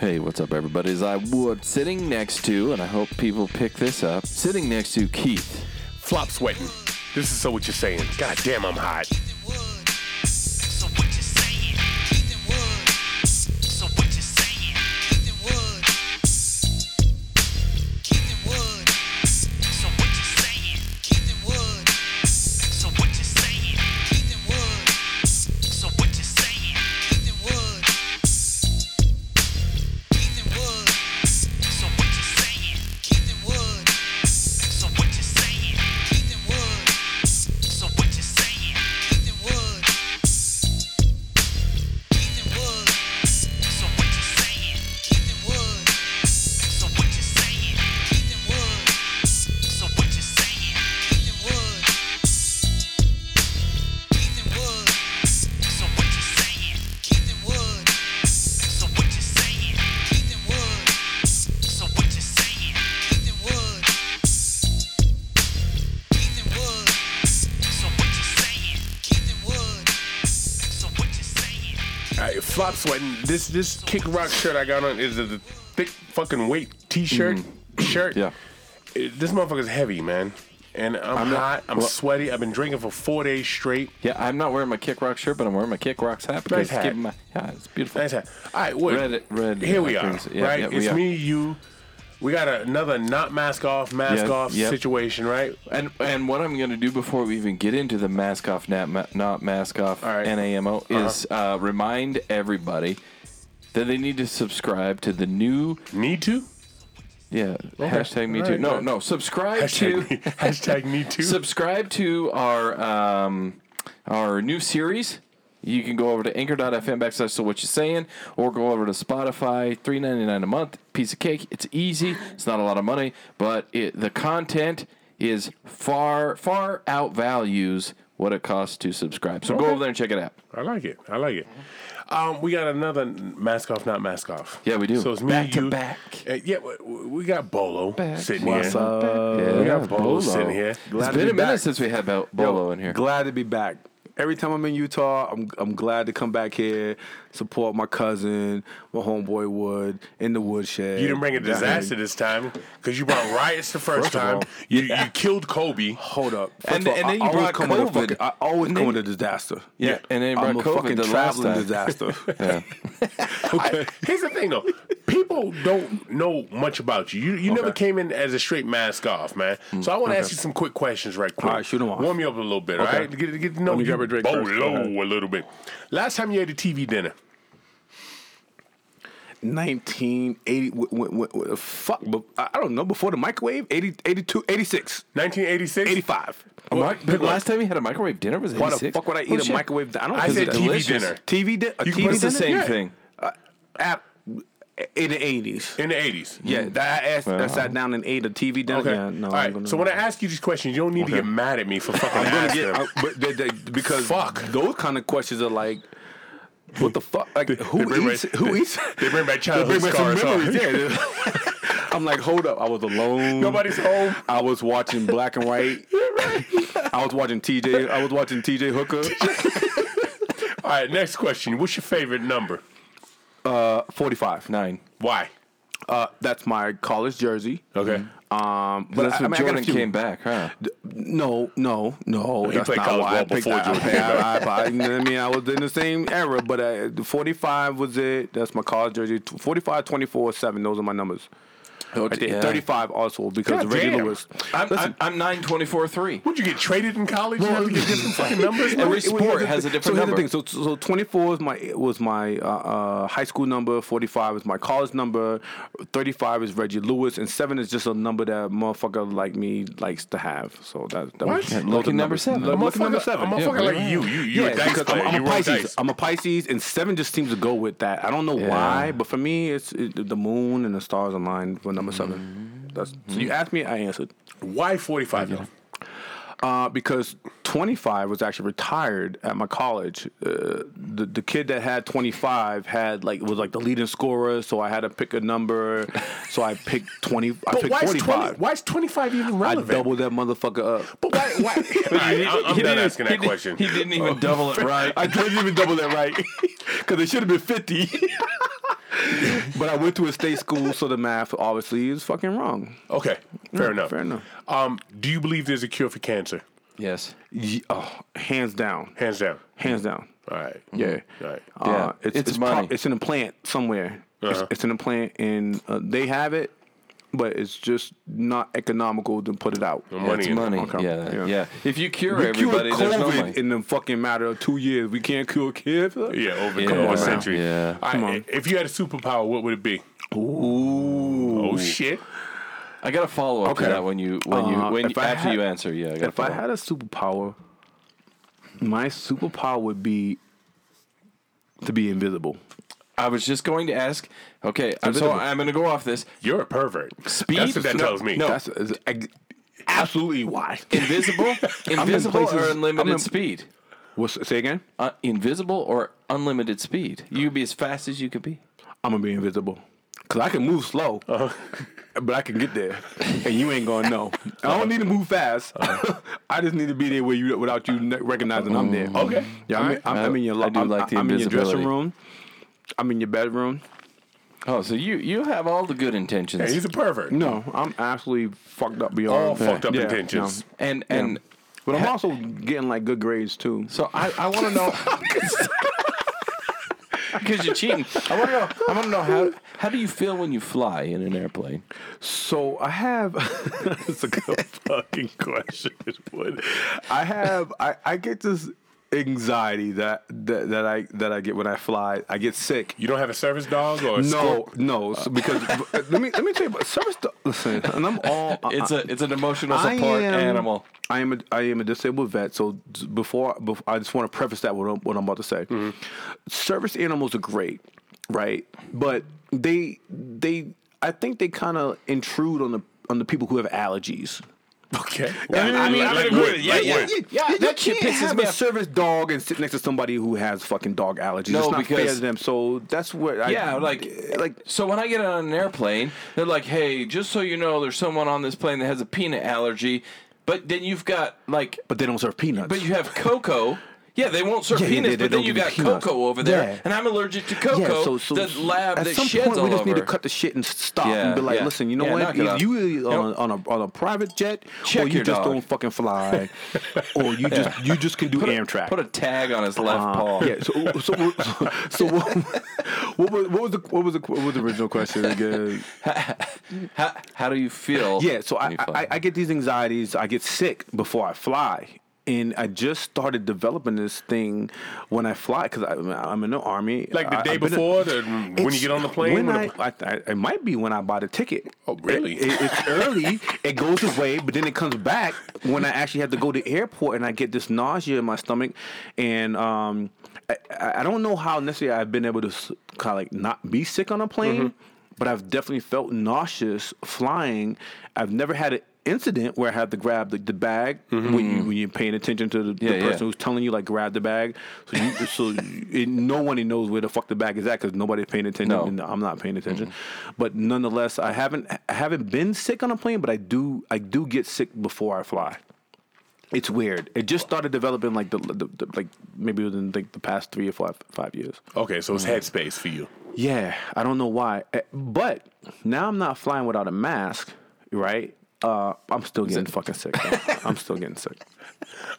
Hey, what's up, everybody? As I would sitting next to, and I hope people pick this up, sitting next to Keith. Flop sweating. This is so what you're saying. God damn, I'm hot. This this kick rock shirt I got on is a thick fucking weight t-shirt shirt. Yeah. It- this motherfucker's heavy, man. And I'm, I'm not- hot. I'm well- sweaty. I've been drinking for four days straight. Yeah, I'm not wearing my Kick Rock shirt, but I'm wearing my Kick Rocks hat because Nice it's hat. giving my yeah, it's beautiful. Nice hat. All right, what? Red- red, Here uh, we are. Yeah, right? yeah, we it's are. me, you. We got another not mask off, mask Yeah, off yep. situation, right? And and what I'm going to do before we even get into the mask off, not, ma- not mask off, All right. NAMO, is uh, remind everybody that they need to subscribe to the new Need to? yeah hashtag me All too. right, No, right. no, subscribe Hashtag, to me, hashtag me too. subscribe to our um, our new series. You can go over to anchor.fm backslash so what you saying, or go over to Spotify, three ninety nine a month, piece of cake. It's easy. It's not a lot of money, but it, the content is far far outvalues what it costs to subscribe. So go over there and check it out. I like it. I like it. Um, we got another mask off, not mask off. Yeah, we do. So it's me, Back to you. back. Uh, yeah, we, we got Bolo sitting What's here. up? We got Bolo, sitting here. It's Glad to been be a minute since we had Bo- Bolo in here. Glad to be back. Every time I'm in Utah, I'm I'm glad to come back here, support my cousin, my homeboy Wood in the woodshed. You didn't bring a disaster this time because you brought riots the first, First time. all, you, you killed Kobe. Hold up. First And- of all, and then I you always brought come COVID. fucking- I always And come then- with a disaster. Yeah, and then he I'm brought a COVID fucking the traveling time. disaster. Yeah. I- here's the thing, though. People don't know much about you. You, you never came in as a straight mask off, man. Mm. So I want to ask you some quick questions, right quick. All right, shoot 'em off. Warm you up a little bit, Okay. right? Get, get to know you grab a drink first. Go a little bit. Last time you had a TV dinner. 1980. w- w- w- fuck, but I I don't know. Before the microwave, 80, 82, 86, 1986? 85. Well, the last time you had a microwave dinner was Why 86? the fuck would I eat Holy a shit. microwave? I don't I know. said Is it TV delicious. dinner. TV di- a You TV put It's the same Yeah. thing. Uh, at, in the 80s. In the 80s. Yeah, mm. that I, asked, I sat down and ate a TV dinner. Okay. Yeah, no, All I'm right. So when I ask you these questions, you don't need to get mad at me for fucking I'm gonna asking get. I- but they, they, because Fuck. those kind of questions are like, what the fuck? Like who eats? who eats? They bring back They childhood bring scars. memories. Yeah. I'm like, hold up. I was alone. Nobody's home. I was watching black and white. right. I was watching TJ. I was watching TJ Hooker. All right. Next question. What's your favorite number? Uh, 45. Nine. Why? Uh, that's my college jersey. Okay. Um, But that's I, when I a Jordan few. came back, huh? No, no, no. He that's played not college ball before that. Jordan I, I, I, I, you know what I mean, I was in the same era, but uh, 45 was it. That's my college jersey. 45, 24, 7. Those are my numbers. Right there. yeah. 35 also because God Reggie damn. Lewis. I'm, Listen, I'm, I'm 9 24 3. Would you get traded in college? you have to get different fucking numbers. Every it- it- sport it- has a different so number. Here's the thing. So, so 24 is my was my uh, uh, high school number. 45 is my college number. 35 is Reggie Lewis, and seven is just a number that motherfucker like me likes to have. So that, that What? was Yeah, lucky are number seven. A Lucky number seven. a motherfucker yeah. like you. You, you're yeah, a dice player. I'm, I'm you a Pisces. dice. I'm a Pisces, and seven just seems to go with that. I don't know why, but for me, it's it, the moon and the stars align for number seven. That's so you mm-hmm. asked me, I answered. Why 45 though? Uh, because 25 was actually retired at my college. Uh, the the kid that had 25 had like was like the leading scorer, so I had to pick a number. so I picked 20. I picked why is, 20, 45. why is 25 even relevant? I doubled that motherfucker up. But why? why? All right, I'm, I'm done asking that question. He didn't even double it right. I didn't even double that right because it should have been 50. but I went to a state school, so the math obviously is fucking wrong. Okay, fair Yeah, enough. fair enough. Um, do you believe there's a cure for cancer? Yes. Ye- oh, hands down, Hands down. hands down. All right. Yeah. All right. Uh, Yeah, it's it's it's, money. it's in a plant somewhere. It's, Uh-huh. it's in a plant, and uh, they have it, but it's just not economical to put it out. No money it's in money. Okay. Yeah, yeah. Yeah. If you cure We cured everybody, there's no COVID money. in the fucking matter of two years. We can't cure kids. Yeah, over Yeah. come on, Wow. century. Yeah. All Come right, on. If you had a superpower, what would it be? Ooh. Oh shit. I got a follow up Okay. to that when you when you Uh, when you, after had- you answer. Yeah, I got If I had a superpower, my superpower would be to be invisible. I was just going to ask. Okay, I'm so I'm going to go off this. You're a pervert. Speed? That's what that No, tells me. no. That's is ex- absolutely why. Invisible, invisible, places- or unlimited in- speed. What's say again? Uh, invisible or unlimited speed. You could be as fast as you could be. I'm gonna be invisible. Cause I can move slow, but I can get there, and you ain't gonna know. I don't need to move fast. I just need to be there where you without you ne- recognizing I'm there. Mm. Okay. Yeah, I'm, in, I'm, I'm in your. I do I'm, like the I'm in your dressing invisibility. room. I'm in your bedroom. Oh, so you you have all the good intentions. Hey, he's a pervert. No, I'm absolutely fucked up beyond. All fucked up Yeah, intentions. no. and and But I'm also getting like good grades too. so I, I want to know because you're cheating. I want to know. I want to know how how do you feel when you fly in an airplane? So I have. That's a good fucking question. What- I have. I, I get this anxiety that, that that I that I get when I fly. I get sick. You don't have a service dog or a No, scorp- no. So because let me let me tell you about service. do- Listen, and I'm all. It's a it's an emotional I support am- animal. I am a I am a disabled vet, so before, before I just want to preface that with what I'm, what I'm about to say. Mm-hmm. Service animals are great, right? But they they I think they kind of intrude on the on the people who have allergies. Okay. I mean, I mean, like, I like mean, what? yeah, Like yeah, what? yeah. Yeah, that shit pisses have me a off. service dog and sit next to somebody who has fucking dog allergies. No, it's not fair because- to them. So that's what. I, Yeah, like eh, like so when I get on an airplane, they're like, "Hey, just so you know, there's someone on this plane that has a peanut allergy." But then you've got like, but they don't serve peanuts. but you have cocoa. Yeah, they won't serve Yeah, yeah, peanuts, they- they but then you got peanuts. cocoa over there, Yeah. and I'm allergic to cocoa. Yeah, the lab at that some sheds point all we just over. need to cut the shit and stop Yeah, and be like, yeah. listen, you know Yeah, what? knock it off. If you on, on a on a private jet, Check or you just dog. don't fucking fly, or you just you just can do put a, Amtrak. Put a tag on his left Uh, paw. Yeah. So so so, so what, what was what was the what was the what was the original question again? How, how do you feel? Yeah, so I. I I get these anxieties. I get sick before I fly, and I just started developing this thing when I fly because I'm in the army. Like the day a- before, the, when you get on the plane. When when I, the- I, I, it might be when I buy the ticket. Oh, really? It- it- it's early. it goes away, but then it comes back when I actually have to go to the airport and I get this nausea in my stomach, and um, I, I I don't know how necessarily I've been able to kind of like not be sick on a plane, Mm-hmm. but I've definitely felt nauseous flying. I've never had an incident where I had to grab the, the bag when you when you're paying attention to the, Mm-hmm. Yeah, the yeah. person who's telling you like grab the bag. So you, so it, no one knows where the fuck the bag is at because nobody's paying attention. No. and I'm not paying attention. But nonetheless, I haven't I haven't been sick on a plane, but I do I do get sick before I fly. It's weird. It just started developing like the, the, the like maybe within like the past three or five five years. okay, so it's headspace for you. Yeah, I don't know why, Eh, but now I'm not flying without a mask, right? Uh, I'm still getting fucking sick. I'm still getting sick.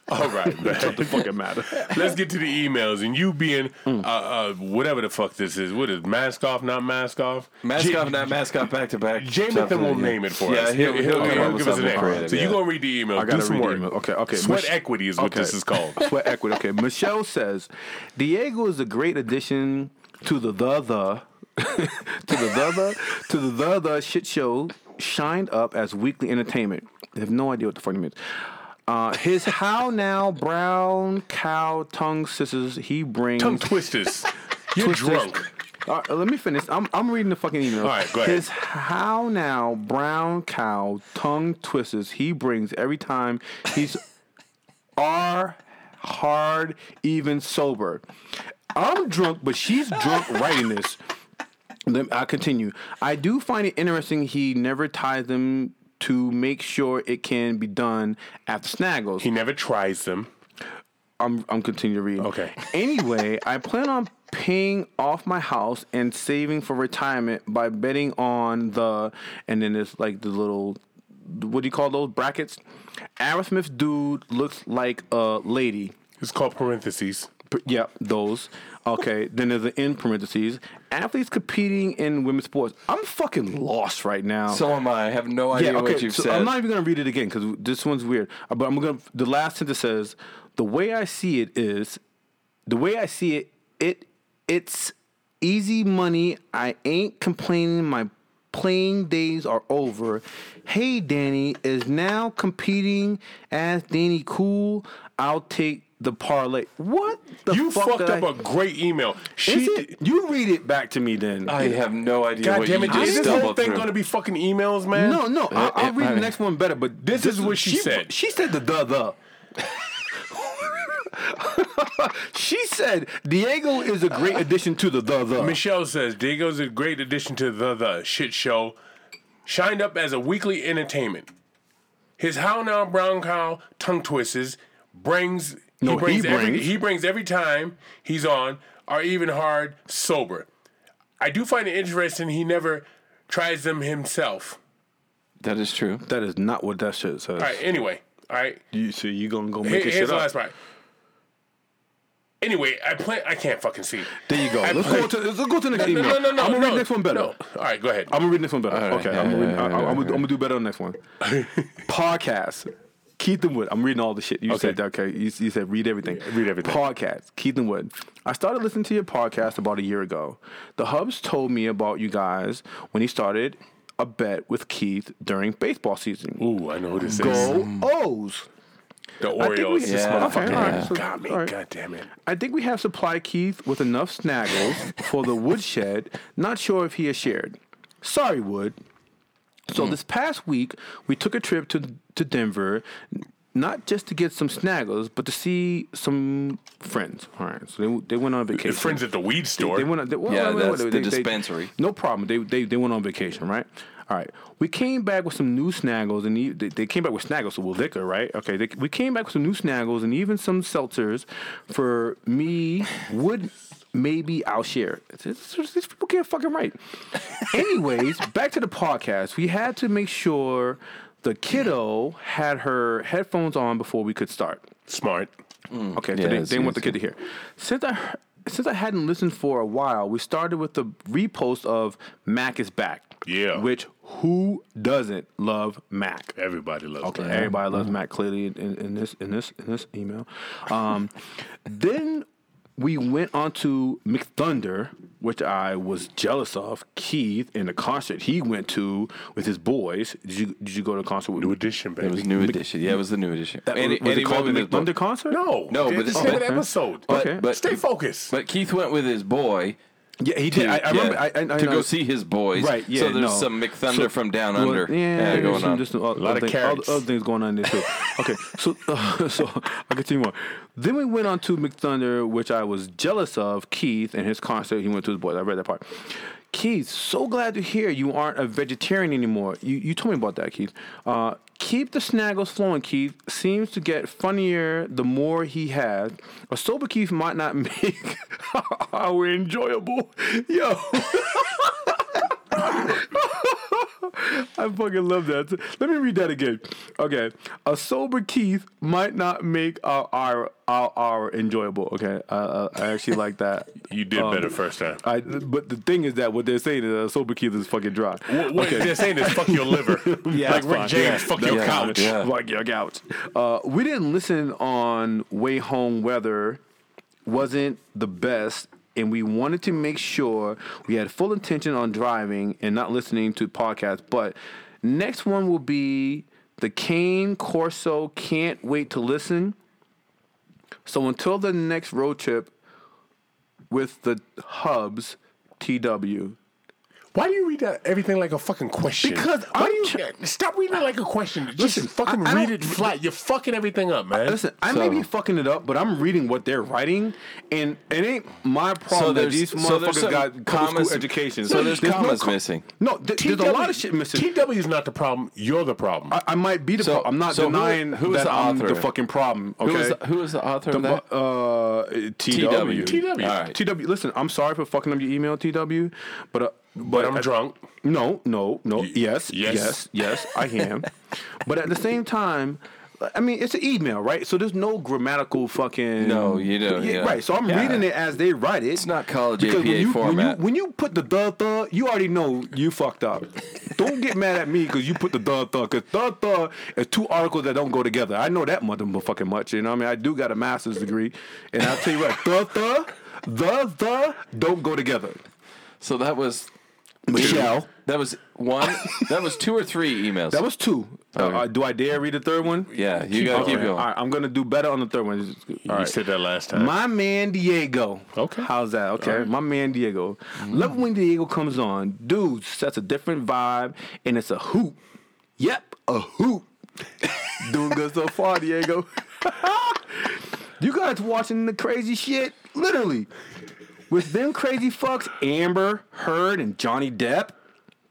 All right, man. Doesn't fucking matter. Let's get to the emails and you being Mm. uh, uh, whatever the fuck this is. What is mask off, not mask off? mask J- off, not mask off, back to back. Jamathan will name it for yeah, us. He'll, he'll, okay, come up he'll give us a something name. creative. So yeah. you gonna read the email? I gotta Do some read the work. email. Okay, okay. Sweat Mich- equity is what Okay. this is called. Sweat equity. Okay. Michelle says Diego is a great addition to the the the to the the the to the the the shit show shined up as weekly entertainment. I have no idea what the fuck it means. Uh, his how now brown cow tongue scissors he brings Tongue twisters. You're Twisters. drunk. Right, let me finish. I'm, I'm reading the fucking email. All right, go ahead. His how now brown cow tongue twisters he brings every time he's are hard even sober. I'm drunk, but she's drunk writing this. I continue. I do find it interesting he never ties them to make sure it can be done after snaggles. He never tries them. I'm I'm continuing to read. Okay. Anyway, I plan on paying off my house and saving for retirement by betting on the and then there's like the little what do you call those brackets? Aerosmith dude looks like a lady. It's called parentheses. Yep, those. Okay, then there's an in parentheses. Athletes competing in women's sports. I'm fucking lost right now. So am I. I have no idea yeah, okay. what you've so said. I'm not even gonna read it again because this one's weird. Uh, But I'm gonna. The last sentence says, "The way I see it is, the way I see it, it it's easy money. I ain't complaining. My playing days are over. Hey, Danny is now competing as Danny Cool. I'll take the parlay. What the? You fuck fucked did up I- a great email. She. Is it? You read it back to me then. I have no idea God what damn you it! just Is this whole thing going to be fucking emails, man? No, no, I, I'll it- read I- the next one better. But This is what she said. She said the the the. she said Diego is a great addition to the the the. Michelle says Diego's a great addition to the the shit show. Shined up as a weekly entertainment. His how now brown cow tongue twisters brings No, he brings he every brings. he brings every time he's on or even hard sober. I do find it interesting he never tries them himself. That is true. That is not what that shit says. All right, anyway, all right. You see, you gonna go Here- make it here's shit the up. last part. Anyway, I plan. I can't fucking see. There you go. I Let's play- go to let's go to the next No, email. no, no, no. I'm gonna no, read the next one better. No. All right, go ahead. I'm gonna read this one better. right, okay, yeah, I'm, gonna read, yeah, I, yeah, I'm, gonna, yeah. I'm gonna do better on the next one. Podcast. Keith and Wood. I'm reading all the shit. You Okay. said okay. You, you said read everything. read everything. Podcast. Keith and Wood. I started listening to your podcast about a year ago. The Hubs told me about you guys when he started a bet with Keith during baseball season. Ooh, I know who this is. Go O's. The I think we- Orioles. This Yeah, motherfucker okay, right, so- got me. right. God damn it. I think we have supplied Keith with enough snaggles for the woodshed. Not sure if he has shared. Sorry, Wood. So mm-hmm. this past week, we took a trip to to Denver, not just to get some snaggles, but to see some friends. All right, so they, they went on vacation. Friends at the weed store. they went on, they, well, Yeah, wait, wait, that's wait, the they- they- dispensary. no problem. They, they they went on vacation, right? All right. We came back with some new snaggles, and e- they, they came back with snaggles, so with liquor, right? Okay. They, we came back with some new snaggles and even some seltzers for me. Would maybe I'll share. These people get fucking write. Anyways, back to the podcast. We had to make sure the kiddo had her headphones on before we could start. Smart. Okay, so Yeah, they, they want the kid to hear. Since I since I hadn't listened for a while, we started with the repost of Mac is back. Yeah. Which who doesn't love Mac? Everybody loves Okay, that. everybody loves Mac clearly in, in this in this in this email. Um, then we went on to McThunder, which I was jealous of. Keith in the concert he went to with his boys. Did you did you go to the concert with New edition, baby. It was new edition. Yeah, it was the new edition. That, And- was and it called the McThunder concert? No, No, but it's it's- the name of the okay. episode. But, Okay. but Stay focused. But Keith went with his boy. Yeah, he To, did. I, I remember. yeah, I, I, I to know. go see his boys. Right. Yeah. So there's no. some McThunder So- from down well, under. Yeah. Yeah, going some, on. there's some, lot of thing- carrots. Other, things going on there too. okay. So uh, so I continue on. Then we went on to McThunder, which I was jealous of. Keith and his concert. He went to his boys. I read that part. Keith, so glad to hear you aren't a vegetarian anymore. You you told me about that, Keith. Uh, keep the snaggles flowing, Keith. Seems to get funnier the more he has. A sober Keith might not make our enjoyable. Yo. I fucking love that. Let me read that again. Okay, a sober Keith might not make our our our, our enjoyable. Okay, uh, uh, I actually like that. You did Um, better first time. I, but the thing is that what they're saying is a sober Keith is fucking dry. What, what they're saying is fuck your liver. Yeah, like that's Rick fine. James, Yeah, fuck that's your fine. couch. Yeah. Fuck your couch. Uh, we didn't listen on way home weather wasn't the best and we wanted to make sure we had full intention on driving and not listening to podcasts but next one will be the Cane Corso can't wait to listen. So until the next road trip with the hubs TW Why do you read that everything like a fucking question? Because why I'm do you tr- stop reading it like a question? Just Listen, fucking I- I read it flat. You're fucking everything up, man. Listen, I may be fucking it up, but I'm reading what they're writing, and it ain't my problem that these so motherfuckers some got public commas- school education. so there's no commas com- missing. No, th- there's a lot of shit missing. TW is not the problem. You're the problem. I, I might be the So- problem. I'm not so who- denying who is that the I'm author? the fucking problem. Okay. Who is the, who is the author The of that? bu- uh, TW. TW. All right. TW. Listen, I'm sorry for fucking up your email, TW, but uh, but I'm drunk. No, no, no. Y- yes, yes. yes, yes, I am. but at the same time, I mean, it's an email, right? So there's no grammatical fucking. No, you don't, yeah. Right. So I'm Yeah. reading it as they write it. It's not college Because APA when you, format. When you, when you put the the the, you already know you fucked up. don't get mad at me because you put the the the because the the is two articles that don't go together. I know that motherfucking much. You know what I mean? I do got a master's degree, and I'll tell you what, the the the the don't go together. so that was Michelle. that was one. that was two or three emails. That was two. Uh, Okay. uh, do I dare read the third one? yeah. You gotta keep going. All right, I'm gonna do better on the third one. All You right. said that last time. My man Diego. Okay. How's that? Okay. My man Diego. Love when Diego comes on. Dude sets a different vibe and it's a hoop. Yep, a hoop. Doing good so far, Diego. you guys watching the crazy shit? Literally. With them crazy fucks, Amber, Heard, and Johnny Depp.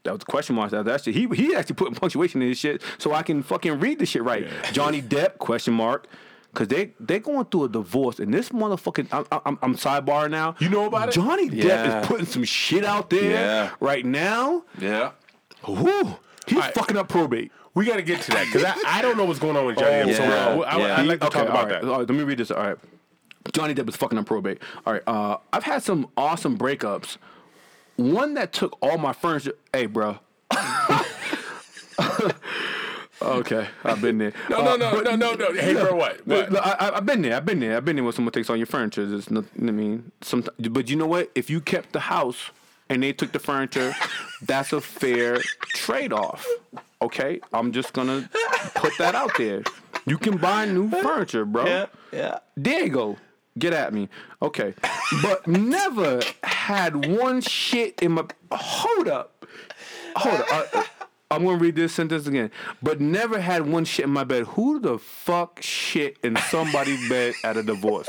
That was the question mark after that shit. He he actually put punctuation in his shit so I can fucking read the shit right. Johnny Depp question mark. Cause they they going through a divorce and this motherfucking I'm, I'm, I'm sidebar now. You know about it? Johnny Depp Yeah. is putting some shit out there Yeah. right now. yeah. Whew, he's right. fucking up probate. we got to get to that because I, I don't know what's going on with Johnny. Depp. so yeah, uh, I, yeah. I'd like to Okay, talk about all right, that. all right, let me read this. All right. Johnny Depp is fucking on probate. All right. Uh, I've had some awesome breakups. One that took all my furniture. Hey, bro. okay, I've been there. No, Uh, no, no, no, no, no. Hey, bro, what? What? I, I've been there. I've been there. I've been there when someone takes all your furniture. There's nothing. I mean, some. But you know what? If you kept the house and they took the furniture, that's a fair trade-off. Okay, I'm just gonna put that out there. You can buy new furniture, bro. Yeah. Yeah. There you go. Get at me. Okay. But never had one shit in my. Hold up. Hold up. I, I'm going to read this sentence again. But never had one shit in my bed. Who the fuck shit in somebody's bed at a divorce?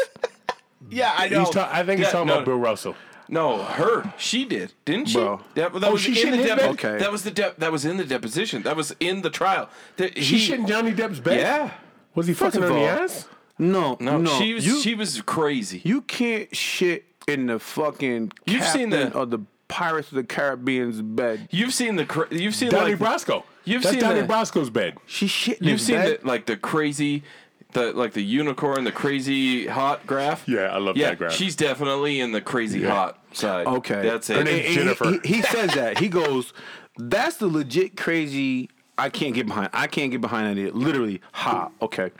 Yeah, I He's ta- I think he's talking no, about Bill Russell. No, her. She did, didn't she? Bro. That, that Oh, was she in shit the in his depo- bed? Okay. That was the de- that was in the deposition. That was in the trial. That She he- shit in Johnny Depp's bed? Yeah. Was he First fucking of on the ass? No, No, no. she was you, she was crazy. you can't shit in the fucking You've seen the- of the Pirates of the Caribbean's bed. You've seen the cra- you've seen Donnie like Brasco. you've That's seen Donnie the- Brasco's bed. She shit in you've his seen bed. the like the crazy the like the unicorn, the crazy hot graph. Yeah, I love yeah, that graph. She's definitely in the crazy hot side. Okay, that's Her it. name's And- and Jennifer. He, he, he says that. He goes, "That's the legit crazy. I can't get behind. I can't get behind that. Literally, ha. Okay,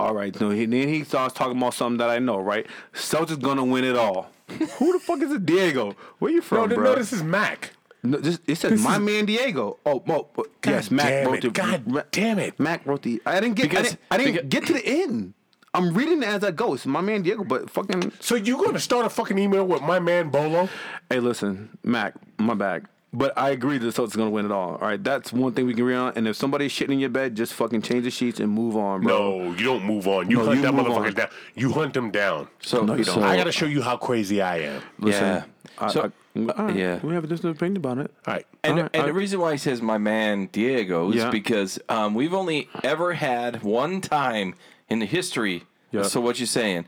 all right. So he, then he starts talking about something that I know. Right, Celtics gonna win it all. Who the fuck is it, Diego? Where you No, from, th- bro? no, this is Mac. No, this, it says this my is- man Diego. Oh, oh, oh, yes, Mac wrote it. the. God Ma- damn it. Mac wrote the. I didn't get. I didn't, I didn't because- get to the end. I'm reading it as I go. It's my man Diego, but fucking. So you to start a fucking email with my man Bolo? Hey, listen, Mac, my bag. But I agree that the Celtics gonna win it all. All right, that's one thing we can agree on. And if somebody's shitting in your bed, just fucking change the sheets and move on, bro. No, you don't move on. You No, hunt you that move motherfucker on. down. You hunt them down. so, No, you don't. so I got to show you how crazy I am. Listen, yeah. I, So- I, all right, yeah. we have a different opinion about it. All right. And, Alright, and the alright. reason why he says my man Diego is Yeah. because um, we've only ever had one time in the history. Yeah. So what you saying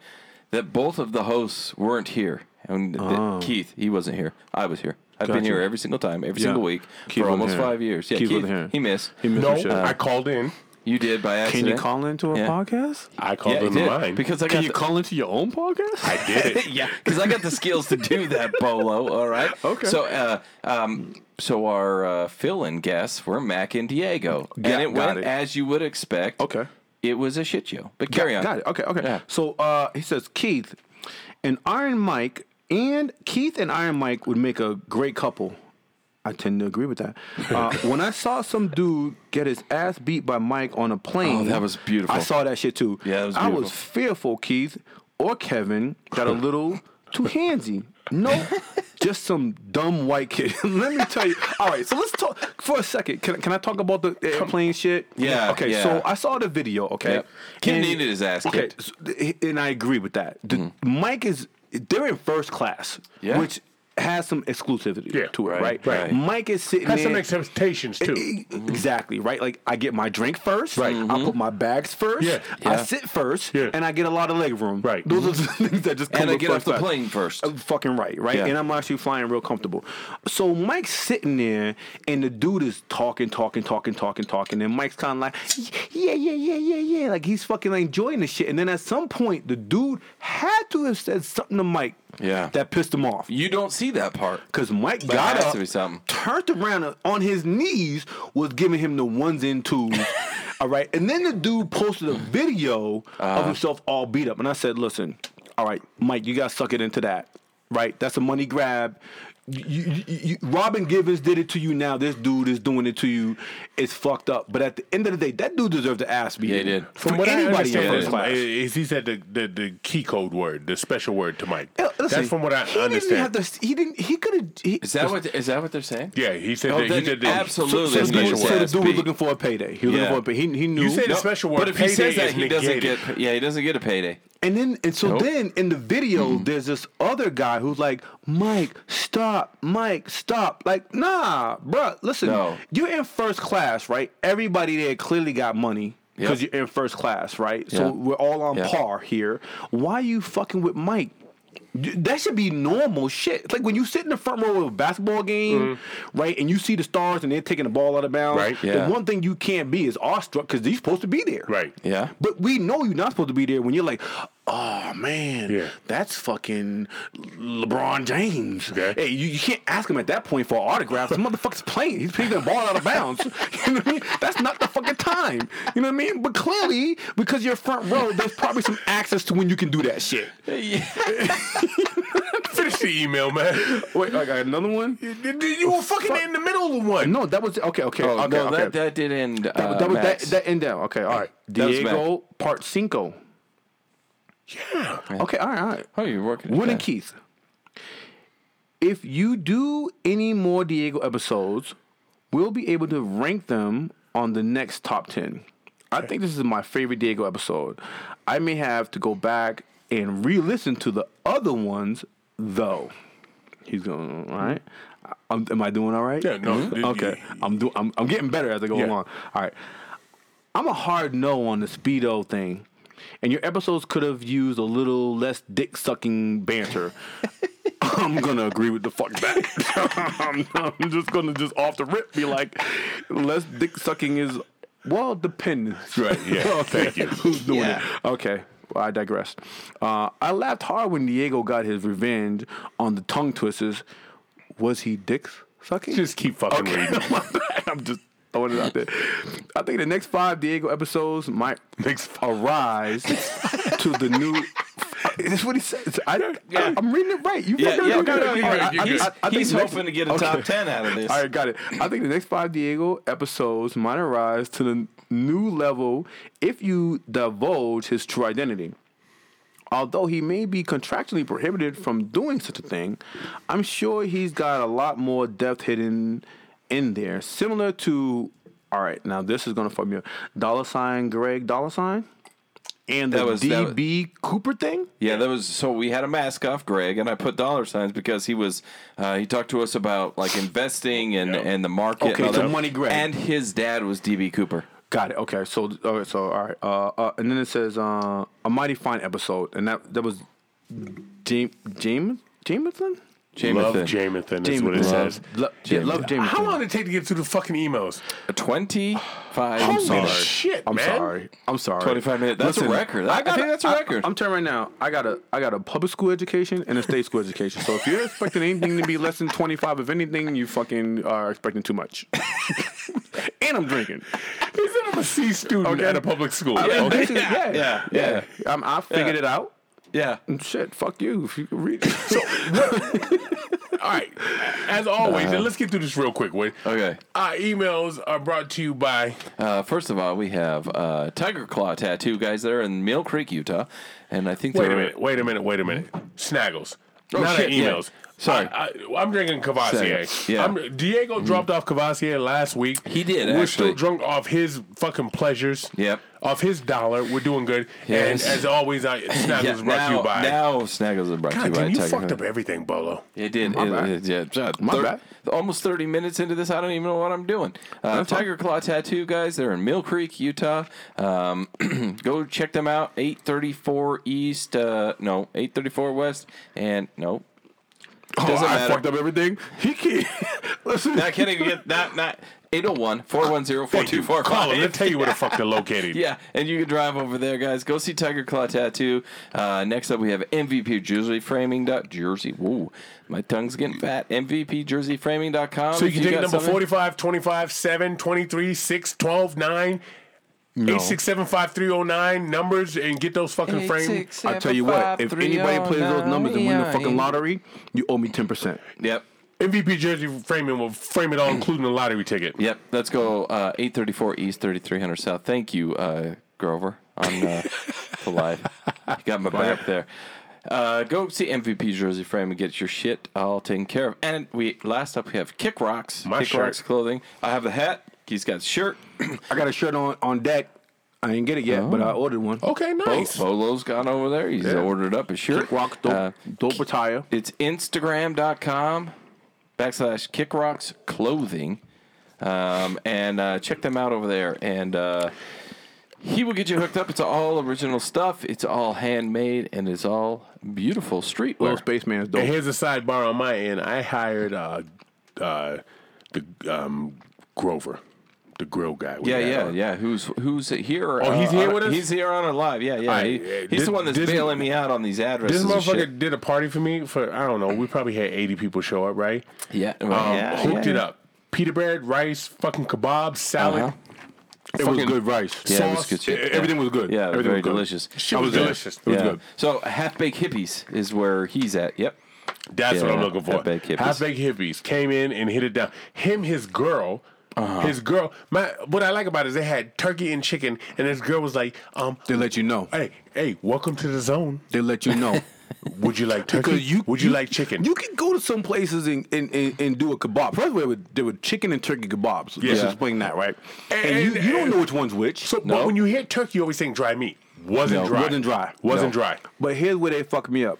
that both of the hosts weren't here, and that Oh. Keith he wasn't here. I was here. I've been here every single time, every Yeah. single week Keith for wasn't almost here. five years. Yeah, Keith Keith, wasn't here. he missed. He missed No, some shit. I called in. You did by asking. Can accident. you call into a Yeah. podcast? I called Yeah, he in did mine. because I got Can you the, call into your own podcast? I did it. yeah, because I got the skills to do that, Bolo. All right. Okay. So, uh, um, so our uh, fill-in guests were Mac and Diego, Got- and it got went it. as you would expect. Okay. It was a shit show. But carry on. Got it. Okay, okay. Yeah. So uh, he says Keith and Iron Mike and Keith and Iron Mike would make a great couple. I tend to agree with that. Uh, when I saw some dude get his ass beat by Mike on a plane, Oh, that was beautiful. I saw that shit too. Yeah, was I was fearful Keith or Kevin got a little too handsy. No, just some dumb white kid. Let me tell you. All right, so let's talk for a second. Can, can I talk about the airplane shit? Yeah, Okay, yeah. so I saw the video. Okay, Yep. Kid needed his ass Okay, kicked. so- and I agree with that. The, Mike is they're in first class, Yeah. which has some exclusivity Yeah, to it, right, right? right. Mike is sitting there. Has some expectations too. E- Exactly right. Like I get my drink first. Right. I put my bags first. Yeah. I sit first. Yeah. And I get a lot of leg room. Right. Those are the things that just come And I get off the plane first. Uh, Fucking right, right? Yeah. And I'm actually flying real comfortable. So Mike's sitting there, and the dude is talking, talking, talking, talking, talking, and Mike's kind of like, yeah, yeah, yeah, yeah, yeah, like he's fucking like enjoying the shit. And then at some point, the dude had to have said something to Mike, Yeah. that pissed him off. You don't see that part. Cause Mike But it got up, to be something. turned around on his knees, was giving him the ones and twos. all right, and then the dude posted a video Uh-huh. of himself all beat up, and I said, "Listen, all right, Mike, you got to suck it into that. Right, that's a money grab." You, you, you, Robin Givens did it to you. Now this dude is doing it to you. It's fucked up. But at the end of the day, that dude deserved to ask me. Yeah, he did. From For what I anybody in understand, first is, class. is he said the, the, the key code word, the special word to Mike. Yeah, listen, That's from what I he Didn't understand. have to, he didn't. He could have. Is that what is that what they're saying? yeah, he said Oh, that. He said that absolutely So, His the dude, so the dude was looking for a payday. He was Yeah. looking for a payday. He, he knew. You said No, the special word but if he says that, he doesn't get. Yeah, he doesn't get a payday. And then and so Nope. then in the video, there's this other guy who's like, Mike, stop, Mike, stop. Like, nah, bruh, listen, No. you're in first class, right? Everybody there clearly got money. Because Yep. you're in first class, right? So Yeah. we're all on Yeah. par here. Why are you fucking with Mike? Y- That should be normal shit. It's like when you sit in the front row of a basketball game, mm-hmm. right, and you see the stars and they're taking the ball out of bounds. Right. Yeah. The one thing you can't be is awestruck because you're supposed to be there. Right. Yeah. But we know you're not supposed to be there when you're like, oh man, Yeah. that's fucking LeBron James. Okay. Hey, you, you can't ask him at that point for autographs. autograph. This motherfucker's playing. He's taking the ball out of bounds. you know what I mean? That's not the fucking time. You know what I mean? But clearly, because you're front row, there's probably some access to when you can do that shit. Finish the email, man. Wait, I got another one. You, you were fucking in the middle of one. No, that was okay. Okay, Oh okay, no, okay. that that did end. that, uh, that was that, Max. that end down. Okay, all right. That Diego Part Cinco. Yeah. Okay, all right, all right. Oh, you're working. Wood and. Keith. If you do any more Diego episodes, we'll be able to rank them on the next top 10. I think this is my favorite Diego episode. I may have to go back and re listen to the other ones, though. He's going, all right. I'm, am I doing all right? Yeah, no, Mhm. Okay. I'm, do, I'm, I'm getting better as I go Yeah. along. All right. I'm a hard no on the speedo thing, and your episodes could have used a little less dick sucking banter. I'm gonna agree with the fuck back. I'm, I'm just gonna just off the rip be like, less dick sucking is well depends. Right, yeah, thank you. Who's doing Yeah. it? Okay. Well, I digress. Uh, I laughed hard when Diego got his revenge on the tongue twisters. Was he dick sucking? Just keep fucking reading. I'm just throwing it out there. I think the next five Diego episodes might Next arise to the new. That's what he says. I, Yeah. I'm reading it right. You Yeah, fucking yeah, okay. no, no, All you're right, good, I- I- good. I- I think He's the next- hoping to get a okay. top 10 out of this. All right, got it. I think the next five Diego episodes might arise to the new level if you divulge his true identity. Although he may be contractually prohibited from doing such a thing, I'm sure he's got a lot more depth hidden in there. Similar to, all right, now this is gonna fuck me up. Dollar sign Greg Dollar sign, and the That was- that was- DB Cooper thing. Yeah, that was so we had a mask off Greg, and I put dollar signs because he was uh, he talked to us about like investing and and the market. Okay, and so. Money Greg. and his dad was DB Cooper. Got it. Okay, so okay, so all right, uh, uh, and then it says uh, a mighty fine episode, and that that was James James Jameson. Love Jameson. Jamathan is what it Jameson. says. Lo- yeah, love Jameson. How long did it take to get through the fucking emails? Twenty five. Holy sorry. shit, I'm man. sorry. I'm sorry. 25 minutes. That's a record. I- I got think that's a record. I'm telling you right now. I got a I got a public school education and a state school education. So if you're expecting anything to be less than 25, if anything, you fucking are expecting too much. and I'm drinking. He said I'm a C student Okay. at a public school. I mean, Okay. basically, yeah, yeah, yeah. I'm, um, I figured Yeah. it out. Yeah. And shit, fuck you if you can read it. All right. As always, and let's get through this real quick. Wait. Okay. Our emails are brought to you by Uh, first of all, we have uh, Tiger Claw tattoo guys that are in Mill Creek, Utah, and I think Wait a minute, wait a minute, wait a minute. Snaggles. Oh, Not shit, our yeah. Sorry. I, I, am drinking Courvoisier. Sorry. Yeah. I'm, Diego dropped off Courvoisier last week. He did, We're actually. still drunk off his fucking pleasures. Yep. Off his dollar. We're doing good. Yes. And as always, I, Snaggles Yeah, brought now, to you by. now Snaggles is brought to you God by you Tiger fucked up everything, Bolo. It did. My It- bad. it- yeah, yeah, My thir- bad. Almost 30 minutes into this, I don't even know what I'm doing. Uh, Tiger Claw Tattoo, guys. They're in Mill Creek, Utah. Um, go check them out. 834 East. Uh, no, 834 West. And no. Oh, Doesn't I matter. fucked up everything. He can't. Listen. I can't even get that. Not 801 410 Thank you. Call him. They'll tell you where the fuck they're located. Yeah, and you can drive over there, guys. Go see Tiger Claw Tattoo. Uh, next up, we have MVP Jersey Framing. Jersey. Woo, my tongue's getting fat. MVP Jersey Framing.com. So you can take got number something- 45, 25, 7, 23, 6, 12, 9, No. 867 5309 numbers and get those fucking frames. I tell you what, if anybody plays those numbers and win the fucking lottery, you owe me ten percent. Yep. MVP jersey framing will frame it all, including the lottery ticket. Yep. Let's go uh, 834 East, 3300 South. Thank you, uh, Grover, on uh, the live. You got my back there. Uh, go see MVP Jersey Frame and get your shit all taken care of. And we last up we have Kick Rocks. My Kick shirt. Rocks clothing. I have the hat. He's got the shirt. I got a shirt on on deck. I didn't get it yet, but I ordered one. Okay, nice. Bolo's gone over there. He's Yeah. ordered up a shirt. Kick Rock dope, Uh, dope attire. it's Instagram.com backslash Kick Rocks Clothing. Um, and uh, check them out over there. And uh, he will get you hooked up. It's all original stuff. It's all handmade and it's all beautiful streetwear. Little spaceman's And dope. And here's a sidebar on my end. I hired uh, uh, the um, Grover, the grill guy. we Yeah, had yeah, on. yeah. Who's who's here? Oh, he's here on- with us? He's here on a live. Yeah, yeah. Alright, He- he's this- the one that's this- bailing me out on these addresses. This and motherfucker shit. did a party for me for I don't know. We probably had 80 people show up, right? Yeah, Um, yeah, hooked yeah, it yeah. up. Pita bread, rice, fucking kebab, salad. Uh-huh. It was fucking- good rice. Yeah, it was sauce, good shit. e- everything was good. Yeah, Everything very was good. delicious. Shit was was delicious. It was yeah. good. So half baked hippies is where he's at. Yep. That's what Yeah, I'm looking for. half-baked hippies. Half baked hippies came in and hit it down. Him, his girl. Uh-huh. His girl. My what I like about it is they had turkey and chicken, and his girl was like, um, They let you know. hey, hey, welcome to the zone. They let you know. Would you like turkey? You Would you, like chicken? You can go to some places and, and, and, and do a kebab. First, they were, they were chicken and turkey kebabs. Let's explain that, right? And, And- you, you don't know which one's which. so, No. but when you hear turkey, you always think dry meat. Wasn't No, dry. wasn't dry. Wasn't No. dry. But here's where they fucked me up.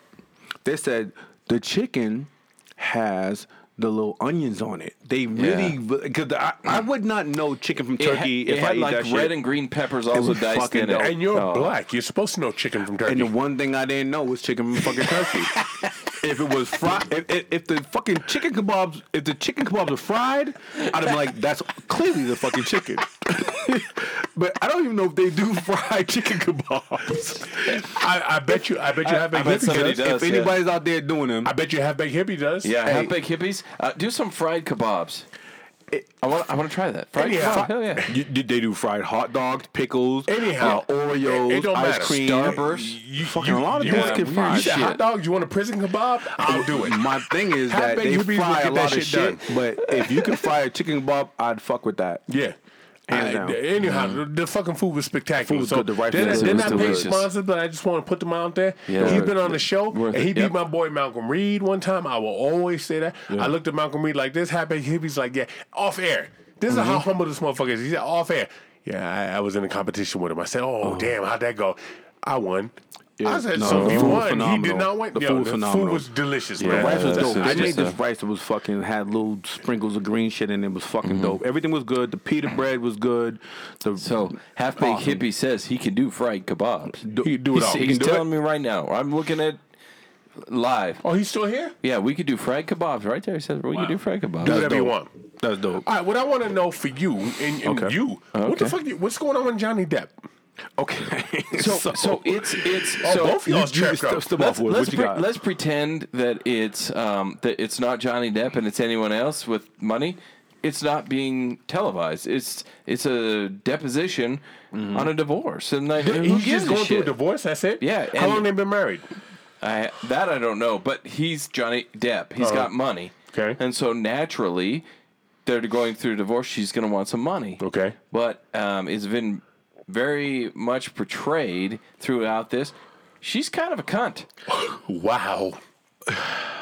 They said the chicken has the little onions on it. They really because I, I would not know chicken from It ha- turkey it if had I eat like red shit. and green peppers also diced in it. And you're Oh. black. You're supposed to know chicken from turkey. And the one thing I didn't know was chicken from fucking turkey. if it was fried, if, if, if the fucking chicken kebabs, if the chicken kebabs were fried, I'd have been like, that's clearly the fucking chicken. but I don't even know if they do fried chicken kebabs. I, I bet you. I bet you have I baked bet somebody does. does. if yeah. anybody's out there doing them, I bet you have baked hippie does. Yeah, Hey. half baked hippies. Uh, do some fried kebabs. I want. I want to try that. Fried Anyhow. kebab. Hell yeah. You, you- they do fried hot dogs, pickles, Anyhow, uh, Oreos, it- it don't ice matter. cream, Starburst. You, Fucking a lot of you things want- You fried. said Shit. hot dogs. You want a prison kebab? I'll do it. My thing is that baked they hippies will fry get a that lot of shit shit, but if you can fry a chicken kebab, I'd fuck with that. Yeah. Hands I- down. anyhow, the, the fucking food was spectacular. Food was so good, the rice they're, not- they're not paid sponsors, but I just want to put them out there. Yeah. He's been on the show, Worth and he it, beat yep. my boy Malcolm Reed one time. I will always say that. I looked at Malcolm Reed like this, happy. He's like, yeah, off air. This is how Mm-hmm. humble this motherfucker is. He said, off air. Yeah, I, I was in a competition with him. I said, oh, damn, how'd that go? I won. I said, no, so the he food was won. He did not win. The Yo, food was the phenomenal. food was delicious, Yeah, The man. rice was dope. just- They made just, this rice that was fucking had little sprinkles of green shit in it. It was fucking Mm-hmm. dope. Everything was good. The pita bread was good. The So half baked Awesome. hippie says he can do fried kebabs. He can do it He's, all. he's He can do telling it? me right now. I'm looking at live. Oh, he's still here? Yeah, we could do fried kebabs right there. He says we Wow. could do fried kebabs. Do whatever you want. That's dope. All right, what I want to know for you and, and Okay. you, what the fuck? you- What's going on with Johnny Depp? Okay. So, so, it's it's Oh, so both y'all's you- you check up. step let's, let's, pre- let's pretend that it's um, that it's not Johnny Depp and it's anyone else with money. It's not being televised. It's it's a deposition on a divorce, and like, who He's just going through a divorce. That's it. Yeah, How long they been married? I, that I don't know, but he's Johnny Depp. He's Uh-huh. got money. Okay. And so naturally, they're going through a divorce. She's going to want some money. Okay. But um, it's been very much portrayed throughout this. She's kind of a cunt. Wow.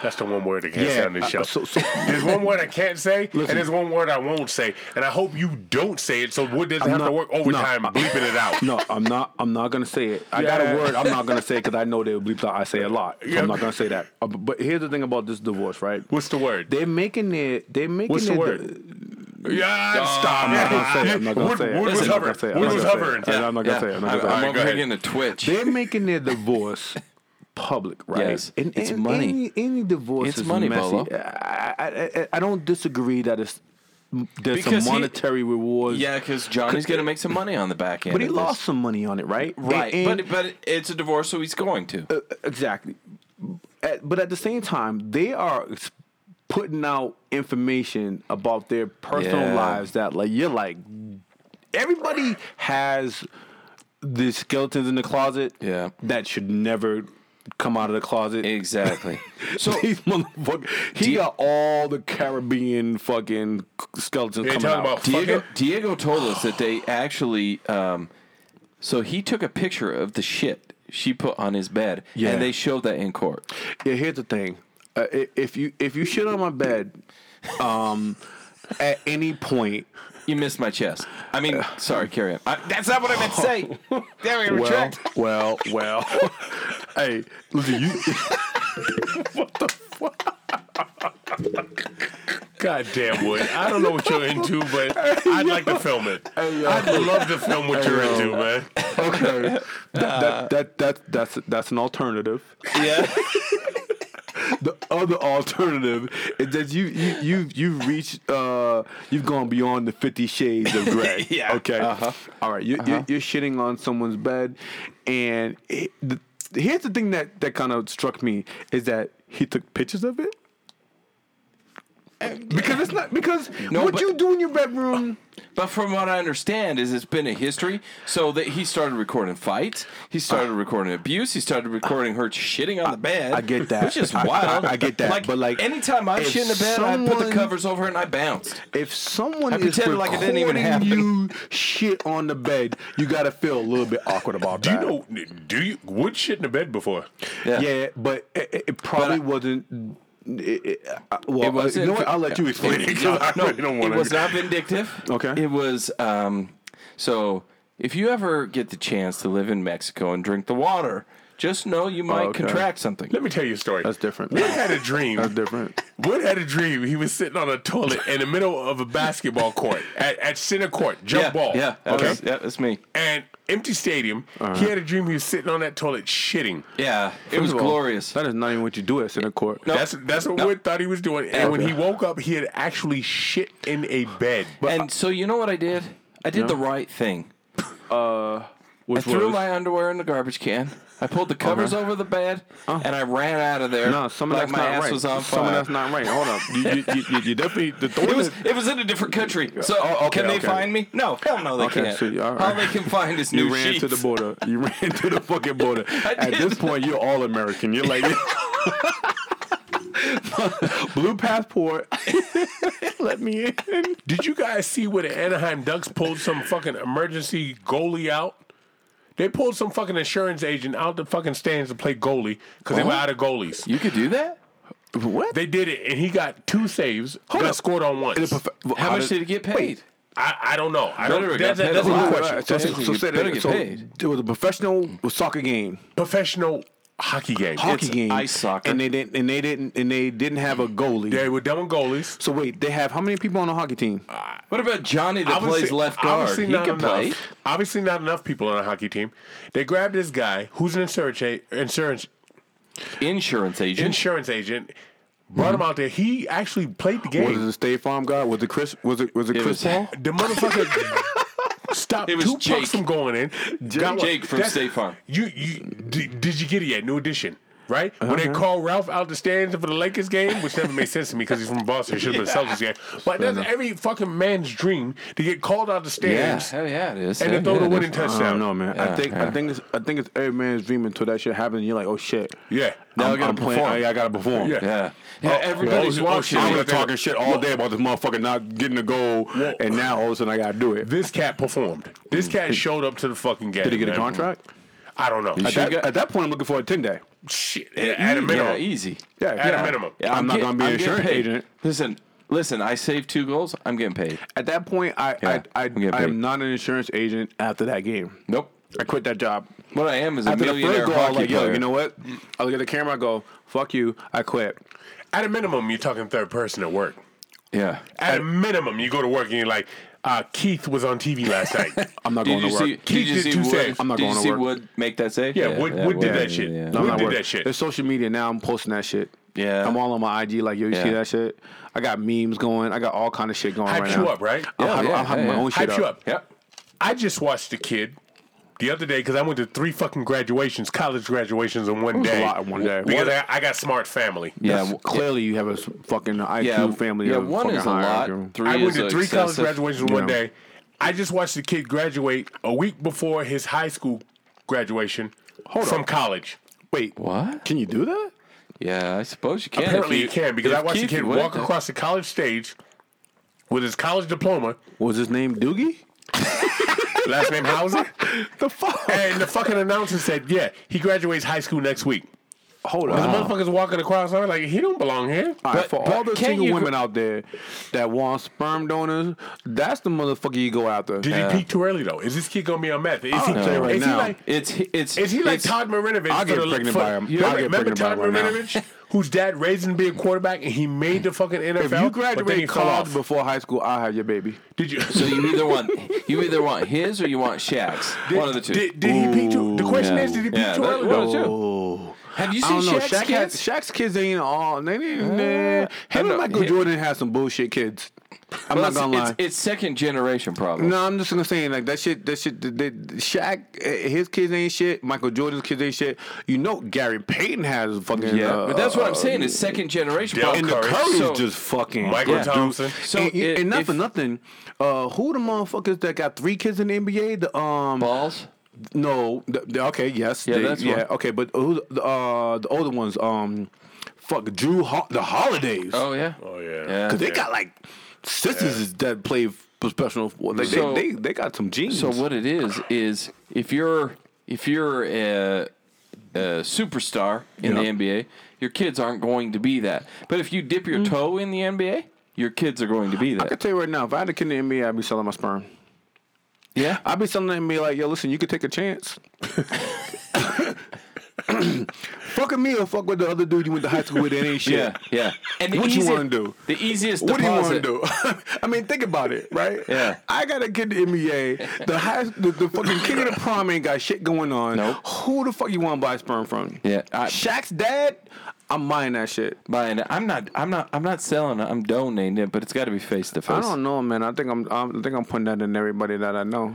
That's the one word I can't say on this uh, show. so- so- there's one word I can't say, and there's one word I won't say. And I hope you don't say it, so Wood doesn't I'm have to not- work overtime no. bleeping it out. No, I'm not. I'm not gonna say it. I got a word. I'm not gonna say it because I know they will bleep out. I say a lot. So Yeah. I'm not gonna say that. Uh, but but here's the thing about this divorce, right? What's the word? They're making it. They're making What's the it. word? Yeah, stop. I'm not gonna say it. I'm not gonna say it. Wood was Listen, I'm not hovering. gonna say it. Wood was not gonna say hovering. I'm not gonna say it. I'm not gonna say I'm over here getting the twitch. They're making their divorce public, right? Yes, it's money. Any, any divorce It's is money, messy. Bolo. I, I, I, I don't disagree that it's there's Because some he- monetary rewards. yeah, because Johnny's gonna make some money on the back end. but he of this. lost some money on it, right? right? And- but but it's a divorce, so he's going to. Uh, exactly. At, but at the same time, they are s- putting out information about their personal Yeah. lives that, like, you're like, everybody has the skeletons in the closet. Yeah. That should never come out of the closet. exactly. So these motherfuckers, he you- got all the Caribbean fucking skeletons coming talking out. about Diego fucking. Diego told us that they actually. Um, so he took a picture of the shit she put on his bed, Yeah. and they showed that in court. Yeah, here's the thing. Uh, if you if you shit on my bed, um, at any point, You missed my chest. I mean, sorry, carry on. I, that's not what I meant to say. There we well, retract. well, well. hey, listen, you. What the fuck? God damn Wood. I don't know what you're into, but I'd like to film it. I'd love to film what you're into, man. Okay, that, that that that that's that's an alternative. Yeah. The other alternative is that you you you you've reached uh you've gone beyond the Fifty Shades of Grey. Yeah. Okay. Uh-huh. All right. You, you're, you're shitting on someone's bed, and it, the, here's the thing that that kind of struck me is that he took pictures of it. Because it's not because No, what but- you do in your bedroom. But from what I understand, is it's been a history. So that he started recording fights. He started recording abuse. He started recording her shitting on the bed. I get that. Which is I- I- wild. I get that, like, but, like, anytime I shit in the bed, I put the covers over it and I bounced. If someone I is pretended like it didn't even recording happen. you shit on the bed, you gotta feel a little bit awkward about that. Do you know? Do you Wood shit in the bed before? Yeah. Yeah, but it, it- it probably I- wasn't. It, it, uh, well, It wasn't- you know what? I'll let you explain it. 'cause No, I no, really don't want it was not vindictive. Okay. It was um, so if you ever get the chance to live in Mexico and drink the water, just know you might okay. contract something. Let me tell you a story. That's different. Wood had a dream. That's different. Wood had a dream. He was sitting on a toilet in the middle of a basketball court at, at center court, jump yeah, ball. yeah, that Okay. was- yeah, that's me. and empty stadium. Uh-huh. He had a dream. He was sitting on that toilet shitting. Yeah, it was all, glorious. That is not even what you do at center court. No. That's that's what No. Wood thought he was doing. And when he woke up, he had actually shit in a bed. and so you know what I did? I did the right thing. I Which threw was- my underwear in the garbage can. I pulled the covers over the bed, oh. and I ran out of there. No, some of like that's my not ass right. was on some of fire. that's not right. Hold up. You, you, you, you- you definitely the It was it was in a different country. So Oh, okay, can they okay. find me? No, hell no, they Okay, can't. so you- all All right. they can find is new You ran sheets. to the border. You ran to the fucking border. At did. this point, you're all American. You're like blue passport. Let me in. Did you guys see where the Anaheim Ducks pulled some fucking emergency goalie out? They pulled some fucking insurance agent out the fucking stands to play goalie because they were oh. out of goalies. You could do that. What? They did it, and he got two saves. Hold got up. scored on once. How, much did he get paid? I, I don't know. I don't. Better That's, that's a a good question. right. So, so, so, You say better that- get so paid. it was a professional soccer game, Professional hockey game. hockey It's game, ice soccer. and they didn't, and they didn't, and they didn't have a goalie. They were done with goalies. So wait, they have how many people on the hockey team? Uh, what about Johnny that Obviously- plays left guard? obviously He not can enough. play. Obviously, not enough people on a hockey team. They grabbed this guy who's an insurance a- insurance Insurance agent. insurance agent. Brought him out there. He actually played the game. Was it game. the State Farm guy? Was it Chris? Was it was it, It Chris was- Paul? The motherfucker stopped It was two Jake. from going in. One- Jake from State Farm. You, you did, did you get it yet? New edition. Right when Uh-huh. they call Ralph out the stands for the Lakers game, which never made sense to me because he's from Boston. It should have been the Celtics game. But that's every fucking man's dream to get called out the stands. yeah, stands hell yeah, it is. and Yeah, to throw yeah, the winning is. I touchdown. don't know, man. I think yeah. I think it's I think it's every man's dream until that shit happens. and You're like, oh shit. Yeah. Now I I'm, gotta I'm playing. perform. I, I gotta perform. Yeah. Yeah, yeah. Oh, everybody's oh, watching. I shit. was talking shit all day about this motherfucker not getting a goal, and now all of a sudden I gotta do it. This cat performed. This cat showed up to the fucking game. Did he get a man. contract? I don't know. At that, got- at that point, I'm looking for a 10 day. Shit, at a minimum. Yeah, easy. Yeah, At a minimum. Yeah, I'm not get- gonna be an I'm getting insurance paid. agent. Listen, listen. I saved two goals. I'm getting paid. At that point, I Yeah, I, I, I'm getting I paid. am not an insurance agent after that game. Nope. I quit that job. What I am is a After the millionaire first goal, I was hockey like, yo, player. you know what? I look at the camera, I go, fuck you, I quit. At a minimum, you're talking third person at work. yeah. At a minimum, you go to work and you're like, uh, Keith was on TV last night. I'm not Did going you to work. see? Keith Did did see two Wood? saves. I'm not did going you to see work. Wood make that save? Yeah, Wood- Wood did that shit. Yeah, No, I'm We not did working. that shit. It's social media now. I'm posting that shit. Yeah. I'm all on my IG. Like, yo, you see that shit? I got memes going. I got all kind of shit going Hype right you now. up, right? I'm, Yeah, hype- yeah, I'm having yeah, my yeah. own shit Hype you up. up. Yep. I just watched a kid the other day because I went to three fucking graduations, college graduations in one day. a lot in one day. Because I, I got smart family. Yeah. That's- w- clearly you have a s- fucking IQ Yeah. family. Yeah. of One fucking is a high lot. IQ. Three I went is to three college excessive. graduations in one Yeah. day. I just watched the kid graduate a week before his high school graduation Hold from up. college. Wait, What? can you do that? Yeah, I suppose you can. Apparently, if you can because if I watched the Keith kid went walk there. across the college stage with his college diploma, Was his name Doogie? last name Howser, The fuck? and the fucking announcer said, "Yeah, he graduates high school next week." Hold The on. motherfuckers walking across, I was like, "He don't belong here." All right, But- for but all the single you- women out there that want sperm donors, that's the motherfucker you go after. Did he peak too early though? Is this kid gonna be on meth? Is he, I'll tell you right is he now. like It's it's Is he like it's, Todd Marinovich? I'll get the- pregnant for- by him. You I'll remember, get remember pregnant by Todd right. Marinovich, whose dad raised him to be a quarterback, and he made the fucking NFL. if you but graduate college before high school, I'll have your baby. did you? So you either want you either want his or you want Shaq's. One of the two. Did, did he peak too? The question Yeah. is, did he peak Yeah, too early? well, though? too. Oh. Have you seen don't. Shaq's Shaq had, kids? Shaq's kids ain't all. They didn't. Uh, him and. Michael He- Jordan had some bullshit kids. I'm Well, not it's, gonna lie. it's, it's second generation problem. no, I'm just gonna say like that shit. That shit. That, that, Shaq, eh, his kids ain't shit. Michael Jordan's kids ain't shit. You know, Gary Payton has fucking. Yeah, uh, but that's what I'm uh, saying. It's second generation Dell problem. And the Curry. Curry's So- just fucking. Michael Yeah. Thompson. So and, and- i- and not if- for nothing, uh, who the motherfuckers that got three kids in the NBA? The um, balls. No, the, the- okay, yes, Yeah, they- that's yeah, one. okay, but who the uh the older ones? Um, fuck, Jrue, Ho- the Holidays. Oh yeah. Oh yeah. Yeah. Cause they got like sisters that play professional. Like So- they, they they got some genes. So what it is is if you're if you're a, a superstar in Yeah. the NBA, your kids aren't going to be that. But if you dip your toe in the NBA, your kids are going to be that. I can tell you right now, if I had a kid in the NBA, I'd be selling my sperm. Yeah. I'd be selling them and be like, yo, listen, you could take a chance. fuck with me or fuck with the other dude you went to high school with that ain't shit. Yeah, yeah. And the What you wanna do? The easiest What do you want to do? I mean, think about it, right? Yeah. I got a kid in the NBA. The high, the, the fucking king of the prom ain't got shit going on. Nope. Who the fuck you want to buy sperm from? Yeah, I- Shaq's dad. I'm buying that shit. Buying it. I'm not. I'm not. I'm not selling it. I'm donating it, but it's got to be face to face. I don't know, man. I think I'm, I'm I think I'm putting that in everybody that I know.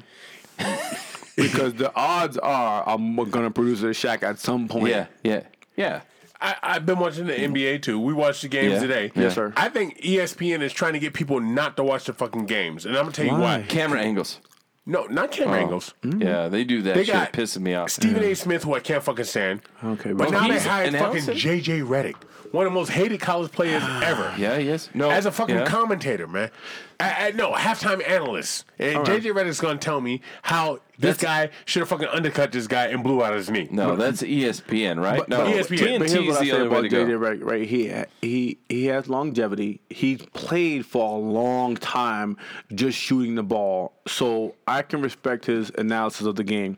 because the odds are I'm gonna produce a Shaq at some point. Yeah, yeah, yeah. I, I've been watching the NBA too. We watched the games Yeah. today. Yes, sir. I think ESPN is trying to get people not to watch the fucking games, and I'm gonna tell you Why? why. Camera angles. No, not camera angles. Yeah, they do that. They shit got pisses me off. Stephen A. Smith, who I can't fucking stand. Okay, but but now they he's hired fucking announcing? JJ Redick, one of the most hated college players ever. Yeah, yes. No. As a fucking yeah. commentator, man. I, I, no, halftime analyst. And JJ Redick's gonna tell me how this That's- guy should have fucking undercut this guy and blew out his knee. No, that's ESPN, right? But- no, but ESPN. But TNT here's is what I the say other way about to go. JJ Redick, right? He he he has longevity. He's played for a long time, just shooting the ball. So I can respect his analysis of the game.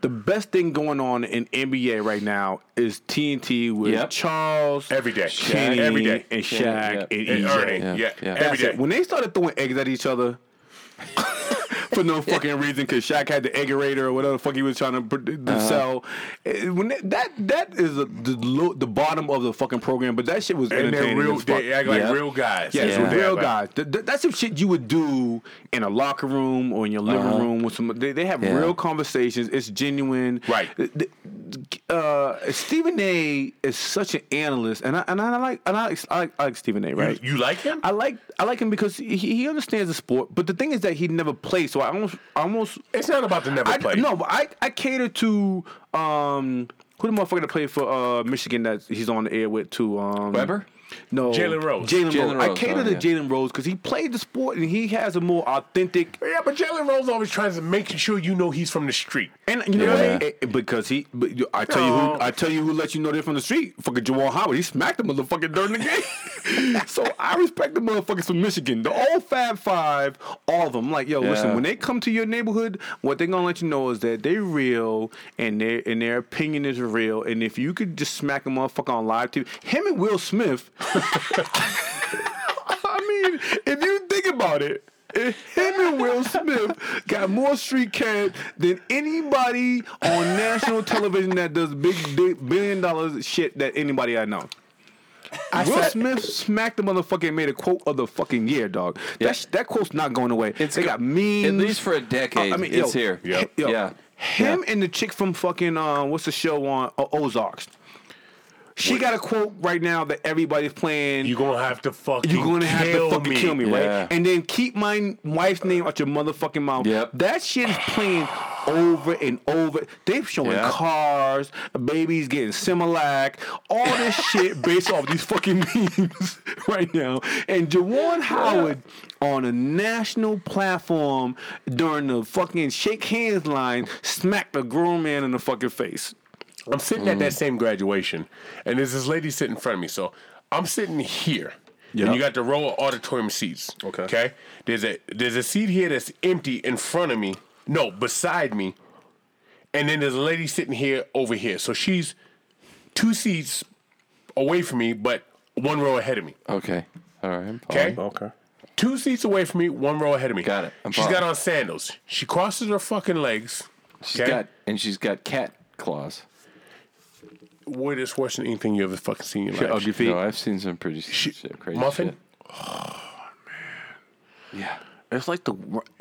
The best thing going on in NBA right now is TNT with Yep. Charles, Every day. Kenny, Every day. and Kenny, Shaq, yeah. and And EJ. Ernie. Yeah, Yeah, yeah. every That's day. it. When they started throwing eggs at each other for no fucking reason, because Shaq had the eggerator or whatever the fuck he was trying to, produ- to sell. eh, When they- that that is a, the low, the bottom of the fucking program, but that shit was and they're real. as fuck. They act like Yeah. real guys. Yeah, That's some real guys. Th- th- that's some shit you would do in a locker room or in your living room with some. They, they have Yeah. real conversations. It's genuine. Right. Th- th- Uh, Stephen A. is such an analyst, and I and I like and I like, I like, I like Stephen A. Right. You, you like him? I like I like him because he, he understands the sport. But the thing is that he never played, so I almost I almost it's not about the never I, play. no, but I I cater to um Who the motherfucker that played for uh, Michigan that he's on the air with too? Um, Webber? No, Jalen Rose. Jalen Jalen Rose. I Rose, cater oh, to yeah. Jalen Rose because he played the sport and he has a more authentic. Yeah, but Jalen Rose always tries to make sure you know he's from the street. And you know Yeah. what I mean? Eh, eh, Because he, but I tell you who, I tell you who let you know they're from the street. Fucking Juwan Howard, he smacked the motherfucker during the game. so I respect the motherfuckers from Michigan, the old Fab Five, all of them. Like, yo, listen, when they come to your neighborhood, what they're gonna let you know is that they real and their and their opinion is real. And if you could just smack a motherfucker on live TV, him and Will Smith. I mean, if you think about it, him and Will Smith got more street cred than anybody on national television that does big, big billion dollars shit that anybody I know. Will Smith smacked the motherfucker and made a quote of the fucking year, dog. That sh- that quote's not going away. It's they go- got memes. At least for a decade, Uh, I mean, it's yo, here. Yep. Yo, Yeah. Him Yeah. and the chick from fucking uh, what's the show on uh, Ozarks? She got a quote right now that everybody's playing. You're gonna have to fucking You're gonna have to fucking me. kill me, Yeah. right? And then keep my wife's name out your motherfucking mouth. Yep. That shit is playing over and over. They're showing Yeah. cars, babies getting Similac, all this shit based off these fucking memes right now. And Juwan Howard on a national platform during the fucking shake hands line smacked a grown man in the fucking face. I'm sitting at that mm. same graduation, and there's this lady sitting in front of me. So I'm sitting here, Yeah. and you got the row of auditorium seats. Okay. Okay. There's a there's a seat here that's empty in front of me. No, beside me, and then there's a lady sitting here over here. So she's two seats away from me, but one row ahead of me. Okay. All right. Okay. Okay. Two seats away from me, one row ahead of me. Got it. I'm She's following. got on sandals. She crosses her fucking legs. She's okay? got and she's got cat claws. What is worse than anything you ever fucking seen in your life? Ugly feet. No, I've seen some pretty She- shit, crazy muffin. shit. Oh man. Yeah. It's like the.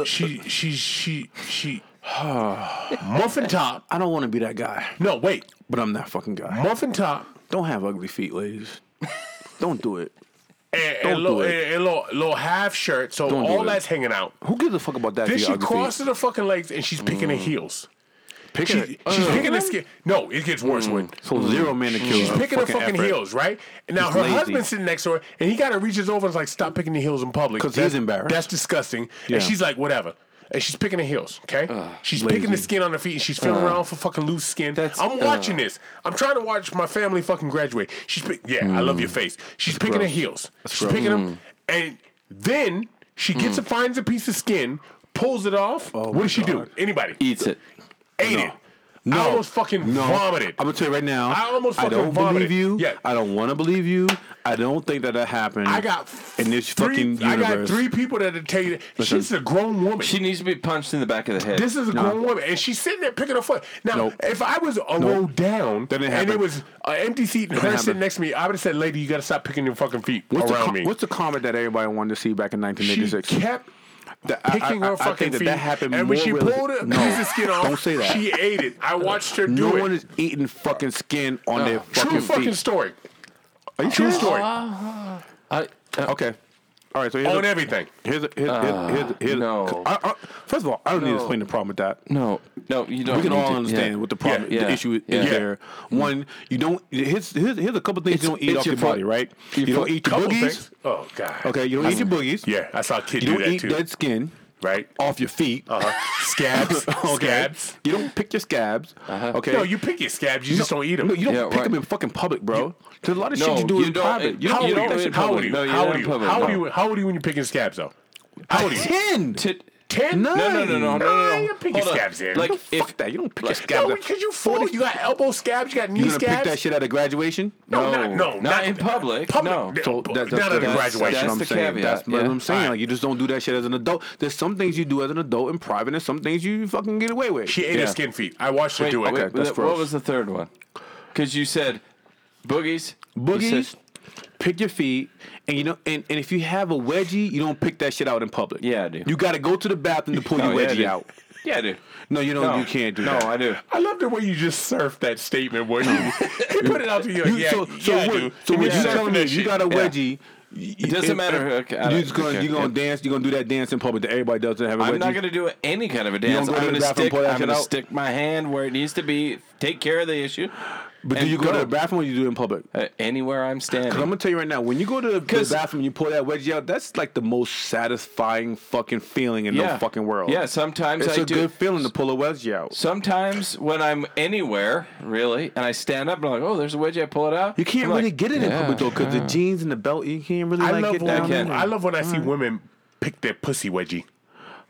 She she she she muffin top. I don't want to be that guy, No, wait. but I'm that fucking guy. Muffin top Don't have ugly feet, ladies. don't do it. and, and, Don't little, do and, it. and little, little half shirt, so Don't do all it. that's hanging out. Who gives a fuck about that? Then if she crosses her fucking legs and she's picking her Mm. heels. Picking She, it. she's Uh, picking the skin. No, it gets worse when. So zero manicure. She's picking her fucking effort. heels, right? And now her lazy. husband's sitting next to her, and he kind of reaches over and is like, "Stop picking the heels in public." Because he's embarrassed. That's disgusting. Yeah. And she's like, "Whatever." And she's picking the heels. Okay, she's picking the skin on her feet, and she's feeling around for fucking loose skin. That's- I'm watching this. I'm trying to watch my family fucking graduate. She's pick, yeah, I love your face. She's picking her gross. heels. she's gross. picking them, and then she gets and finds a piece of skin, pulls it off. what does she do? Anybody? Eats it. Ate it. No, I almost fucking no. vomited. I'm gonna tell you right now. I almost fucking I fucking don't vomited. believe you. Yeah. I don't want to believe you. I don't think that that happened. I got in this three, fucking I got three people that tell you that Listen. she's a grown woman. She needs to be punched in the back of the head. this is a grown woman, and she's sitting there picking her foot. Now, Nope. if I was a row down That didn't and it was an empty seat and her happen. sitting next to me, I would have said, "Lady, you got to stop picking your fucking feet What's the, around com- me." what's the comment that everybody wanted to see back in 1986? she 1986? kept That- I- picking I- her I fucking think that feet, that happened and when she realistic- pulled a No, piece of skin off, don't say that. she ate it. I watched her do no it. No one is eating fucking skin on their fucking True fucking fucking feet. story. Are you True serious? story. I, uh, Okay. All right. So here's On a, everything. here's a, here's, here's, ah, here's, here's no. I, I, first of all, I don't need to explain the problem with that. no, no, you don't. we can all to- understand yeah. what the problem, Yeah, the yeah, issue is yeah. there. One, you don't. Here's here's, here's a couple things It's- you don't eat off your your body, foot. right? Your you don't foot- eat your boogies. things. Oh God. Okay, you don't eat your boogies. Yeah, I saw a kid You do don't that eat too. dead skin Right. off your feet. Uh-huh. Scabs. Okay. Scabs. You don't pick your scabs. Okay. No, you pick your scabs. You just don't eat them. No, you don't Yeah, pick right. them in fucking public, bro. There's a lot of No, shit you do you in don't- private. You how don't, old you are don't you? shit How old are you? you? No, you're How not old are you? How old are you? How old are you when you're picking scabs though? How old are you? Ten. Tit- Ten? No. no, no, no, no, no, no, Nah, no. you pick your Hold scabs in. Like Fuck if that. You don't pick your No, because you full. You got elbow scabs. You got knee scabs. You gonna pick that shit at a graduation? No, No, not, no, not in public, no. So that, that's, not at a graduation. That's, That's I'm the saying. caveat, That's what. I'm saying. Alright. Like you just don't do that shit as an adult. There's some things you do as an adult in private, and some things you fucking get away with. She ate Yeah. her skin feet. I watched her do it. okay. wait, that's what was the third one? Because you said boogies. Boogies. Said- Pick your feet, and you know, and, and if you have a wedgie, you don't pick that shit out in public. Yeah, I do. You got to go to the bathroom to pull No, oh, your yeah, wedgie do. out. Yeah, I do. No, you don't. No, You can't do no, that. No, I do. I love the way you just surfed that statement. Where you he put it out to you. Like, You- yeah, so, so yeah, I what, do. so And what you you surfing telling me? that You got a Yeah. wedgie. It doesn't matter. Okay, You don't- just gonna okay, you gonna yeah. dance. You gonna do that dance in public that everybody does to have a wedgie. I'm not going to do any kind of a dance. go I'm to gonna, stick. I'm going to stick my hand where it needs to be. Take care of the issue. But do you go, to the bathroom or you do it in public? Uh, anywhere I'm standing. Cause I'm gonna tell you right now, when you go to the bathroom, and you pull that wedgie out. That's like the most satisfying fucking feeling in the fucking world. Yeah, sometimes it's I a do. good feeling to pull a wedgie out. Sometimes when I'm anywhere, really, and I stand up and I'm like, oh, there's a wedgie, I pull it out. You can't I'm really like, get it in yeah, public though, because the jeans and the belt, you can't really I like love get when down. can. I love when I see women pick their pussy wedgie.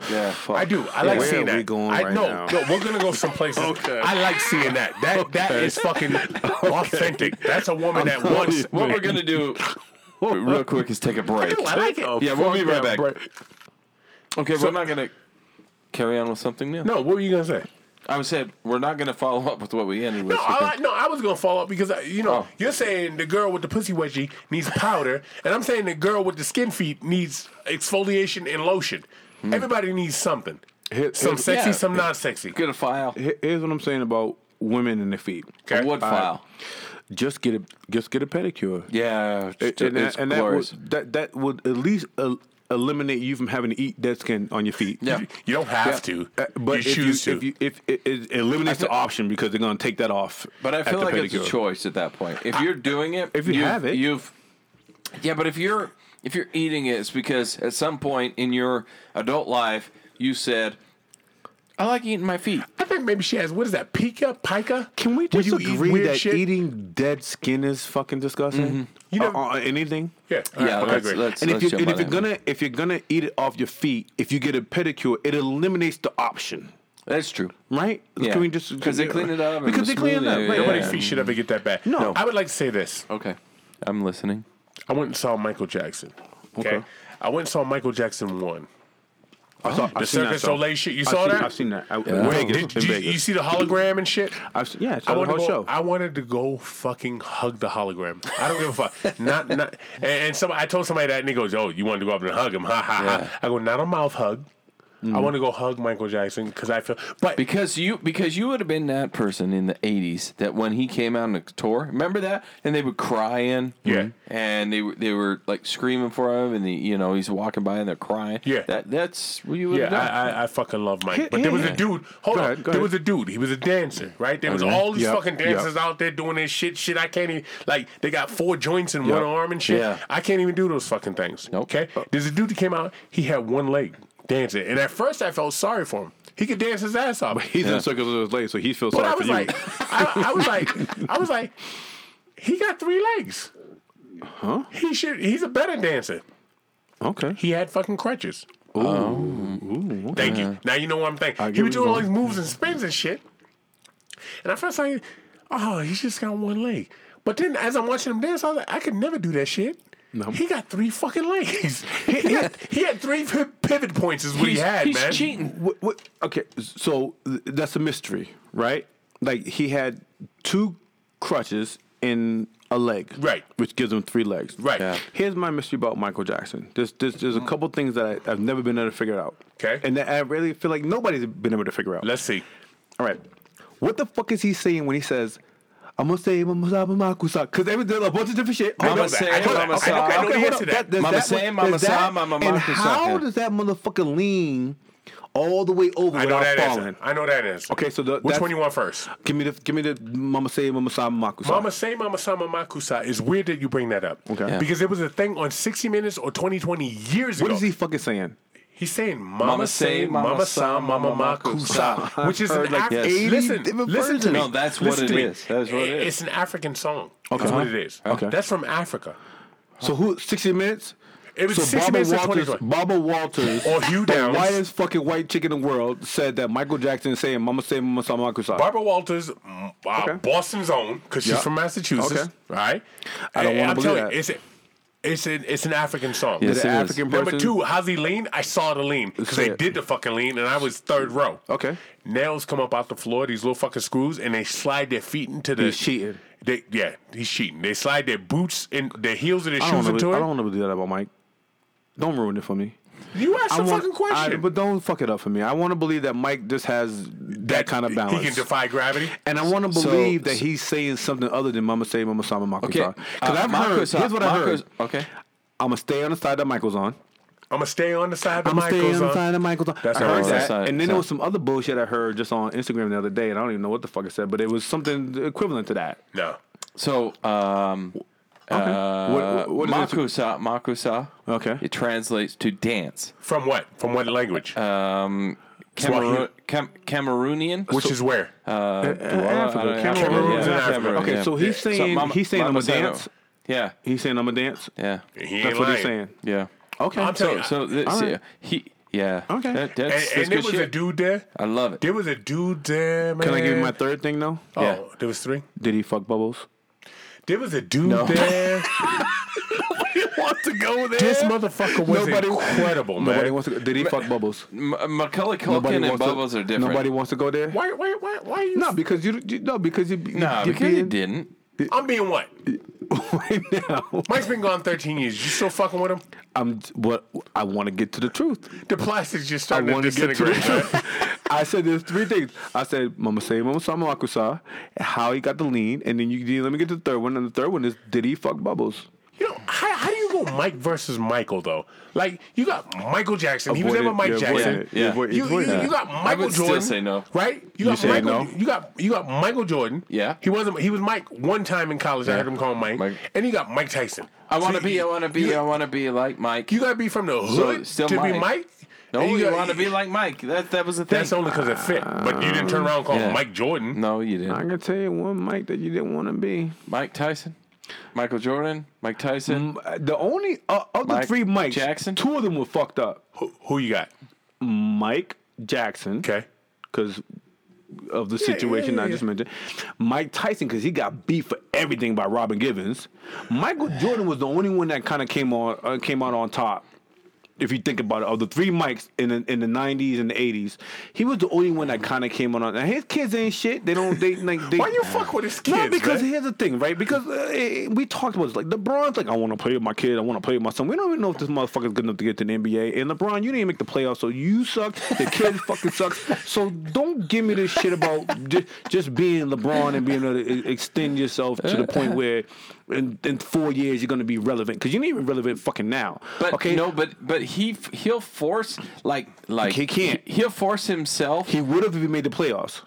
Yeah, fuck. I do. I like Where seeing are that. we going I, right no, now? no, we're gonna go someplace. Okay. I like seeing that. That that is fucking authentic. That's a woman that wants. What we're gonna do real quick is take a break. I like it. Yeah, we'll be right Fuck back. that Okay, So- we're not gonna carry on with something new. No, what were you gonna say? I was said we're not gonna follow up with what we ended with. No, I, no, I was gonna follow up because uh, you know Oh. you're saying the girl with the pussy wedgie needs powder, and I'm saying the girl with the skin feet needs exfoliation and lotion. Everybody needs something. Here- some sexy, yeah. some not sexy. Get a file. Here's what I'm saying about women and their feet. Okay. A wood All right. file. Just get a just get a pedicure. Yeah, it's, and, it's and that glorious. would that that would at least uh, eliminate you from having to eat dead skin on your feet. Yeah. You don't have Yeah. to, Uh, but you if choose you, to. if you if it, it eliminates I the option because they're gonna take that off. But I at feel the like it's a choice at that point. If you're doing it, If you you've- have it. you've yeah. But if you're if you're eating it, it's because at some point in your adult life you said, "I like eating my feet." I think maybe she has what is that? Pica, pica? Can we Where just you eat agree weird that shit? eating dead skin is fucking disgusting? You know- Uh, uh, anything. Yeah, Yeah, I let's, agree. let's, And if let's you jump and on if you're one. gonna if you're gonna eat it off your feet, if you get a pedicure, it eliminates the option, that's true. right? Yeah. Can we just 'Cause they clean it up and Because they clean it smooth up. it, Right. yeah. Nobody's feet should ever get that bad. No. I would like to say this. Okay, I'm listening. I went and saw Michael Jackson. Okay. Okay. I went and saw Michael Jackson one. Oh, I saw, The I've that. Soleil shit. You I've saw seen- that? I've seen that. I, Yeah. in Wait, Vegas, did, did you, you see the hologram and shit? I've seen, yeah, I I saw the wanted, whole to go, show. I wanted to go fucking hug the hologram. I don't give a fuck. not, not. And, and some, I told somebody that, and he goes, "Oh, you wanted to go up and hug him? Ha ha Yeah. ha!" I go, "Not a mouth hug. I mm. want to go hug Michael Jackson because I feel." But Because you because you would have been that person in the '80s that when he came out on the tour, remember that, and they would cry in, Yeah. and they were they were like screaming for him, and the, you know he's walking by and they're crying. Yeah. that that's what you would Yeah, have done. I, I, I fucking love Mike. Here- But there was here- a dude. Hold Go on. ahead, go there ahead. was a dude. He was a dancer, right? There was Okay. all these Yep, fucking yep. dancers out there doing this shit. Shit, I can't even. Like, they got four joints in Yep. one arm and shit. Yeah. I can't even do those fucking things. Nope. Okay? Oh. There's a dude that came out. He had one leg dancing. And at first, I felt sorry for him. He could dance his ass off. But He's in circles with his legs, so he feels But sorry I for was you. like, I, I was like, I was like, he got three legs. huh? He should. He's a better dancer. Okay. He had fucking crutches. Ooh, Thank you. Now you know what I'm thinking. I He get was doing all these moves and spins and shit. And I first like, oh, he's just got one leg. But then as I'm watching him dance, I was like, I could never do that shit. No. He got three fucking legs. he, had, he had three pi- pivot points, is what he he's, had, he's man. cheating. What, what, okay, so th- that's a mystery, right? Like he had two crutches in a leg, Right. Which gives him three legs, Right. Yeah. Here's my mystery about Michael Jackson. There's there's, there's a mm. couple things that I, I've never been able to figure out. Okay. and that I really feel like nobody's been able to figure out. Let's see. All right, what the fuck is he saying when he says? I'm gonna say Mama sama Makusa because they did a bunch of different shit. Mama know that. say, I know that. Mama I sa. know- I know the hold answer up. to that. there's Mama say, one- Mama there's sa, that, Mama And how yeah. does that motherfucker lean all the way over I know without that falling? answer. I know that answer. Okay, so the- which that's- one you want first? Give me the give me the Mama say Mama Sama Makusa. Mama say Mama Sama Makusa is weird that you bring that up. Okay. Yeah. Because it was a thing on 60 Minutes or 20, 20 years What ago. What is he fucking saying? He's saying Mama, Mama say, say, Mama, Mama sa, sa, Mama Mama makusa, makusa. which is I've an heard like African. 80 listen, listen to me. No, that's what to it That's what it is. It's an African song. Okay. That's what it is. Okay. That's from Africa. So who? Sixty minutes. It was so 60 Barbara Minutes or Walters, 2020. Barbara Walters, Or Hugh the Downs. whitest fucking white chick in the world, said that Michael Jackson is saying "Mama say Mama Sama Makusa." Barbara Walters, uh, Okay. Boston's own, because she's Yeah. from Massachusetts, Okay. right? I don't wanna I'm believe telling that. you, it's an it's an African song. Yes, Did an it is. African Number person- two, how's he lean? I saw the lean because they it. did the fucking lean, and I was third row. Okay. Nails come up out the floor, these little fucking screws, and they slide their feet into the. He's cheating. They, yeah, he's cheating. They slide their boots and their heels of their I don't shoes know. into I it. I don't want to do that about Mike. Don't ruin it for me. You asked I a want- fucking question. I- but don't fuck it up for me. I want to believe that Mike just has that, kind of balance. He can defy gravity. and I want to So- believe that he's saying something other than "Mama say Mama Sama Makusa." Okay, Because uh, I've heard. Marcus- Here's what I heard. Okay, I'm gonna stay on the side that Michael's on. I'm gonna stay on the side that Michael's on. I'm Mike staying goes on the side of Michael's. That's I heard I that, said. and then So- there was some other bullshit I heard just on Instagram the other day, and I don't even know what the fuck it said, but it was something equivalent to that. No. So, um, uh, What- what is it? makusa, makusa. Okay. It translates to dance. From what? From what language? Um, Cameroon, Cam- Cameroonian. Which is where? Uh, Africa, well, I don't know. Cameroon. Cameroon's in Yeah, Africa. Cameroon, Okay, yeah. so he's So saying Mama- he's saying I'm a said, dance. Yeah, He's saying I'm a dance. yeah, He That's what lying. he's saying. yeah. Okay. I'm So, telling you. so this, All right. yeah, he, yeah. Okay. That, that's, And, that's and there good was a dude there. I love it. There was a dude there, man. Can I give you my third thing though? Oh, Yeah. there was three. Did he fuck Bubbles? There was a dude No. there. Nobody wants to go there. this motherfucker was Nobody- incredible, man. Nobody wants to. Go. Did he fuck Bubbles? M- Macaulay Culkin and wants to- Bubbles are different. Nobody wants to go there. why, why, why, why are you? No, because you, you no, because you. No, you because being- didn't. I'm being what? right now. Mike's been gone 13 years. You still fucking with him? I'm what I want to get to the truth. The plastic's just I to want to get to the truth. I said there's three things. I said Mama say Mama Sama Akusa, how he got the lean, and then you you let me get to the third one, and the third one is did he fuck Bubbles? You know, how, how do you go Mike versus Michael though? Like you got Michael Jackson. He was never. Mike Yeah, Jackson. it. Yeah. avoid- You, avoid you, that. you got Michael would still Jordan. say no. Right? You, You got say Michael. no? You got you got Michael Jordan. Yeah. He wasn't. He was Mike one time in college. I heard him call him Mike. Mike. And you got Mike Tyson. I want to So be. I want to be. I want to be like Mike. you gotta be from the So, hood still to be Mike. Mike. no, And you, got- want to be like Mike. That that was the thing. That's only because it fit. But you didn't turn around and call Yeah. him Mike Jordan. no, you didn't. I can tell you one Mike that you didn't want to be. Mike Tyson, Michael Jordan, Mike Tyson. The only uh, of the Mike three Mikes, Jackson? two of them were fucked up. Who, who you got? Mike Jackson, Okay. because of the yeah, situation yeah, I just mentioned. Mike Tyson, because he got beat for everything by Robin Givens. Michael Jordan was the only one that kind of came on uh, came out on top. If you think about it, of the three mics in the, in the '90s and the '80s, he was the only one that kind of came on. Now his kids ain't shit. They don't. They like. They, Why you fuck with his kids? no, because man? here's the thing, right? Because uh, eh, we talked about this. Like LeBron's like, I want to play with my kid. I want to play with my son. We don't even know if this motherfucker's good enough to get to the NBA. And LeBron, you didn't even make the playoffs, so you suck. The kid fucking sucks. So don't give me this shit about just, just being LeBron and being able to extend yourself to the point where in, in four years you're going to be relevant. Because you're not even relevant fucking now. But okay, no, but but he he'll force like like He can't. He'll force himself he would have if he made the playoffs.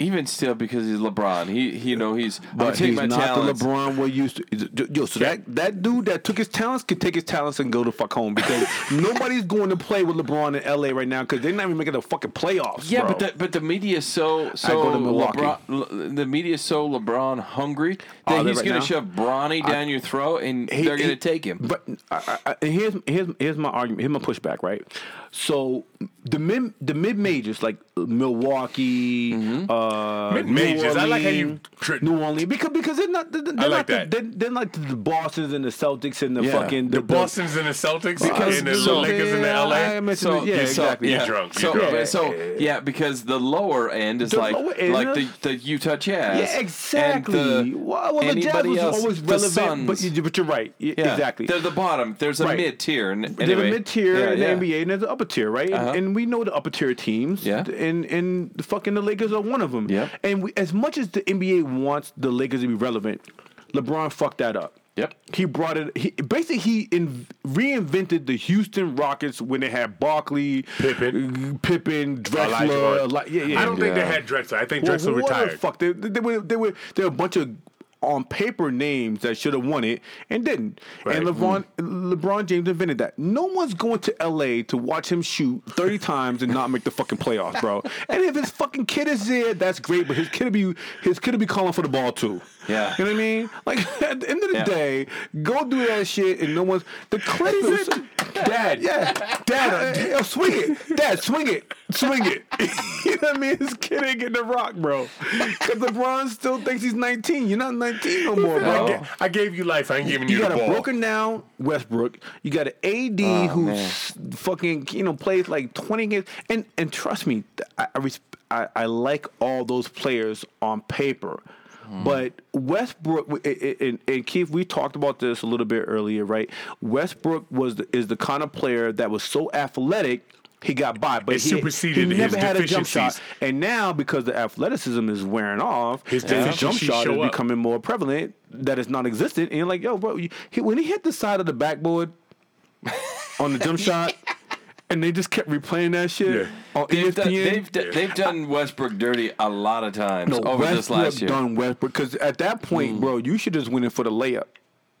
Even still because he's LeBron. He, he you know he's But he's not talents. the LeBron we're used to. Yo, so that, that dude that took his talents can take his talents and go to fuck home because nobody's going to play with LeBron in LA right now because they're not even making the fucking playoffs. Yeah, bro. but the, but the media so so go to Milwaukee. LeBron, the media is so LeBron hungry that oh, they he's right gonna shove Bronny down your throat and He- they're gonna take him. But I, I, I, here's here's here's my argument. Here's my pushback. Right. So the mid the mid majors like Milwaukee, Mm-hmm. uh, Mid-majors. I like how you Orleans- tr- New Orleans because because they're not they're, they're like not that. The, they're, they're like the Boston's and the Celtics and the Yeah. fucking the Boston's and the Celtics Because- and the so- Lakers and the LA. I So it. yeah, so, exactly. Yeah. You're drunk, So, you're drunk. but- so yeah, because the lower end is The like end like of- the, the Utah Jazz. Yeah, exactly. And the, well, well, the Jazz anybody was else, always the relevant, but, Suns. you, but you're right. Y- Yeah, Exactly. They're the bottom. There's a Right. mid tier. And There's a mid tier yeah, in the NBA, and there's an upper tier, right? And- Uh-huh. And, we know the upper tier teams. Yeah. And and the fucking the Lakers are one of them. Yep. And we, as much as the NBA wants the Lakers to be relevant, LeBron fucked that up. Yep. He brought it. He basically he in, reinvented the Houston Rockets when they had Barkley, Pippen. Pippen, Drexler. Olajuwon. Like, yeah, yeah. I don't think they had Drexler. I think Well, Drexler what the retired. fuck? They, they, were they were there were a bunch of on paper names that should have won it and didn't. And Right. LeBron mm. LeBron James invented that. No one's going to LA to watch him shoot 30 times and not make the fucking playoffs, bro. and if his fucking kid is there, that's great, but his kid will be his kid will be calling for the ball too. Yeah. You know what I mean? Like at the end of the Yeah. day, go do that shit and no one's the Clippers Dad, yeah. Dad, uh, yo, swing it. Dad, swing it. Swing it. you know what I mean? This kid ain't getting the rock, bro. Because LeBron still thinks he's 19. You're not 19 no more, I, bro. ga- I gave you life. I ain't giving you, ball. You got the a broken down Westbrook. You got an AD Oh, who man. s- fucking you know plays like 20 games. And and trust me, I I, res- I, I like all those players on paper. Hmm. But Westbrook and, and Keith, we talked about this a little bit earlier, right? Westbrook was the, is the kind of player that was so athletic. He got by, but It he, superseded he his never had a jump shot. And now, because the athleticism is wearing off, His jump shot is up. becoming more prevalent. That is non-existent. And you're like, yo, bro, you, he, when he hit the side of the backboard on the jump shot, and they just kept replaying that shit Yeah. on They've done, they've, d- they've done Westbrook dirty a lot of times no, over this last year. done Westbrook because at that point, mm. bro, you should just win it for the layup.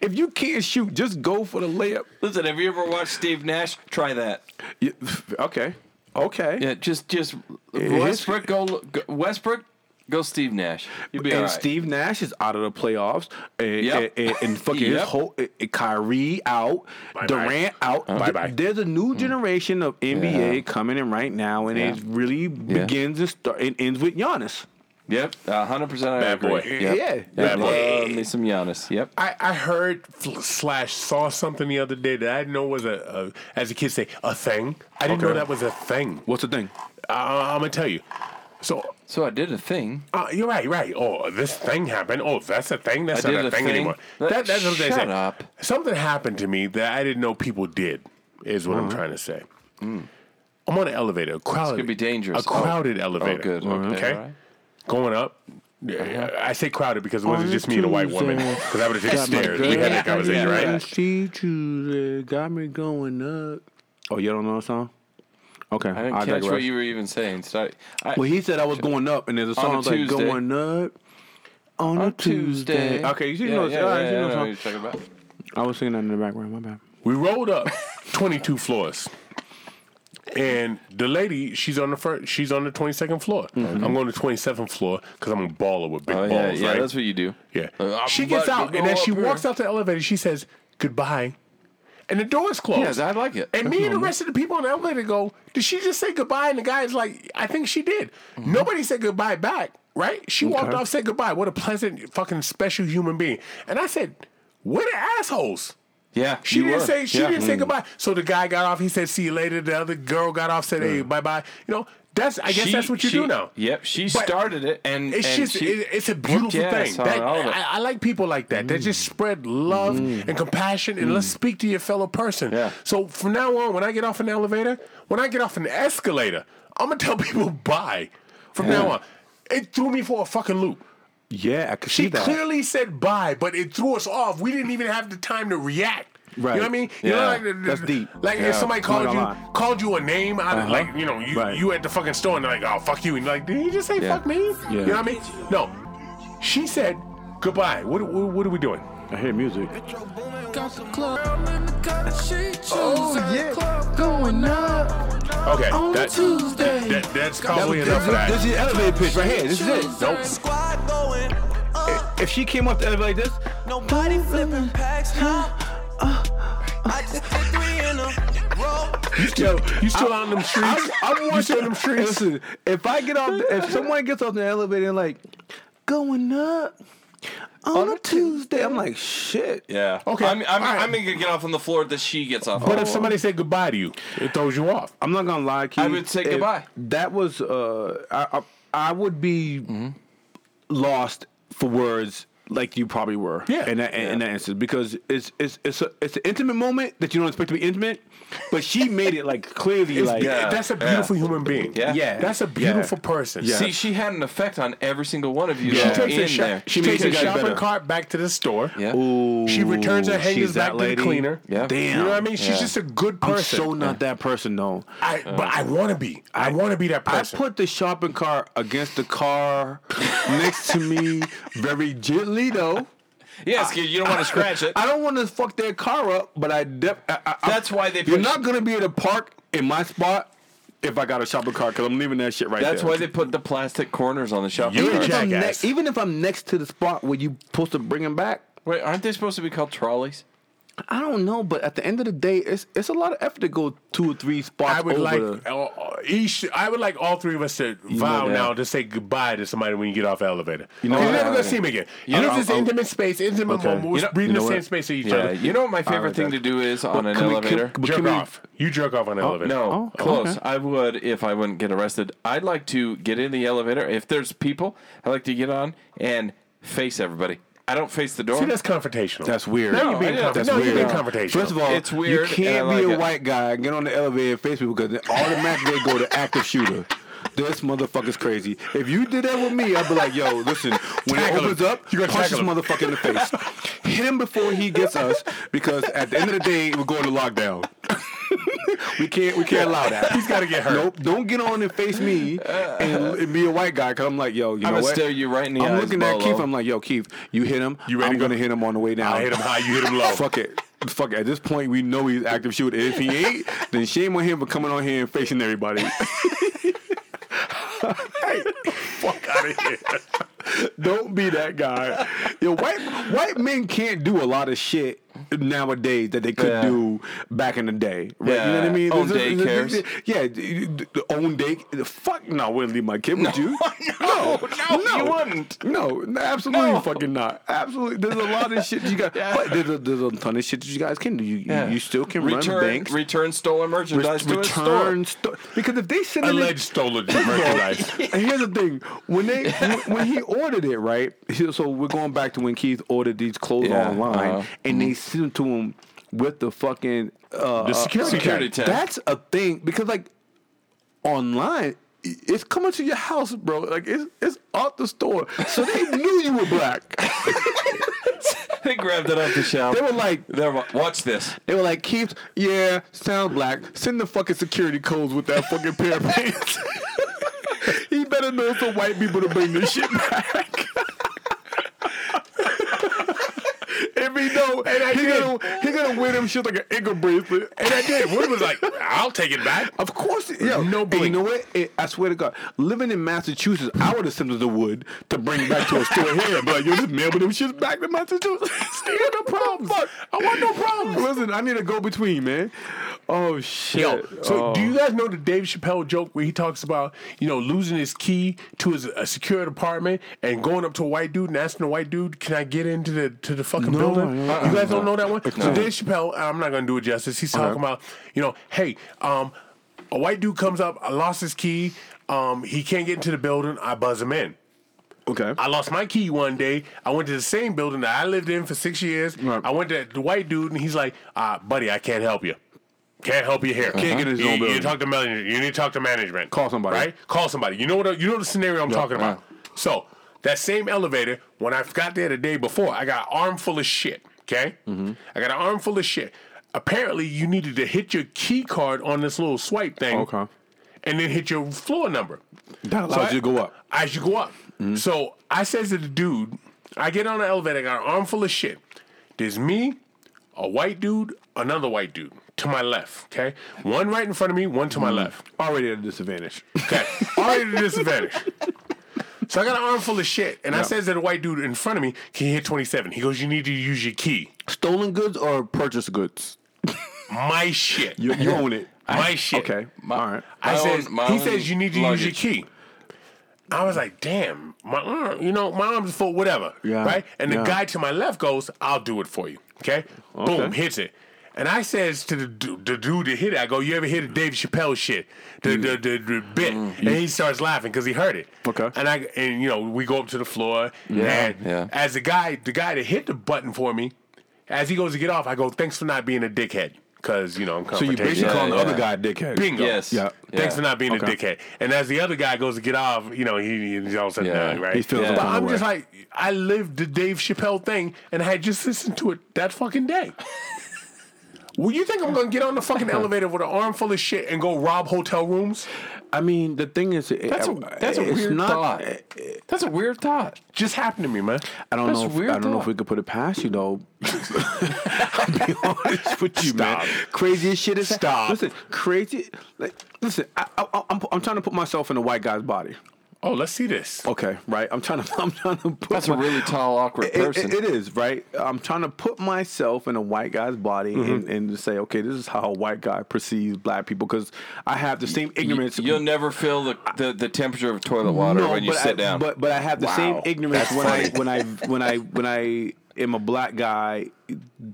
if you can't shoot, just go for the layup. Listen, have you ever watched Steve Nash? Try that. Yeah, okay, okay. Yeah, just just Westbrook go, go Westbrook go Steve Nash. You'll be and all right. Steve Nash is out of the playoffs, and, Yep. and, and, and fucking his whole uh, Kyrie out, Bye-bye. Durant out. Bye-bye. There's a new generation of NBA Yeah. coming in right now, and Yeah. it really begins and start and ends with Giannis. Yep, hundred percent. I Bad agree. boy. Yep. Yeah. Yep, Bad boy. love me some Giannis. Yep. I, I heard slash saw something the other day that I didn't know was a, a as the kids say a thing. I didn't know that was a thing. What's the thing? Uh, I'm gonna tell you. So So I did a thing. uh, you're right, right. Oh, this thing happened. Oh, that's a thing. That's I not did a a thing, thing. anymore. Let- That, that's what they shut say. up. Something happened to me that I didn't know people did. Is what I'm Uh-huh. trying to say. I'm on an elevator, a crowded, could be dangerous. a crowded elevator. Oh, good. Okay. Okay, all right. going up. Yeah, I say crowded because it wasn't just me and a white woman. Because I would have taken stairs. We had that conversation, right? She Tuesday got me going up. Oh, you don't know the song? Okay, I didn't catch what you were even saying. Sorry. I, Well, he said I was going up, and there's a On a song like Tuesday. going up on, a Tuesday. Okay, you yeah, know, yeah, all right, yeah, you know I know what you're talking about. I was singing that in the background. My bad. We rolled up 22 floors. And the lady, she's on the first, she's on the 22nd floor. I'm going to 27th floor because I'm a baller with big Mm-hmm. Oh yeah, balls, yeah. right? That's what you do. yeah. Uh, I'm she gets out, and go as she walks here. out the elevator, she says goodbye, and the door's closed. Yeah, I like it. And me and the rest of the people on the elevator go, "Did she just say goodbye?" And the guy's like, "I think she did." Mm-hmm. Nobody said goodbye back, right? She walked off, said goodbye. What a pleasant, fucking special human being. And I said, "What are assholes." Yeah, She didn't were. say she Yeah. didn't say Mm. goodbye. So the guy got off. He said, "See you later." The other girl got off. Said, "Hey, bye bye." You know, that's I guess She- that's what you she- do now. Yep, she But started it, and It's and just she it, it's a beautiful thing. That- all of it. I, I like people like that. That just mm. spread love mm. and compassion and let's mm. speak to your fellow person. Yeah. So from now on, when I get off an elevator, when I get off an escalator, I'm gonna tell people bye. From now on, it threw me for a fucking loop. Yeah, I could She see that. clearly said bye, but it threw us off. We didn't even have the time to react. Right. You know what I mean? You know, Yeah. like, the- the- That's deep. Like Yeah. if somebody called you lie. called you a name out of Uh-huh. like you know you Right. you at the fucking store and they're like oh fuck you and you're like did he just say Yeah. fuck me? Yeah. You know what I mean? No, she said goodbye. What what, what are we doing? I hear music. Oh yeah, going up. okay. On That, Tuesday. that, that's probably enough of that. This is the elevator pitch right here. This is it. Nope. Squad going up. If she came off the elevator like this, Nobody flipping packs now. I just did three in a row. Yo, you still on them streets? I'm, I'm watching them streets? Listen, if I get off, the, if someone gets off the elevator and like going up on a Tuesday, I'm like shit. Yeah. Okay, I'm, I'm, all right. I'm gonna get off on the floor that she gets off. But on. if somebody said goodbye to you, it throws you off. I'm not gonna lie, Keith, I would say if goodbye. That was uh, I, I I would be Mm-hmm. lost for words like you probably were. Yeah. In that in that instance, because it's it's it's a, it's an intimate moment that you don't expect to be intimate, but she made it like clearly It's like Yeah. That's a beautiful human being. Yeah. Yeah. That's a beautiful person. Yeah. See, she had an effect on every single one of you She that were takes a in shop, there. she She takes a shopping better. cart back to the store. Yeah. Ooh, She returns her she's hangers that back to the cleaner. Yeah. Damn. You know what I mean? She's just a good person. I'm person. so not that person though. I, but I want to be. I, want to be that person. I person. put the shopping cart against the car next to me very gently though. Yes, kid, you don't want to scratch it. I don't want to fuck their car up, but I, def- I, I I- That's why they You're put- not gonna be able to park in my spot if I got a shopping cart because I'm leaving that shit right there. That's there. why they put the plastic corners on the shopping You're even a if, cart. I'm jackass. ne- even if I'm next to the spot where you supposed to bring them back, Wait, aren't they supposed to be called trolleys? I don't know. But at the end of the day, it's it's a lot of effort to go two or three spots I would over. like uh, uh, each. I would like all three of us to vow now to say goodbye to somebody when you get off the elevator. You know you're never gonna see him again. You You know, know, this intimate space, intimate Okay. moment. We're You know- breathing you know the same what? space as each Yeah. other. You know what my favorite like thing that. to do is on an can we- elevator? but jerk can we- off. You jerk off on the elevator. No, Oh, close. okay. I would if I wouldn't get arrested. I'd like to get in the elevator. If there's people, I like to get on and face everybody. I don't face the door. See, that's confrontational. That's weird. No, you're being, I conf- That's no, weird. you're being confrontational. First of all, It's weird, You can't and be like a it. white guy and get on the elevator and face people because then automatically they go to active shooter. This motherfucker's crazy. If you did that with me, I'd be like, yo, listen, when Tackle it opens him. up, You gotta punch this him. motherfucker in the face. Hit him before he gets us because at the end of the day, we're going to lockdown. we can't we can't allow that. He's got to get hurt. Nope. Don't get on and face me and, and be a white guy. Cause I'm like, yo, you I'm know gonna what? stare you right in the I'm eyes, looking at Keith. I'm like, yo, Keith, you hit him. You ready I'm to go? gonna hit him on the way down. I hit him high, you hit him low. Fuck it. Fuck it. At this point, we know he's active shooter. If he ain't, then shame on him for coming on here and facing everybody. Fuck out of here. Don't be that guy. Yo, white white men can't do a lot of shit nowadays that they could Yeah. do back in the day. Right? You know what I Yeah. mean? Own There's a- there's a- daycares. Yeah, d- d- the own day. Fuck no, I wouldn't leave my kid with you. no, no, no, you wouldn't. No, absolutely No. fucking not. Absolutely. There's a lot of shit you got. But there's a, there's a ton of shit that you guys can do. You, Yeah. you still can return run banks. return stolen merchandise to a store. sto- because if they send it in- Alleged stolen merchandise. and here's the thing: when they when, when he ordered it, right? So we're going back to when Keith ordered these clothes Yeah, online, uh-huh. and they sent them to him with the fucking uh, The security Security tag. tag. That's a thing because like online. It's coming to your house, bro. Like it's it's out the store, so they knew you were black. They grabbed it off the shelf. They were like, They're watch this. They were like, Keith, yeah, sound black. Send the fucking security codes with that fucking pair of pants. he better know some white people to bring this shit back. If he don't, And I he did. gonna he gonna wear them shit like an ankle bracelet. And I did. Wood was like, I'll take it back. Of course, yeah. No you know what? It, I swear to God, living in Massachusetts, I would have sent them to Wood to bring it back to a store here. But yo, just mail them shits back to Massachusetts. Stay no problem. Fuck, I want no problems. Listen, I need a go between, man. Oh shit. Yo, so Oh. do you guys know the Dave Chappelle joke where he talks about, you know, losing his key to his a secure apartment and going up to a white dude and asking the white dude, "Can I get into the to the fucking No, building?" You guys don't know that one. So Dave Chappelle, I'm not gonna do it justice. He's talking about, you know, hey, um, a white dude comes up, I lost his key, um, he can't get into the building, I buzz him in. Okay. I lost my key one day. I went to the same building that I lived in for six years. Right. I went to the white dude, and he's like, uh, "Buddy, I can't help you. Can't help you here. Can't get his you, own you building. talk to management. You need to talk to management. Call somebody. Right? Call somebody. You know what? You know the scenario I'm talking about. yeah. So that same elevator, when I got there the day before, I got an arm full of shit. Okay, Mm-hmm. I got an armful of shit. Apparently, you needed to hit your key card on this little swipe thing. Okay. And then hit your floor number. That allows I- you to go up. As you go up. So I says to the dude, I get on the elevator, I got an arm full of shit. There's me, a white dude, another white dude to my left. Okay, one right in front of me, one to my left. Already at a disadvantage. Okay, already at a disadvantage. So I got an arm full of shit, and I says to the white dude in front of me, "Can you hit 27?" He goes, "You need to use your key." Stolen goods or purchased goods? My shit. You, you own it. My shit. Okay. All right. I My says own- my he says you need to luggage. use your key. I was like, damn, my arm, you know, my arm's full, whatever. Yeah, Right? And the yeah. guy to my left goes, I'll do it for you. Okay? Boom, hits it. And I says to the, du- the dude that hit it, I go, you ever hear the Dave Chappelle shit? The, mm-hmm. the, the, the bit. Mm-hmm. And he starts laughing because he heard it. Okay. And I and you know, we go up to the floor. Yeah, and yeah. as the guy, the guy that hit the button for me, as he goes to get off, I go, thanks for not being a dickhead. Cause you know I'm So you basically Yeah, calling the yeah. other guy a dickhead. Bingo. Yes. Yeah. Thanks Yeah. for not being Okay. a dickhead. And as the other guy goes to get off, you know, he, he's all of a sudden Yeah. done, right? He feels Yeah. some But kind of I'm way. just like, I lived the Dave Chappelle thing, and I had just listened to it that fucking day. Well, you think I'm gonna get on the fucking elevator with an arm full of shit and go rob hotel rooms? I mean, the thing is, That's a uh, that's a weird not, thought. Uh, that's a weird thought. Just happened to me, man. I don't That's know. If, I don't know if we could put it past you though. I'll be honest with you, Stop. man. Craziest shit is Stop. Listen, crazy. Like, listen, I, I, I'm I'm trying to put myself in a white guy's body. Oh, let's see this. Okay, right. I'm trying to I'm trying to put. That's a really tall, awkward It- it- person. it is right. I'm trying to put myself in a white guy's body Mm-hmm. and, and to say, okay, this is how a white guy perceives black people because I have the same ignorance. You'll never feel the, the, the temperature of toilet water when you sit I, down. But but I have the same ignorance That's when I when I when I when I am a black guy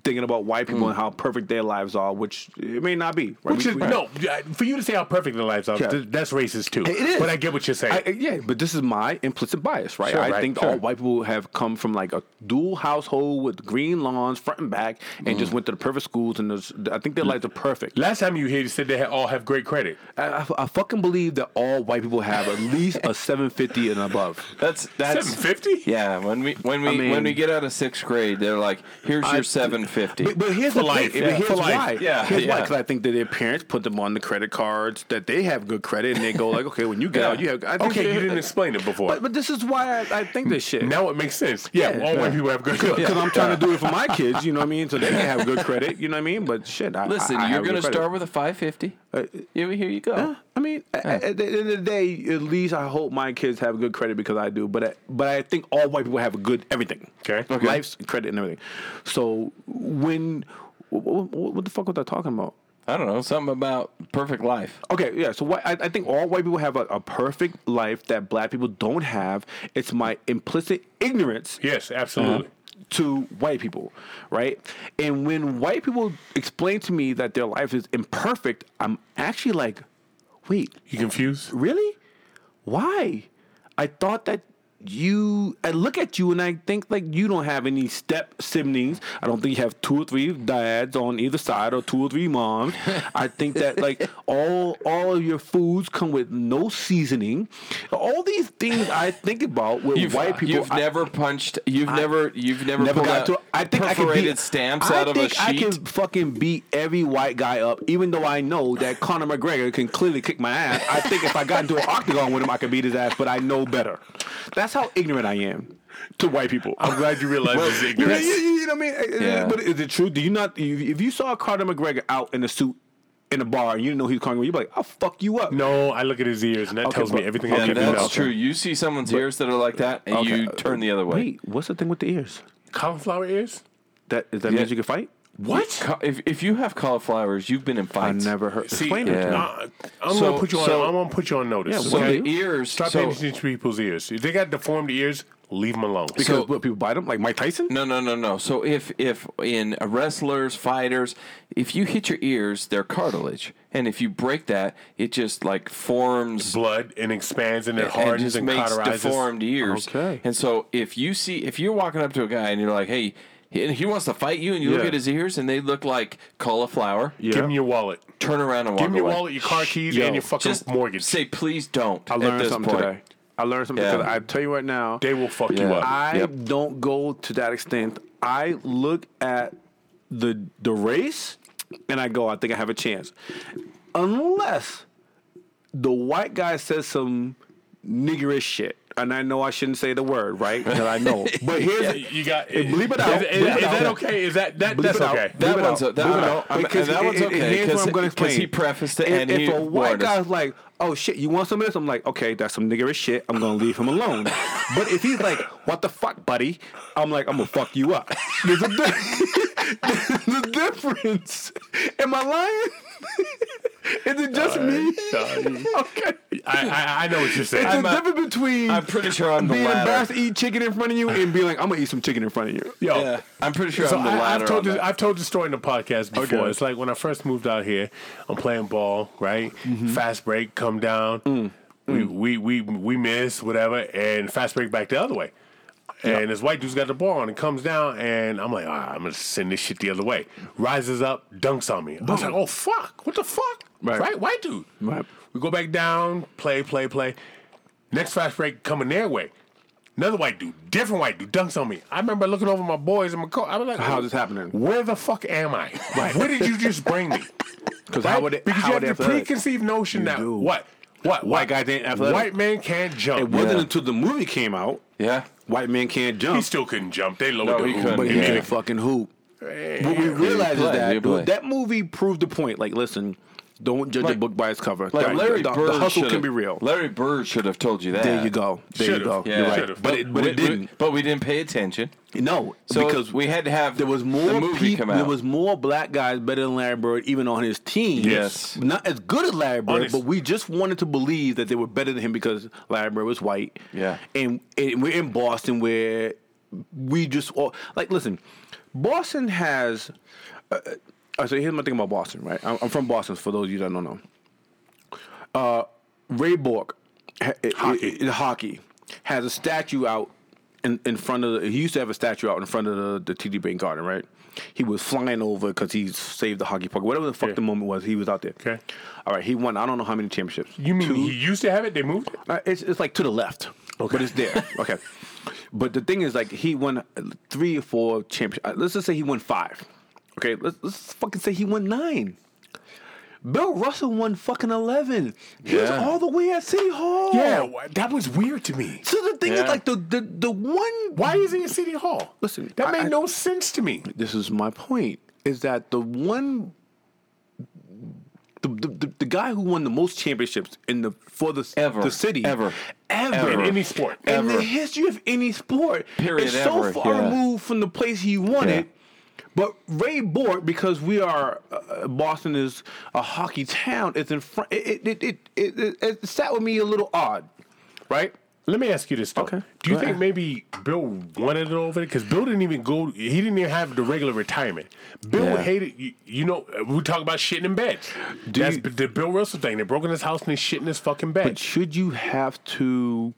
thinking about white people hmm. and how perfect their lives are, which it may not be. Right? Which is we- no, for you to say how perfect their lives are, Yeah. th- that's racist too. It is. But I get what you're saying. I, yeah, but this is my implicit bias, right? Sure, I right, think sure. all white people have come from like a dual household with green lawns, front and back, and just mm. went to the perfect schools, and I think their lives are perfect. Last time you here, you said they ha- all have great credit. I, I, I fucking believe that all white people have at least a 750 and above. that's that's Seven fifty. yeah. When we when we I mean- when we get out of sixth grade, they're like, "Here's your your seven fifty. But, but here's For the life, thing. yeah. Here's For life. why. Yeah, here's why. Because I think that their parents put them on the credit cards that they have good credit, and they go like, okay, when you get Yeah. out, you have. I think Okay, you didn't explain it before. But, but this is why I, I think this shit. now it makes sense. Yeah, Yeah. all white people have good credit. because I'm trying to do it for my kids, you know what I mean, so they can have good credit, you know what I mean. But shit, I, Listen, I, I you're have going to good start with a five fifty. Uh, Yeah, here you go. Yeah, I mean, a- a- at the end of the day, at least I hope my kids have good credit because I do. But I, but I think all white people have a good everything. Okay. Okay. life's credit and everything. So when what, what the fuck was I talking about? I don't know something about perfect life. Okay, yeah. So what, I, I think all white people have a, a perfect life that black people don't have. It's my implicit ignorance Yes, absolutely. To white people, right? And when white people explain to me that their life is imperfect, I'm actually like, wait, You confused? really? Why? I thought that you I look at you and I think like you don't have any step siblings. I don't think you have two or three dads on either side or two or three moms. I think that like all all of your foods come with no seasoning. All these things I think about with You've, white people. you've I- never punched. You've never. You've never, Never got to. I think I can perforated beat, stamps I out of a think I can fucking beat every white guy up, even though I know that Conor McGregor can clearly kick my ass. I think if I got into an octagon with him, I could beat his ass, but I know better. That's how ignorant I am to white people. I'm glad you realize it's Yeah, ignorance. you, you know what I mean? Uh, uh, yeah. But is it true? Do you not? If if you saw Conor McGregor out in a suit in a bar and you didn't know he was Conor, you'd be like, "I'll fuck you up." No, I look at his ears, and that Okay, tells me everything yeah, I need to that's true. You see someone's ears that are like that, and Okay. you uh, turn the other way. Wait, what's the thing with the ears? Cauliflower ears? That is that Yeah. means you can fight? What? Co- If if you have cauliflowers, you've been in fights. I fights. never heard. See, Explain it. to me. Yeah. I'm So- gonna put you on. so- I'm gonna put you on notice. Yeah, So okay? the ears. Stop so, paying attention to people's ears. If they got deformed ears, leave them alone. Because So- what, people bite them like Mike Tyson? No, no, no, no. So if if in wrestlers, fighters, if you hit your ears, they're cartilage, and if you break that, it just like forms Blood and expands and it and hardens just and, makes cauterizes. deformed ears. Okay. And so if you see if you're walking up to a guy and you're like, hey. And he wants to fight you, and you look Yeah. at his ears, and they look like cauliflower. Yeah. Give him your wallet. Turn around and walk Give him your away. wallet, your car keys, Yo, and your fucking Just mortgage. say, please don't. I at learned this something point. today. I learned something Yeah. because I tell you right now, they will fuck you Yeah. up. I Yep. don't go to that extent. I look at the the race and I go, I think I have a chance. Unless the white guy says some niggerish shit. And I know I shouldn't say the word, right? Because I know. But here's you got Hey, bleep it out. Is, is- Bleep it is that okay? Is that that Bleep that's it out. okay? That Bleep one's out. that Bleep one- out. I'm- Because that one's it- it- okay, Here's what I'm going to explain. he prefaced it If, and if he a white guy's like, "Oh shit, you want some of this?" I'm like, "Okay, that's some niggerish shit. I'm going to leave him alone." but if he's like, "What the fuck, buddy?" I'm like, "I'm gonna fuck you up." There's a, di- There's a difference. Am I lying? Is it just me? okay. I, I I know what you're saying. It's I'm the a- difference between I'm pretty sure I'm the being latter. embarrassed to eat chicken in front of you and being like, "I'm gonna eat some chicken in front of you." Yo, Yeah, I'm pretty sure So I'm the I, latter. I've told on this, that. I've told the story in the podcast before. Okay. It's like when I first moved out here, I'm playing ball, right? Mm-hmm. Fast break, come down. Mm. We, we we we miss whatever, and fast break back the other way. And this white dude's got the ball and it comes down, and I'm like, I'm gonna send this shit the other way. Rises up, dunks on me. I was like, oh fuck, what the fuck? Right. white dude. Right. We go back down, play, play, play. Next fast break coming their way. Another white dude, different white dude, dunks on me. I remember looking over my boys and my coach. I was like, How's this happening? Where the fuck am I? Right. Where did you just bring me? Because Right? how would it? because how you would have the preconceived notion that do. what? What? White what? guys ain't athletic. White man can't jump. It wasn't Yeah. until the movie came out. yeah. White man can't jump. He still couldn't jump. They lowered No, the hoop. but he Yeah. can fucking hoop. What we realize is that he play. that movie proved the point. Like, listen, don't judge a book by its cover. Like the, Larry the, Bird the hustle should can be real. Larry Bird should have told you that. there you go. There Should've. you go. Yeah. You're right. Should've. But it, but we, it didn't. we- but we didn't pay attention. no, So because we had to have there was the more movie people. come out. There was more black guys better than Larry Bird, even on his team. Yes. not as good as Larry Bird, Honest. but we just wanted to believe that they were better than him because Larry Bird was white. Yeah. and, and we're in Boston where we just all like listen. Boston has. Uh, uh, so here's my thing about Boston, right? I'm, I'm from Boston. For those of you that don't know, uh, Ray Bourque, Hockey. i- i- hockey, has a statue out in, in front of. The, he used to have a statue out in front of the, the TD Bank Garden, right? He was flying over because he saved the hockey puck. Whatever the fuck Yeah. the moment was, he was out there. Okay. All right, he won. I don't know how many championships. You mean Two? he used to have it? They moved it? Uh, it's, it's like to the left, Okay. but it's there. okay. But the thing is, like, he won three or four championships. Let's just say he won five. Okay, let's let's fucking say he won nine. Bill Russell won fucking eleven. He was Yeah. all the way at City Hall. Yeah, wh- that was weird to me. So the thing is, Yeah. like, the the the one. Why is he in City Hall? Listen, that I- made I- no sense to me. This is my point. Is that the one. The, the, the, the guy who won the most championships in the for the Ever. the city Ever. ever, Ever. In any sport. in Ever. the history of any sport Period, is so ever, far yeah. removed from the place he won Yeah. it. But Ray Bourque, because we are uh, Boston is a hockey town, it's in front. It it, it it it it sat with me a little odd, right? Let me ask you this though. Okay, Do you think maybe Bill wanted it over there? Because Bill didn't even go. He didn't even have the regular retirement. Bill Yeah. hated. You, you know, we talk about shitting in beds. That's you- the Bill Russell thing. They broke in his house and they shit in his fucking bed. But should you have to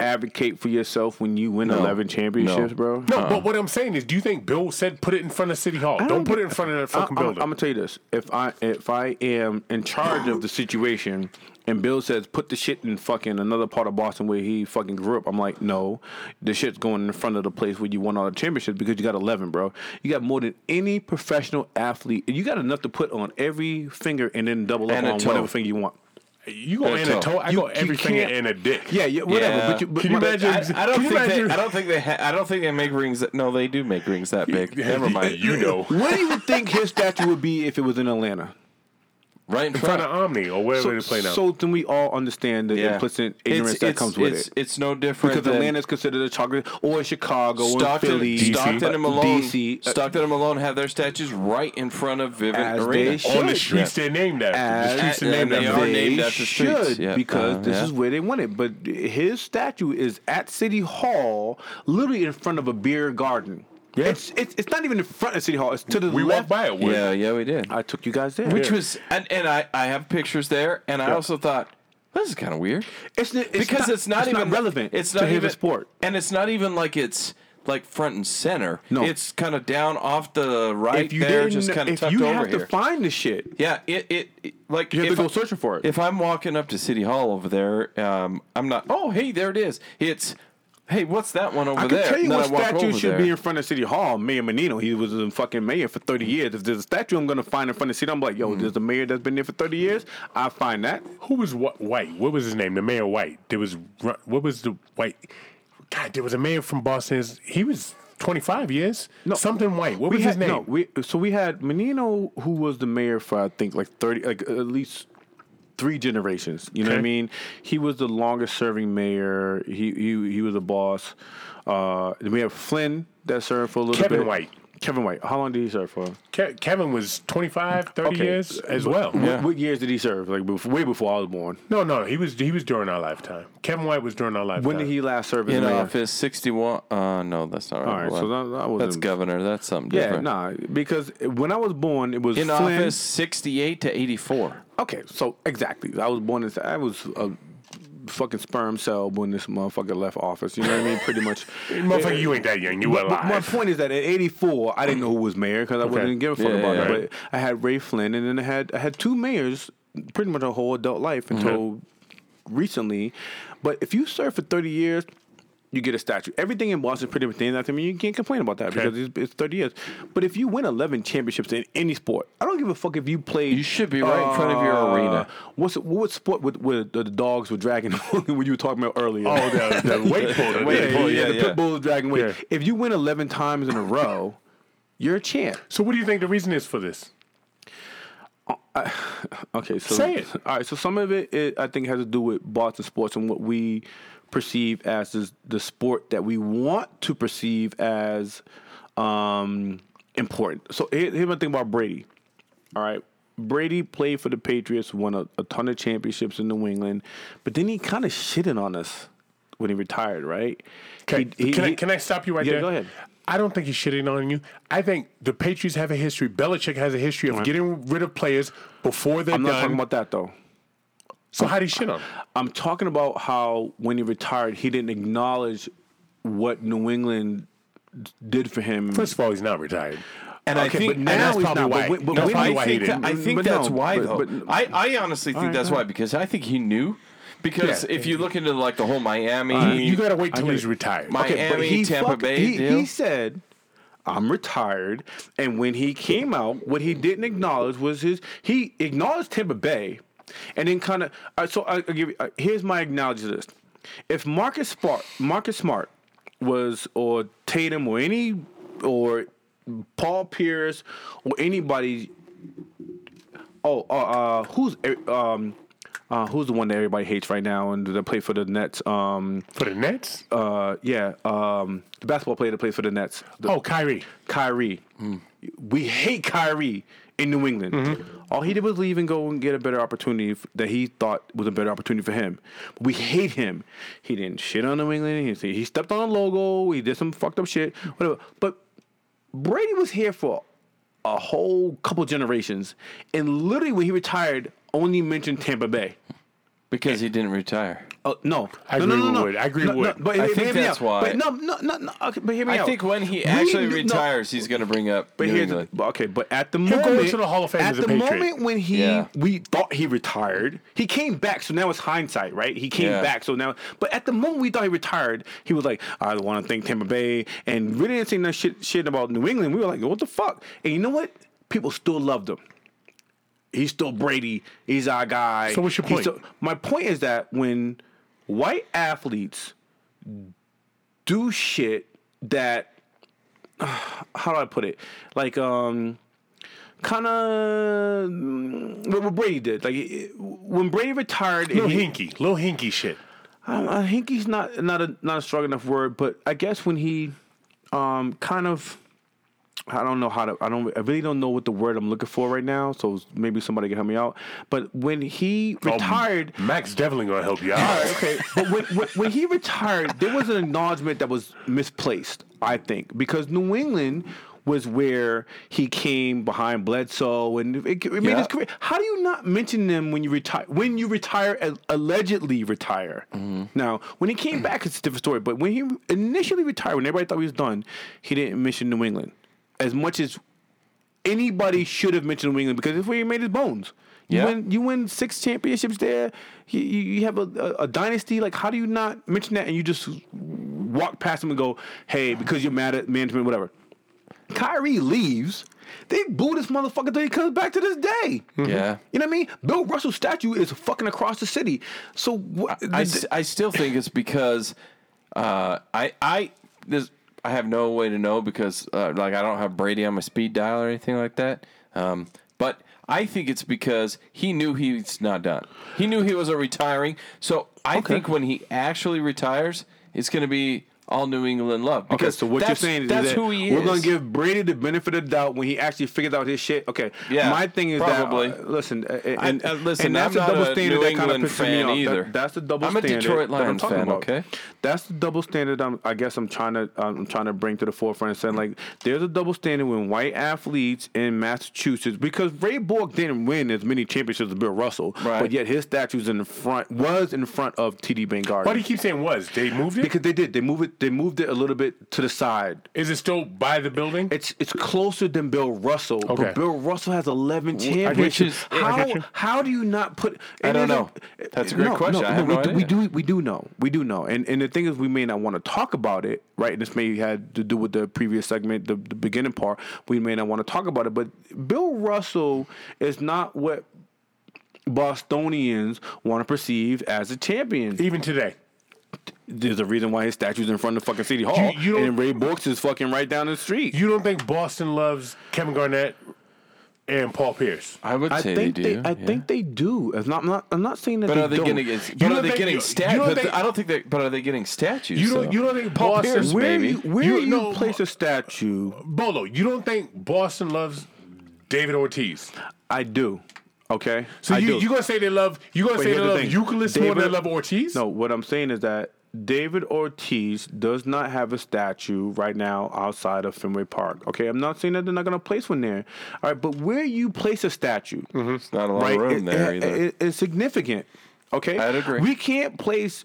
advocate for yourself when you win eleven championships, No. bro? no, but uh-uh. what I'm saying is, do you think Bill said put it in front of City Hall? I Don't, put get- it in front of that I- fucking I'm, building. I'm gonna tell you this: if I if I am in charge of the situation, and Bill says put the shit in fucking another part of Boston where he fucking grew up, I'm like, no, the shit's going in front of the place where you won all the championships because you got 11, bro. You got more than any professional athlete, and you got enough to put on every finger and then double up And a on toe. whatever finger you want. You go Good in a toe. toe. I You- go everything can't- in a dick. Yeah, yeah, whatever. Yeah. But you, but Can you imagine- I, I don't Can think imagine- they. I don't think they. Ha- I don't think they make rings. That, no, they do make rings that big. Never mind. you know, What do you think his statue would be if it was in Atlanta? Right in in front front. of Omni or wherever So, they play now. so then we all understand the Yeah. implicit ignorance that comes with it's, it. It's no different Because than Atlanta's considered a chocolate, or Chicago or Stockton, Philly, Stockton and Malone. DC, uh, Stockton and Malone have their statues right in front of Vivint As Arena. they on the streets they're named after. as the streets are and named they after. are named after streets. should because Uh, this yeah. is where they want it. But his statue is at City Hall, literally in front of a beer garden. It's, it's it's not even in front of City Hall. It's to the We left. walked by it. Wood. Yeah, yeah, we did. I took you guys there. Which Yeah. was, and, and I, I have pictures there, and I also thought this is kind of weird it's, it's because not, it's not even relevant. It's to not his even sport. and it's not even like it's like front and center. No. it's kind of down off the right If you there, just kind of tucked if tucked you have to find the shit, yeah, it, it, it- like You have to if go I- searching for it. If I'm walking up to City Hall over there, um, I'm not. Oh, hey, there it is. It's hey, what's that one over there? I can there? tell you And what statue should there. be in front of City Hall. Mayor Menino, he was a fucking mayor for 30 years. If there's a statue I'm going to find in front of City, I'm like, yo, Hmm. there's a mayor that's been there for 30 years. I find that. Who was what white? What was his name? The mayor white. There was Ru- what was the white? God, there was a mayor from Boston. He was 25 years. No. something white. What was we his had, name? No, we, so we had Menino, who was the mayor for, I think, like 30, like at least three generations. You know what I mean? He was the longest serving mayor. He he, he was a boss. Uh, then we have Flynn that served for a little Kevin bit. Kevin White. Kevin White. How long did he serve for? Ke- Kevin was 25, 30 Okay. years as But well. What, what years did he serve? Like before, way before I was born. No, no, he was he was during our lifetime. Kevin White was during our lifetime. When did he last serve as in mayor? office 61. Uh, no, that's not right. All right, so that, that wasn't. that's governor. That's something Yeah, different. nah, because when I was born, it was In Flynn. office 68 to 84. Okay, so exactly, I was born in. I was a fucking sperm cell when this motherfucker left office. You know what I mean? Pretty much. Motherfucker, you ain't that young. You were but my point is that at 84, I didn't know who was mayor because I wasn't give a fuck Yeah, about yeah, it. right. But I had Ray Flynn, and then I had I had two mayors, pretty much a whole adult life mm-hmm. until recently. But if you serve for 30 years, you get a statue. Everything in Boston is pretty much named after me. You can't complain about that because it's, it's 30 years. But if you win 11 championships in any sport, I don't give a fuck if you play. You should be right in front of your uh, arena. What's what sport with, with the dogs were dragging when you were talking about earlier? Oh, the, the weight pull. the Weight weight pull, pull, yeah, the yeah. pit dragging weight. Yeah. If you win 11 times in a row, you're a champ. So what do you think the reason is for this? Uh, okay, so Say it. All right, so some of it, it I think has to do with Boston sports and what we perceive as the, the sport that we want to perceive as um, important. So here, here's my thing about Brady. All right. Brady played for the Patriots, won a, a ton of championships in New England, but then he kind of shitted on us when he retired, right? Okay, He- he- can, I, can I stop you right Yeah, there? go ahead. I don't think he's shitting on you. I think the Patriots have a history. Belichick has a history of getting rid of players before they're I'm not done. talking about that though. So how do you shit on? him? I'm talking about how when he retired, he didn't acknowledge what New England did for him. First of all, he's not retired. And I think but and now that's he's probably not, why. when- but no, when I he think, hated that, him. I think But that's no, why though. but- I, I honestly think right, that's go why because I think he knew because Yeah. if you look into like the whole Miami, You gotta wait till get he's it. retired. My- Miami, Tampa fuck- Bay He, deal? he said, "I'm retired," and when he came out, what he didn't acknowledge was his. He acknowledged Tampa Bay, and then kind of. Uh, so I, I give you. Uh, here's my acknowledge this: If Marcus Smart, Marcus Smart, was or Tatum or any or Paul Pierce or anybody. Oh, uh, uh who's um. Uh, who's the one that everybody hates right now and that play for the Nets? Um, For the Nets? uh, yeah, um, the basketball player that plays for the Nets, the, oh, Kyrie. Kyrie. We hate Kyrie in New England. Mm-hmm. All he did was leave and go and get a better opportunity f- that he thought was a better opportunity for him. But we hate him. He didn't shit on New England. He, he stepped on a logo. He did some fucked up shit. Whatever. But Brady was here for a whole couple generations, and literally when he retired, only mentioned Tampa Bay. Because he didn't retire. Oh no! I no, agree no, no, with no. Wood. I agree no, with no, but I think that's out. why. But no, no, no, no. Okay, but hear me I out. think when he We- actually no, retires, he's going to bring up But New here's England. the, okay, but at the go moment, into the Hall of Fame at as a the Patriot. moment when he Yeah. we thought he retired, he came back. So now it's hindsight, right? He came Yeah. back. So now, but at the moment we thought he retired, he was like, "I want to thank Tampa Bay," and really didn't say no shit, shit about New England. We were like, "What the fuck?" And you know what? People still loved him. He's still Brady. He's our guy. So what's your point? still- my point is that when white athletes do shit that how do I put it? Like um kind of what what Brady did. Like when Brady retired, Little he, hinky. Little hinky shit. I, I think he's not not a not a strong enough word, but I guess when he um kind of I don't know how to I don't I really don't know what the word I'm looking for right now, so maybe somebody can help me out. But when he oh, retired, Max definitely gonna help you out. right, okay. But when, when, when he retired, there was an acknowledgement that was misplaced, I think, because New England was where he came behind Bledsoe and it, it made Yeah. his career. How do you not mention them when you retire? When you retire, allegedly retire. Mm-hmm. Now, when he came back, it's a different story. But when he initially retired, when everybody thought he was done, he didn't mention New England as much as anybody should have mentioned New England because it's where he made his bones. You Yeah. win, you win six championships there. You, you, you have a, a, a dynasty. Like, how do you not mention that and you just walk past him and go, "Hey, because you're mad at management, whatever." Kyrie leaves. They boo this motherfucker till he comes back to this day. Yeah. You know what I mean? Bill Russell's statue is fucking across the city. So what? I, s- I still think it's because uh, I I there's I have no way to know because uh, like I don't have Brady on my speed dial or anything like that. Um, but I think it's because he knew he's not done. He knew he wasn't retiring. So I think when he actually retires, it's going to be all New England love. Okay, so what you're saying is that's that who he we're gonna give Brady the benefit of the doubt when he actually figures out his shit. Okay, Yeah, My thing is probably. that uh, listen, uh, and, I- uh, listen, and that's I'm a not double a standard New that kind of England pisses me off. either. That, that's the double I'm a standard. Detroit that I'm Lions talking fan, about. okay? That's the double standard. I'm, I guess I'm trying to I'm trying to bring to the forefront and saying like there's a double standard when white athletes in Massachusetts because Ray Bourque didn't win as many championships as Bill Russell, Right. but yet his statue's in the front was in front of TD Bank Garden. Why do you keep saying was? They moved it? because they did. They moved it. They moved it a little bit to the side. Is it still by the building? It's it's closer than Bill Russell, Okay. but Bill Russell has eleven championships. How how do you not put? I don't isn't- know. That's a great no, question. No, I have no, no we, do, we do we do know we do know, and and the thing is we may not want to talk about it, right? And this may had to do with the previous segment, the, the beginning part. We may not want to talk about it, but Bill Russell is not what Bostonians want to perceive as a champion. Even today. There's a reason why his statue's in front of fucking City Hall, You- you don't- and Ray Bourque's is fucking right down the street. You don't think Boston loves Kevin Garnett and Paul Pierce? I would I say think they they, do. I yeah. think they do. It's not, I'm not. I'm not saying that. But they are they don't. getting? But don't are they think- getting statues? you don't But think- I don't think they. But are they getting statues? You don't. though? You don't think Paul Boston? Pierce, Where maybe. you, where You- you, no, place a statue? Bolo, you don't think Boston loves David Ortiz? I do. Okay. So I you do. you gonna say they love you gonna But say they the love thing. Euclid more than they love Ortiz? No, what I'm saying is that David Ortiz does not have a statue right now outside of Fenway Park. Okay, I'm not saying that they're not going to place one there. All right, but where you place a statue, mm-hmm. It's not a lot right, of room it- there it- either. it- it's significant. Okay, I'd agree. We can't place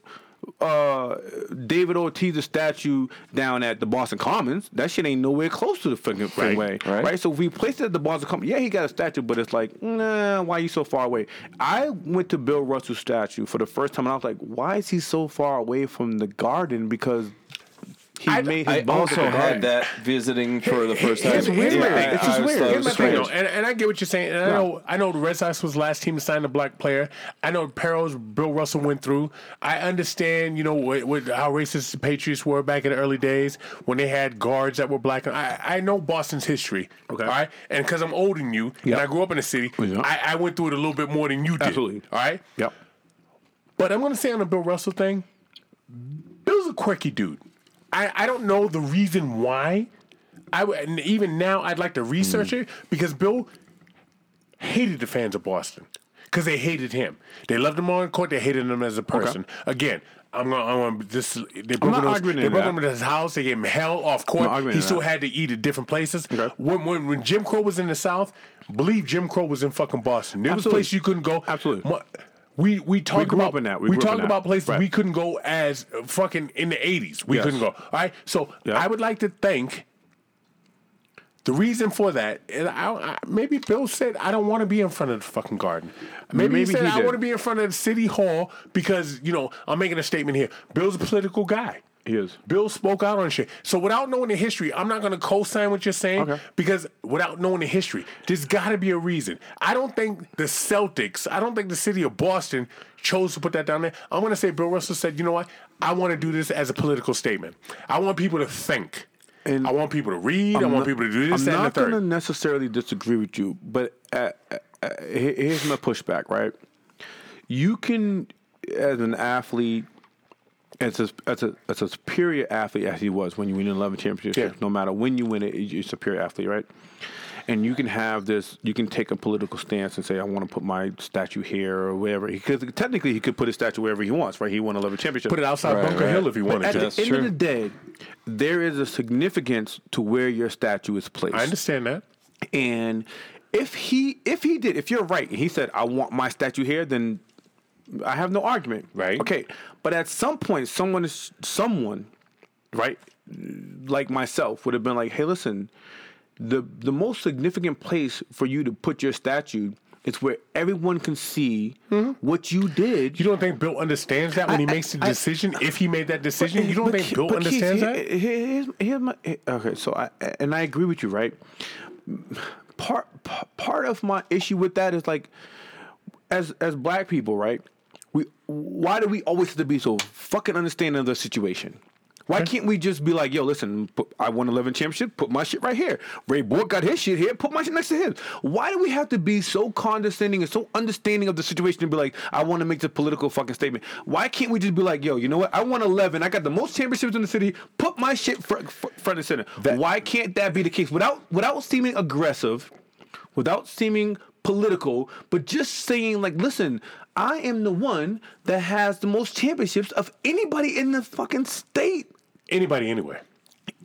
uh, David Ortiz's statue down at the Boston Commons. That shit ain't nowhere close to the fucking Fenway, right. right? So if we placed it at the Boston Commons, yeah, he got a statue, but it's like, nah, why you so far away? I went to Bill Russell's statue for the first time, and I was like, why is he so far away from the garden? Because he I- made his I also at the garden. had that visiting for the first time. Here's- here's my thing. It's just weird. thought it Here's my thing, though, and, and I get what you're saying. And I Yeah. know I know the Red Sox was the last team to sign a black player. I know Perros, Bill Russell went through. I understand, you know, what, what, how racist the Patriots were back in the early days when they had guards that were black. I, I know Boston's history. Okay. All right. And because I'm older than you, Yep. and I grew up in the city, Yeah. I, I went through it a little bit more than you did. Absolutely. All right. Yep. But I'm going to say on the Bill Russell thing, Bill's a quirky dude. I, I don't know the reason why. I w- and even now I'd like to research Hmm. it because Bill hated the fans of Boston because they hated him. They loved him on court. They hated him as a person. Again. I'm gonna, I'm gonna this. They broke, him, arguing they in broke him in his house. They gave him hell off court. He still that. had to eat at different places. Okay. When, when when Jim Crow was in the South, believe Jim Crow was in fucking Boston. There was a place you couldn't go. Absolutely. Mo- We we talk grew about in that. We We, talk in that. about places Right. we couldn't go as fucking in the eighties. We Yes. couldn't go. All right. So Yeah. I would like to thank. the reason for that, and I, I, maybe Bill said, I don't want to be in front of the fucking garden. Maybe, Maybe he said, he I want to be in front of the city hall because, you know, I'm making a statement here. Bill's a political guy. He is. Bill spoke out on shit. So without knowing the history, I'm not going to co-sign what you're saying Okay. because without knowing the history, there's got to be a reason. I don't think the Celtics, I don't think the city of Boston chose to put that down there. I'm to say Bill Russell said, you know what? I want to do this as a political statement. I want people to think. And I want people to read. I want not- people to do this, I'm that, and the not going to necessarily disagree with you, but uh, uh, uh, here's my pushback. Right, you can, as an athlete, as a, as a as a superior athlete as he was when you win an 11 championship, Yeah. no matter when you win it, you're a superior athlete, right? And you can have this. You can take a political stance and say, "I want to put my statue here or wherever." Because technically, he could put his statue wherever he wants, right? He won 11 championships. Put it outside Right, Bunker right. Hill if you But wanted at to. the That's end true. of the day, there is a significance to where your statue is placed. I understand that. And if he if he did, if you're right, and he said, I want my statue here, then I have no argument. Right. Okay. But at some point someone is someone, right, like myself would have been like, Hey, listen, the the most significant place for you to put your statue is where everyone can see mm-hmm. what you did. You don't think Bill understands that when he makes the I- decision? if he made that decision, you don't But think Bill but understands that? here- Here's, here's my okay. So I and I agree with you, right? Part part of my issue with that is like, as as black people, right? We why do we always have to be so fucking understanding of the situation? Why can't we just be like, yo, listen, put, I won 11 championship, put my shit right here. Ray Bourque got his shit here, put my shit next to his. Why do we have to be so condescending and so understanding of the situation and be like, I want to make the political fucking statement? Why can't we just be like, yo, you know what? I won 11. I got the most championships in the city. Put my shit fr- fr- front and center. Why can't that be the case without without seeming aggressive? without seeming political, but just saying like, listen, I am the one that has the most championships of anybody in the fucking state. Anybody, anywhere.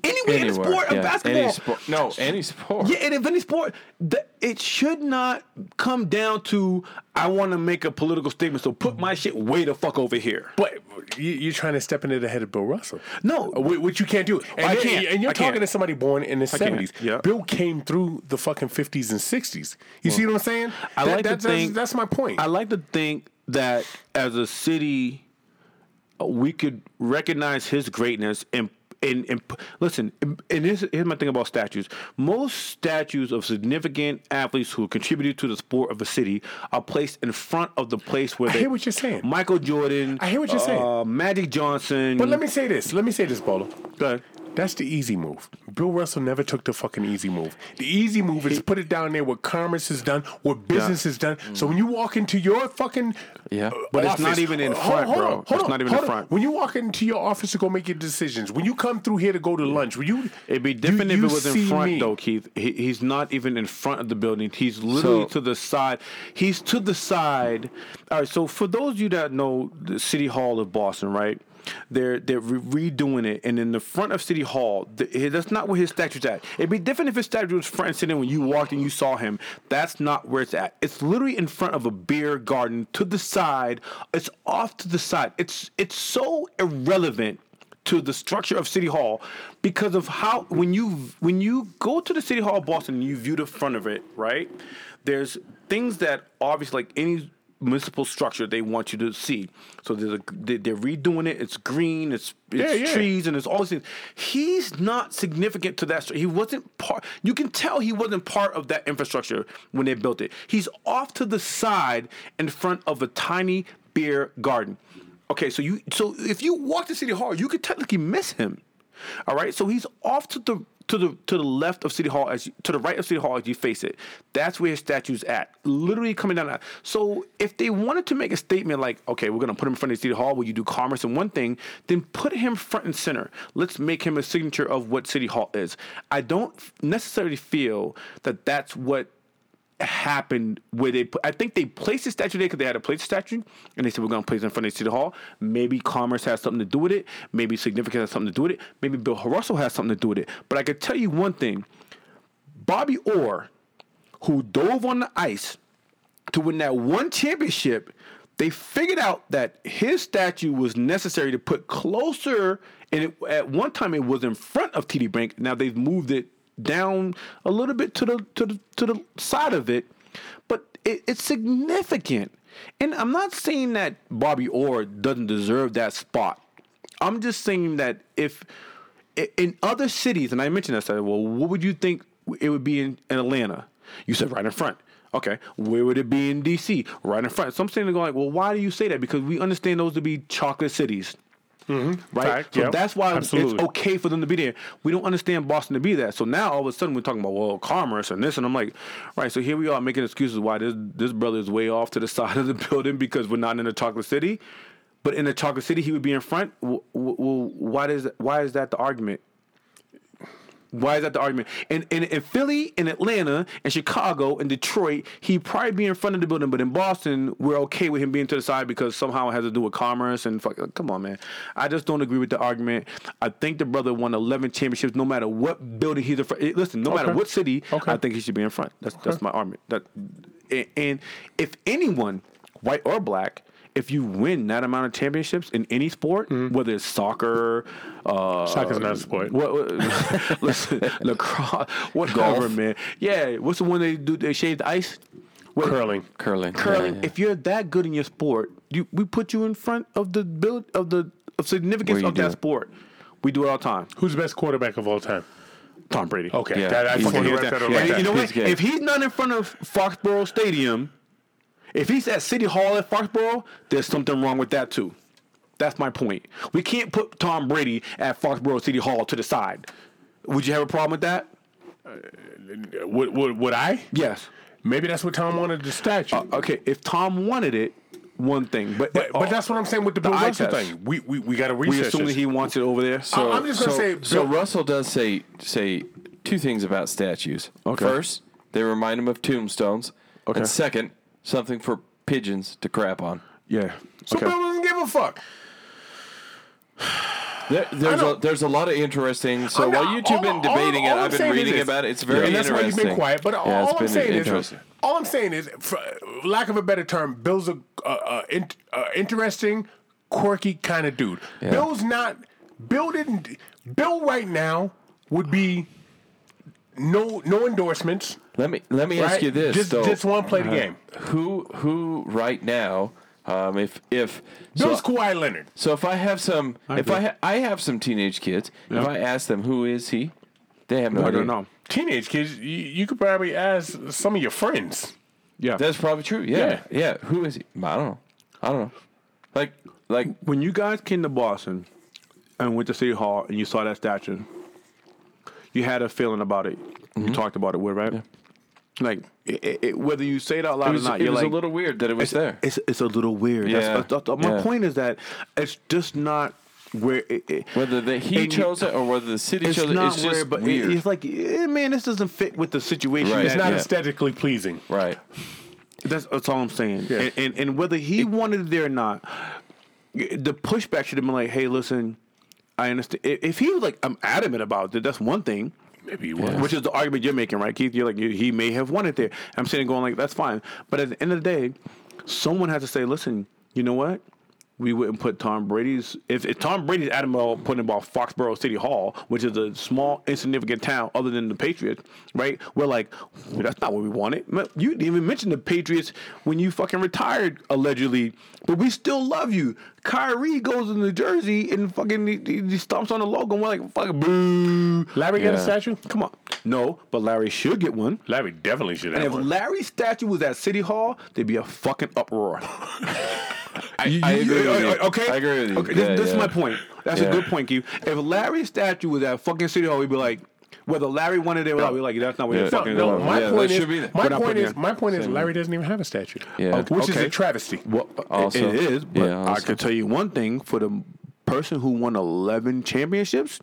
Anywhere in the sport yeah. of basketball. Any sport. No, any sport. Yeah, and if any sport, th- it should not come down to I want to make a political statement, so put my shit way the fuck over here. But you, you're trying to step into the head of Bill Russell. No. Uh, whi- which you can't do. And I you're- can't. And you're I talking can't. to somebody born in the can't. 70s. Yeah. Bill came through the fucking 50s and 60s. You see what I'm saying? I That- like that's, to think that's, that's my point. I like to think that as a city, uh, we could recognize his greatness and. And, and listen, and here's, here's my thing about statues. Most statues of significant athletes who contributed to the sport of a city are placed in front of the place where they. I hear what you're saying. Michael Jordan. I hear what you're saying. uh, Magic Johnson. but let me say this. Let me say this, Bolo. Go ahead. That's the easy move. Bill Russell never took the fucking easy move. The easy move is put it down there what commerce is done, what business is done. So when you walk into your fucking Yeah. uh, But it's not even in front, hold bro. on, It's on, not even in hold on. front. When you walk into your office to go make your decisions, when you come through here to go to lunch, when you It'd be different if you it was in front, me? though, Keith. He, he's not even in front of the building. He's literally So- to the side. He's to the side. All right. So for those of you that know the City Hall of Boston, right? They're they're re- redoing it, and in the front of City Hall, th- that's not where his statue's at. It'd be different if his statue was front and center when you walked and you saw him. That's not where it's at. It's literally in front of a beer garden to the side. It's off to the side. It's it's so irrelevant to the structure of City Hall because of how when you when you go to the City Hall of Boston and you view the front of it, right? There's things that obviously like any municipal structure they want you to see. So there's a, they- they're redoing it. It's green. It's it's Yeah, yeah. trees and it's all these things. He's not significant to that. He wasn't part. You can tell he wasn't part of that infrastructure when they built it. He's off to the side in front of a tiny beer garden. Okay, so you so if you walk to City Hall, you could technically miss him. All right, so he's off to the to the to the left of City Hall as you, to the right of City Hall as you face it. That's where his statue's at, literally coming down. That. So if they wanted to make a statement like, okay, we're gonna put him in front of City Hall where you do commerce and one thing, then put him front and center. Let's make him a signature of what City Hall is. I don't necessarily feel that that's what happened where they I think they placed the statue there because they had to place the statue and they said we're going to place it in front of City Hall. Maybe commerce has something to do with it. Maybe significance has something to do with it. Maybe Bill Russell has something to do with it. But I can tell you one thing Bobby Orr, who dove on the ice to win that one championship, they figured out that his statue was necessary to put closer. And it, at one time, it was in front of TD Bank. Now they've moved it down a little bit to the to the to the side of it, but it, it's significant. And I'm not saying that Bobby Orr doesn't deserve that spot. I'm just saying that if in other cities, and I mentioned that, I said, well, what would you think it would be in, in Atlanta? You said right in front. Okay, where would it be in DC? Right in front. So I'm saying to go like, well, why do you say that? Because we understand those to be chocolate cities. Mm-hmm. Right, Fact, so yep. that's why Absolutely. it's okay for them to be there. We don't understand Boston to be that. So now all of a sudden we're talking about well commerce and this, and I'm like, right. So here we are making excuses why this this brother is way off to the side of the building because we're not in the chocolate city. But in the chocolate city, he would be in front. Well, why does why is that the argument? Why is that the argument? In, in in Philly, in Atlanta, in Chicago, in Detroit, he'd probably be in front of the building. But in Boston, we're okay with him being to the side because somehow it has to do with commerce and fuck. Come on, man. I just don't agree with the argument. I think the brother won 11 championships, no matter what building he's in front. eh, Listen, no matter what city, Okay. I think he should be in front. That's that's my argument. That and, and if anyone, white or black. If you win that amount of championships in any sport, whether it's soccer, uh, Soccer's not a sport. what, what listen, lacrosse, whatever, Golf. man. Yeah, what's the one they do? They shave the ice. What- Curling. Curling. Curling. Yeah, yeah. If you're that good in your sport, you we put you in front of the build of the of significance of that it. sport. We do it all the time. Who's the best quarterback of all time? Tom Brady. Okay, Yeah, that, I he's just want to that Yeah, right you know what? He's. If he's not in front of Foxborough Stadium, if he's at City Hall at Foxborough, there's something wrong with that too. That's my point. We can't put Tom Brady at Foxborough City Hall to the side. Would you have a problem with that? Uh, would, would, would I? Yes. Maybe that's what Tom wanted the statue. Uh, okay, if Tom wanted it, one thing, but but, but that's what I'm saying with the, the Bill Russell test. thing. We we, we got to research. we research assume this. that he wants it over there. So- I'm just gonna so, say, So Russell does say say two things about statues. Okay. First, they remind him of tombstones. Okay. And second, something for pigeons to crap on. yeah. so okay. Bill doesn't give a fuck. There, there's a there's a lot of interesting. So I'm while not- you two all- been all- debating all it, I'm I've been saying is reading about it. It's very and that's why interesting. you've been quiet. But Yeah, all it's I'm saying is, all I'm saying is, for lack of a better term, Bill's a, a, a in- a interesting, quirky kind of dude. Bill's not. Bill didn't. Bill right now would be no no endorsements. Let me let me Right? ask you this. Just though. just want to play the game. Who who right now? Um, if if Bill's so, Kawhi Leonard. so if I have some if agree. I ha- I have some teenage kids, Yeah. if I ask them who is he, they have no I idea. don't know. Teenage kids, you, you could probably ask some of your friends. Yeah. That's probably true. Yeah, yeah. Who is he? I don't know. I don't know. Like like when you guys came to Boston and went to City Hall and you saw that statue, you had a feeling about it. Mm-hmm. You talked about it, with right? Like it, it, it- whether you say it out loud it was, or not, it you're was like a little weird that it was there. It's it's a little weird. Yeah, That's, that's- that's- my yeah. point is that it's just not where it, it, Whether the, he and chose it or whether the city It's chose it, not it's just where, but weird. it's like, eh, man, this doesn't fit with the situation. Right. It's not Yeah. aesthetically pleasing. right. That's, that's all I'm saying. Yeah. And, and and whether he wanted it there or not, the pushback should have been like, "Hey, listen, I understand." If if he was like, "I'm adamant about it," that's one thing. Maybe he was. Which is the argument you're making, right, Keith? You're like, he may have won it there. I'm sitting going like, that's fine. But at the end of the day, someone has to say, listen, you know what? We wouldn't put Tom Brady's if, if Tom Brady's adamant about putting about Foxborough City Hall, which is a small, insignificant town other than the Patriots, right? We're like, well, that's not what we wanted. You didn't even mention the Patriots when you fucking retired allegedly, but we still love you. Kyrie goes in New Jersey and fucking he, he he stomps on the logo and we're like, fucking boo. Larry got a statue? Come on. No, but Larry should get one. Larry definitely should And have if one. Larry's statue was at City Hall, there'd be a fucking uproar. I, I agree with you. Uh, okay, I agree with you. Okay, this, Yeah, this is my point. That's Yeah. a good point, Q. If Larry's statue was at fucking City Hall, we'd be like, whether Larry wanted it or not, we'd be like, that's not what Yeah. you're No, fucking no, doing. my Yeah, point that is, should be the- my We're not point is, my point is, Larry doesn't even have a statue. Yeah. Uh, which is a travesty. Well, Also- it is, but yeah, I also. can tell you one thing: for the person who won 11 championships,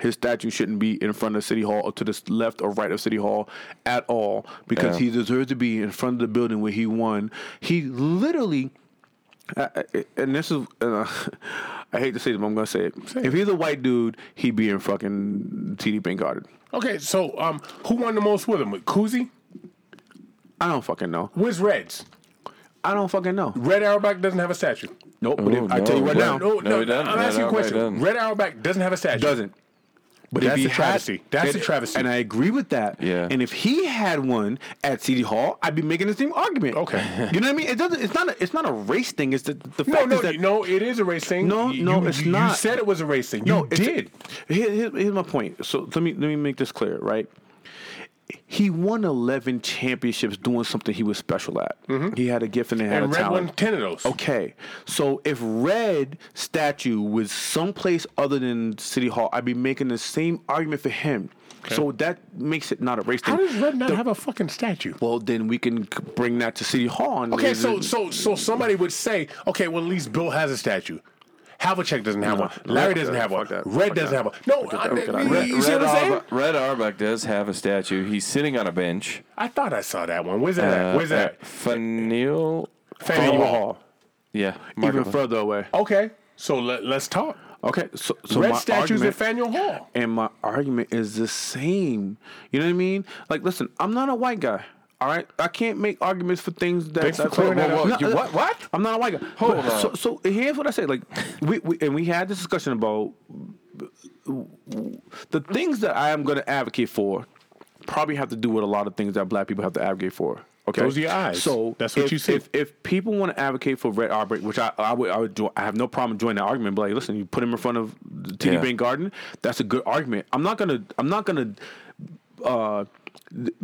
his statue shouldn't be in front of City Hall or to the left or right of City Hall at all because Yeah. he deserves to be in front of the building where he won. He literally. I- I- and this is, uh, I hate to say this, but I'm gonna say it. If he's a white dude, he'd be in fucking TD Bank Garden. Okay, so um, who won the most with him? Cousy? I don't fucking know. Where's Reds? I don't fucking know. Red Auerbach doesn't have a statue. Nope. But Oh, if, I tell you no. what No, now, No, No, no, he doesn't. I'm Red asking you a question. doesn't. Red Auerbach doesn't have a statue. doesn't. But That's if he a travesty. That's a travesty. And I agree with that. Yeah. And if he had one at City Hall, I'd be making the same argument. Okay. You know what I mean? It doesn't. It's not. A, it's not a race thing. It's the the No, fact no, is that no. It is a race thing. No, You- no, you- it's you, not. You said it was a race thing. You no, it's- did. Here, here- here's my point. So let me let me make this clear, right? He won 11 championships doing something he was special at. He had a gift and he had Mm-hmm. and a Red talent. won ten of those. Okay, so if Red statue was someplace other than City Hall, I'd be making the same argument for him. So that makes it not a race thing. How does Red not The- have a fucking statue? well, then we can bring that to City Hall. And Okay, so so so somebody would say, okay, well at least Bill has a statue. Havlicek doesn't have one. Larry doesn't that, have one. that, Red fuck doesn't that. have one. No, Fuck I, you, Red, you see Red, what I'm saying? Auerbach, Red Auerbach does have a statue. He's sitting on a bench. I thought I saw that one. Where's that Uh. Where's that? at Faneuil. Faneuil Faneuil Hall. Hall, Yeah. even further away. Okay, so let, let's talk. Okay, so, so Red my statues argument, at Faneuil Hall. and my argument is the same. You know what I mean? Like, listen, I'm not a white guy. All right, I can't make arguments for things that. Thanks for clearing that Whoa, up. whoa, no, what- what? I'm not a white guy. Hold But- So, on. so here's what I say. Like, we, we and we had this discussion about the things that I am going to advocate for. Probably have to do with a lot of things that black people have to advocate for. Okay, are your eyes. So That's what if, you see. If, if people want to advocate for Red Auerbach, which I, I would, I would, I have no problem joining that argument. But like, listen, you put him in front of the TD Yeah. Bank Garden. That's a good argument. I'm not gonna, I'm not gonna uh,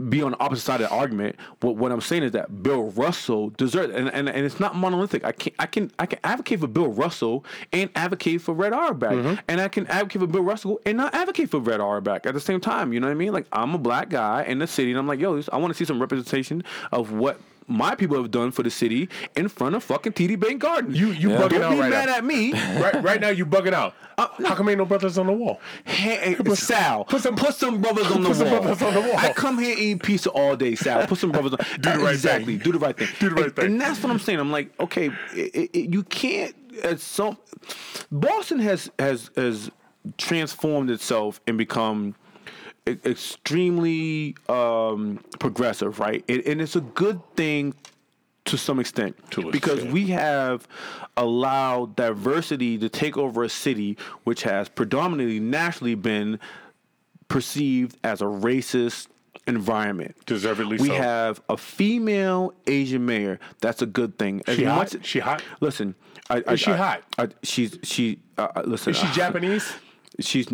be on the opposite side of the argument. But what I'm saying is that Bill Russell deserves, and, and, and it's not monolithic. I can I can I can advocate for Bill Russell and advocate for Red Auerbach, Mm-hmm. and I can advocate for Bill Russell and not advocate for Red Auerbach at the same time. You know what I mean? Like I'm a black guy in the city, and I'm like, yo, I want to see some representation of what. My people have done for the city in front of fucking TD Bank Garden. You you Yeah. bugging don't out be right mad now. at me. right right now you bugging out. Uh, How come ain't no brothers on the wall? Hey, Sal, put some- put some brothers on the put some wall. brothers on the wall. I come here eating pizza all day, Sal. Put some brothers on. Do the right exactly. thing. Do the right thing. Do the right and, thing. And that's what I'm saying. I'm like, okay, it, it, you can't. At some, Boston has has has transformed itself and become extremely um, progressive, right? And, and it's a good thing to some extent To because extent. we have allowed diversity to take over a city which has predominantly nationally been perceived as a racist environment. Deservedly we so. have a female Asian mayor. That's a good thing. As She hot? She hot? Listen, I, I, Is she I- hot? I, she's she. Uh, uh, listen, Is she uh, Japanese? She's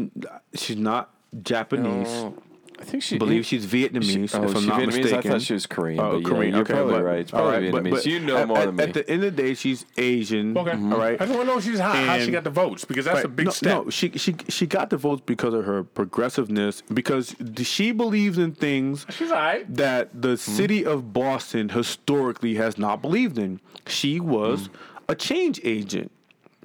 she's not Japanese. Oh, I think she I believe she's Vietnamese, Oh, if I'm she not Vietnamese? I mistaken. thought she was Korean, Oh, but yeah, Korean. you're okay, probably but- right. It's all probably but- Vietnamese. but You know at, more at, than me. At the end of the day, she's Asian. Okay. All right. I just want to know if she's hot. How she got the votes? Because that's a big no, step. No, she she she got the votes because of her progressiveness. Because she believes in things She's alright. that the hmm? city of Boston historically has not believed in. She was hmm. a change agent.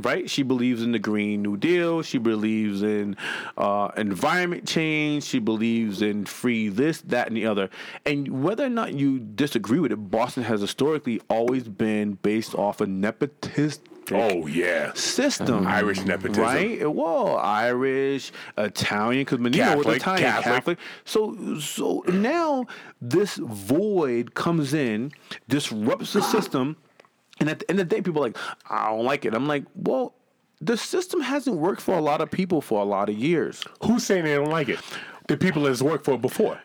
Right, she believes in the Green New Deal. She believes in uh, environment change. She believes in free this, that, and the other. And whether or not you disagree with it, Boston has historically always been based off of nepotism. Oh yeah. system. Irish nepotism. Right? Well, Irish, Italian, because Menino was Italian, Catholic. Catholic. So, so now this void comes in, disrupts the system, and at the end of the day, people are like, I don't like it. I'm like, well, the system hasn't worked for a lot of people for a lot of years. Who's saying they don't like it? The people that's worked for it before.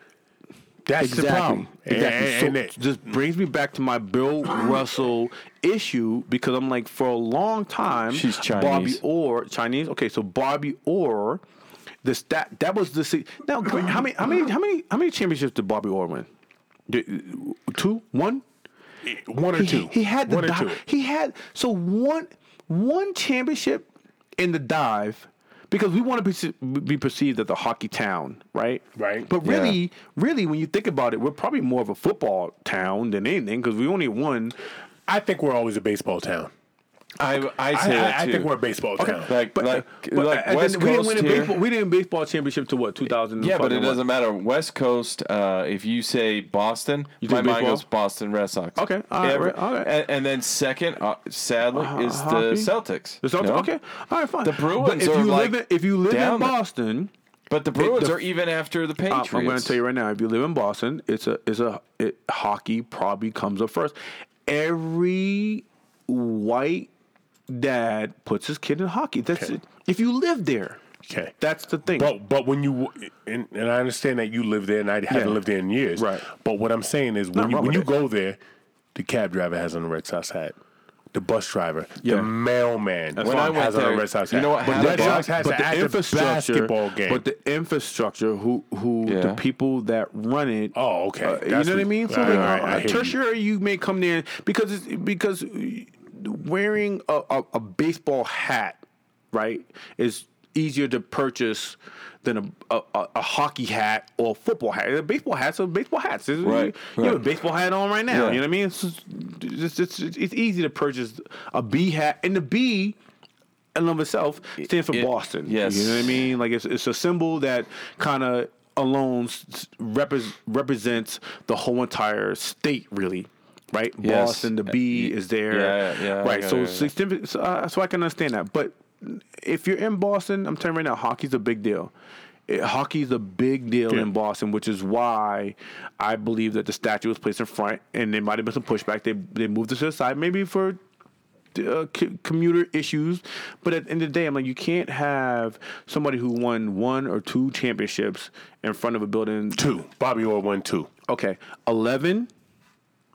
That's the problem. Exactly. And, so and it- this brings me back to my Bill Russell issue because I'm like, for a long time, She's Chinese. Bobby. Orr, Chinese. Okay, so Bobby Orr, this that that was the now. How many how many how many how many championships did Bobby Orr win? Two, one. One or He, two. he had the one or two. he had so one one championship in the dive because we want to be, be perceived as a hockey town, right? Right. But really, really, when you think about it, we're probably more of a football town than anything because we only won. I think we're always a baseball town. I I I, I, think we're a baseball town. like But, like but like West then we didn't Coast win a baseball. We didn't baseball championship to what 2000. Yeah, but it doesn't matter. West Coast. Uh, if you say Boston, my mind goes Boston Red Sox. Okay, all right, Every- all right. And, and then second, uh, sadly, is the? Celtics. The Celtics. Okay, all right, fine. The Bruins But if are you like live in, if you live in. Boston. but the Bruins the- are even after the Uh, Patriots. I'm going to tell you right now. If you live in Boston, it's a it's a it, hockey probably comes up first. Every white dad puts his kid in hockey. That's Okay. it. If you live there, Okay. that's the thing. But but when you and, and I understand that you live there and I haven't Yeah. lived there in years. Right. But what I'm saying is when Nothing you when you it. go there, the cab driver has on a Red Sox hat. The bus driver, Yeah. the mailman When I went has on there, a Red Sox you know what But? Red Sox has but to at the basketball game. But the infrastructure, who who Yeah. the people that run it. Oh, okay. uh, you know That's what I mean? So all like, right, I hear you. tertiary, you may come there because it's, because wearing a, a, a baseball hat, right, is easier to purchase than a, a, a, hockey hat or a football hat. A baseball hats are baseball hats. It's- Right, You have a baseball hat on right now. Yeah. You know what I mean? It's, just- it's, it's, it's, easy to purchase a B hat, and the B in and of itself stands for It- Boston. yes. you know what I mean. Like it's it's a symbol that kind of alone s- represents the whole entire state, really. Right, Yes. Boston. The B Uh, is there. yeah, yeah, Right, so yeah. significant- so, uh, so I can understand that. But if you're in Boston, I'm telling you right now, hockey's a big deal. It, hockey's a big deal Yeah. in Boston, which is why I believe that the statue was placed in front, and there might have been some pushback. They they moved it to the side, maybe for uh, c- commuter issues. But at the end of the day, I'm like, you can't have somebody who won one or two championships in front of a building. two. Bobby Orr won two. Okay, eleven.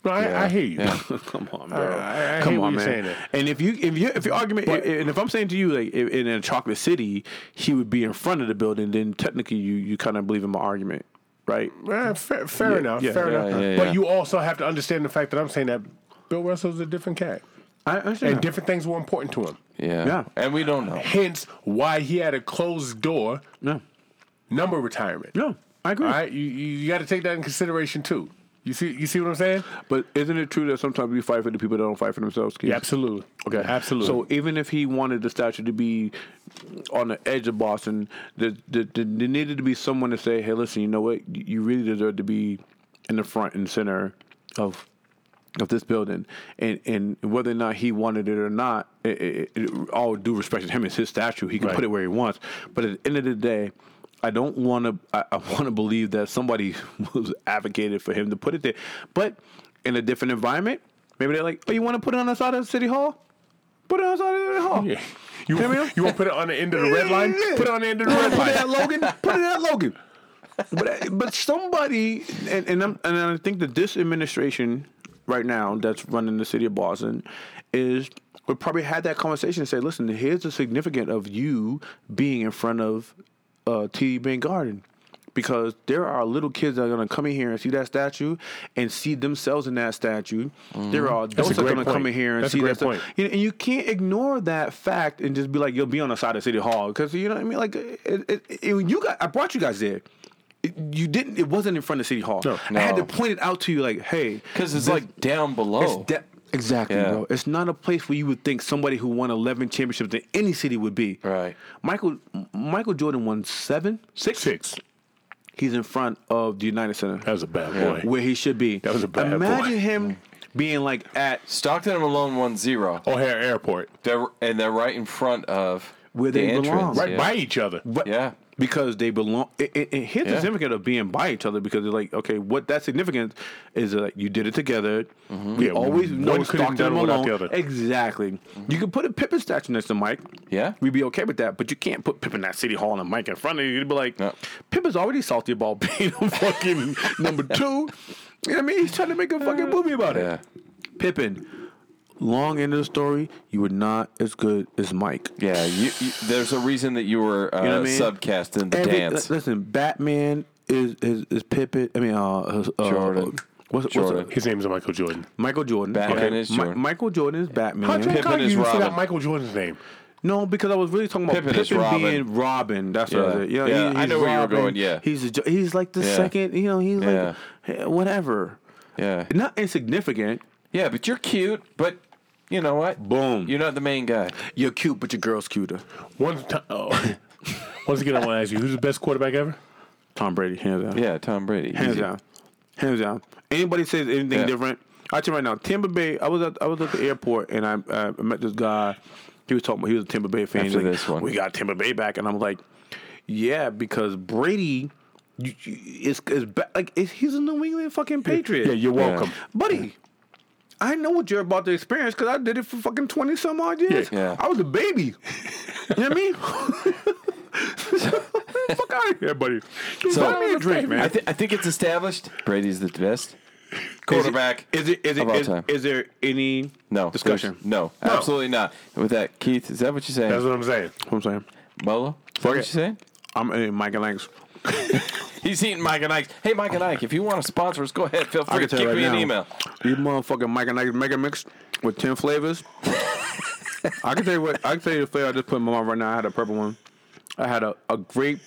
No, I, Yeah. I hear you. Yeah. Come on, bro. I- I Come hear what on, you're man. saying there. And if you, if you, if your argument, and if I'm saying to you, like in a chocolate city, he would be in front of the building, then technically you, you kind of believe in my argument, right? Eh, fair fair Yeah, enough. yeah, fair yeah, enough. yeah, but yeah. you also have to understand the fact that I'm saying that Bill Russell's a different cat. I understand. And different things were important to him. Yeah. Yeah. And we don't know. Hence why he had a closed door no, number retirement. no, I agree. All right, you you, you got to take that in consideration too. You see you see what I'm saying? But isn't it true that sometimes we fight for the people that don't fight for themselves? Keith? Yeah, absolutely. Okay, absolutely. So even if he wanted the statue to be on the edge of Boston, there, there, there needed to be someone to say, "Hey, listen, you know what? You really deserve to be in the front and center of of this building." And and whether or not he wanted it or not, it, it, it, all due respect to him, it's his statue. He can Right. put it where he wants. But at the end of the day. I don't want to. I, I want to believe that somebody was advocated for him to put it there, but in a different environment, maybe they're like, "Oh, you want to put it on the side of City Hall? Put it on the side of City Hall. yeah. You, you want to put it on the end of the red line? Yeah. Put it on the end of the Put red it line. at Logan. Put it at Logan. But but somebody and and, I'm, and I think that this administration right now that's running the city of Boston is would probably had that conversation and say, listen, here's the significance of you being in front of uh, TD Bank Garden. Because there are little kids that are going to come in here and see that statue and see themselves in that statue. There are adults that are going to come in here and That's see that sta- point. you know, and you can't ignore that fact and just be like, you'll be on the side of City Hall because you know what I mean. Like, it, it, it, you got, I brought you guys there. It- you didn't. It wasn't in front of City Hall. No. I had to point it out to you, like, hey, Because it's this- like down below. it's de- exactly, Yeah. bro. It's not a place where you would think somebody who won eleven championships in any city would be. Right. Michael Michael Jordan won seven, six. Six. He's in front of the United Center That was a bad boy. where he should be. That was a bad Imagine boy. Imagine him being like at Stockton and Malone won zero. O'Hare Airport, They're and they're right in front of Where the they belong. right yeah. by each other. But- Yeah. Because they belong. It, it, it- here's the significance of being by each other because they're like, okay, what that significance is that you did it together. Mm-hmm. We Yeah, always one know couldn't have done without the other. Exactly. You could put a Pippen statue next to Mike. Yeah. We'd be okay with that, but you can't put Pippen at City Hall and a Mike in front of you. You'd be like, No. Pippen's already salty about being fucking number two. You know what I mean? He's trying to make a fucking movie about Yeah. it. Pippen, long end of the story, you were not as good as Mike. Yeah, you, you, there's a reason that you were uh, You know I mean? subcast in the Every- dance. Listen, Batman is is is Pippen. I mean, uh, uh, uh, Jordan. What's, what's Jordan. His name is Michael Jordan. Michael Jordan. Batman is Mi- Jordan. Michael Jordan is Batman. How Pippen come is you Robin. forgot Michael Jordan's name? No, because I was really talking about Pippen Pippen, Robin. being Robin. That's Yeah. what I was. You know, Yeah, he- I he's know where you were going, yeah. he's a, he's like the Yeah. second. You know, he's Yeah. like eh, whatever. yeah, Not insignificant. yeah, but you're cute. But you know what? Boom. You're not the main guy. You're cute, but your girl's cuter. One time. Oh. Once again, I want to ask you, who's the best quarterback ever? Tom Brady, hands down. Yeah, Tom Brady. Hands Easy. down. Hands down. Anybody says anything Yeah. different? I tell you right now, Tampa Bay. I was at I was at the airport and I uh, I met this guy. He was talking about he was a Tampa Bay fan. He's After like, this one. we got Tampa Bay back, and I'm like, yeah, because Brady you, you, is is ba- like is, he's a New England fucking Patriot. Yeah, you're welcome. buddy. I know what you're about to experience because I did it for fucking twenty some odd years. Yeah. Yeah. I was a baby. you know what I mean? Fuck out of here, buddy. So- Buy me a drink, man. I, th- I think it's established. Brady's the best quarterback. Is it is it of all is, there any no discussion? there's- No, absolutely not. With that, Keith, is that what you're saying? That's what I'm saying. What I'm saying. Bolo, is that what it. you're saying? I'm in Mike and Langs. He's eating Mike and Ike. Hey, Mike and Ike, if you want to sponsor us, go ahead. Feel I free can to tell kick you me right an now. email. You motherfucking Mike and Langs mega mix with ten flavors. I can tell you what. I can tell you the flavor I just put in my mouth right now. I had a purple one. I had a, a grape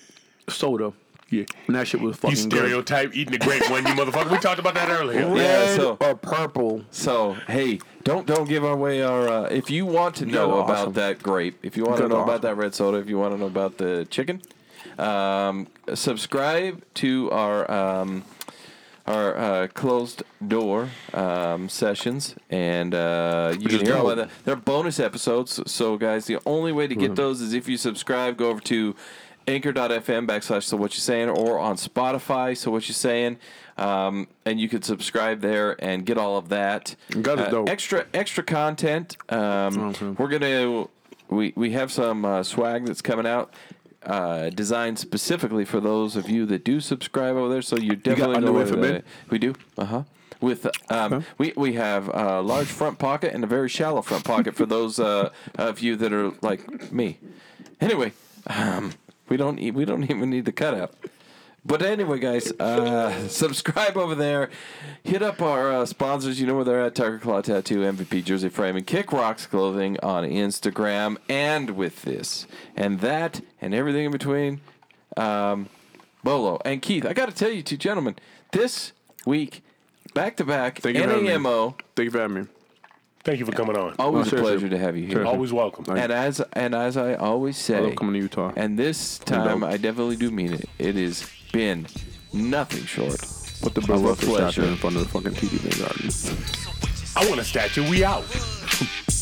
soda. Yeah. And that shit was You fucking good. stereotype eating the grape one, you motherfucker. We talked about that earlier. Yeah, Red so- or purple. So hey, don't don't give away our. Uh, if you want to know are about awesome. that grape, if you want to Good know awesome. about that red soda, if you want to know about the chicken, um, subscribe to our um, our uh, closed door um, sessions, and uh, you can hear all of that. They're bonus episodes. So guys, the only way to Mm-hmm. get those is if you subscribe. Go over to anchor.fm backslash so what you saying or on spotify so what you saying um, and you could subscribe there and get all of that That is Uh, extra extra content um, Okay. we're gonna we we have some uh, swag that's coming out uh, designed specifically for those of you that do subscribe over there so you definitely know where for men? we do uh-huh with um, we we have a large front pocket and a very shallow front pocket for those uh, of you that are like me. Anyway, um, we don't e- we don't even need the cutout. But anyway, guys, uh, subscribe over there. Hit up our uh, sponsors. You know where they're at: Tiger Claw Tattoo, MVP Jersey Framing, Kick Rocks Clothing on Instagram, and with this and that and everything in between. Um, Bolo and Keith, I got to tell you, two gentlemen, this week, back to back, Thank you for having me. NAMO. Thank you for having me. Thank you for coming on. Always a seriously. pleasure to have you here. Seriously. Always welcome. And as and as I always say, I love coming to Utah. and this time dope. I definitely do mean it. It has been nothing short. Put the of Bill a pleasure. statue in front of the fucking TD garden. I want a statue. We out.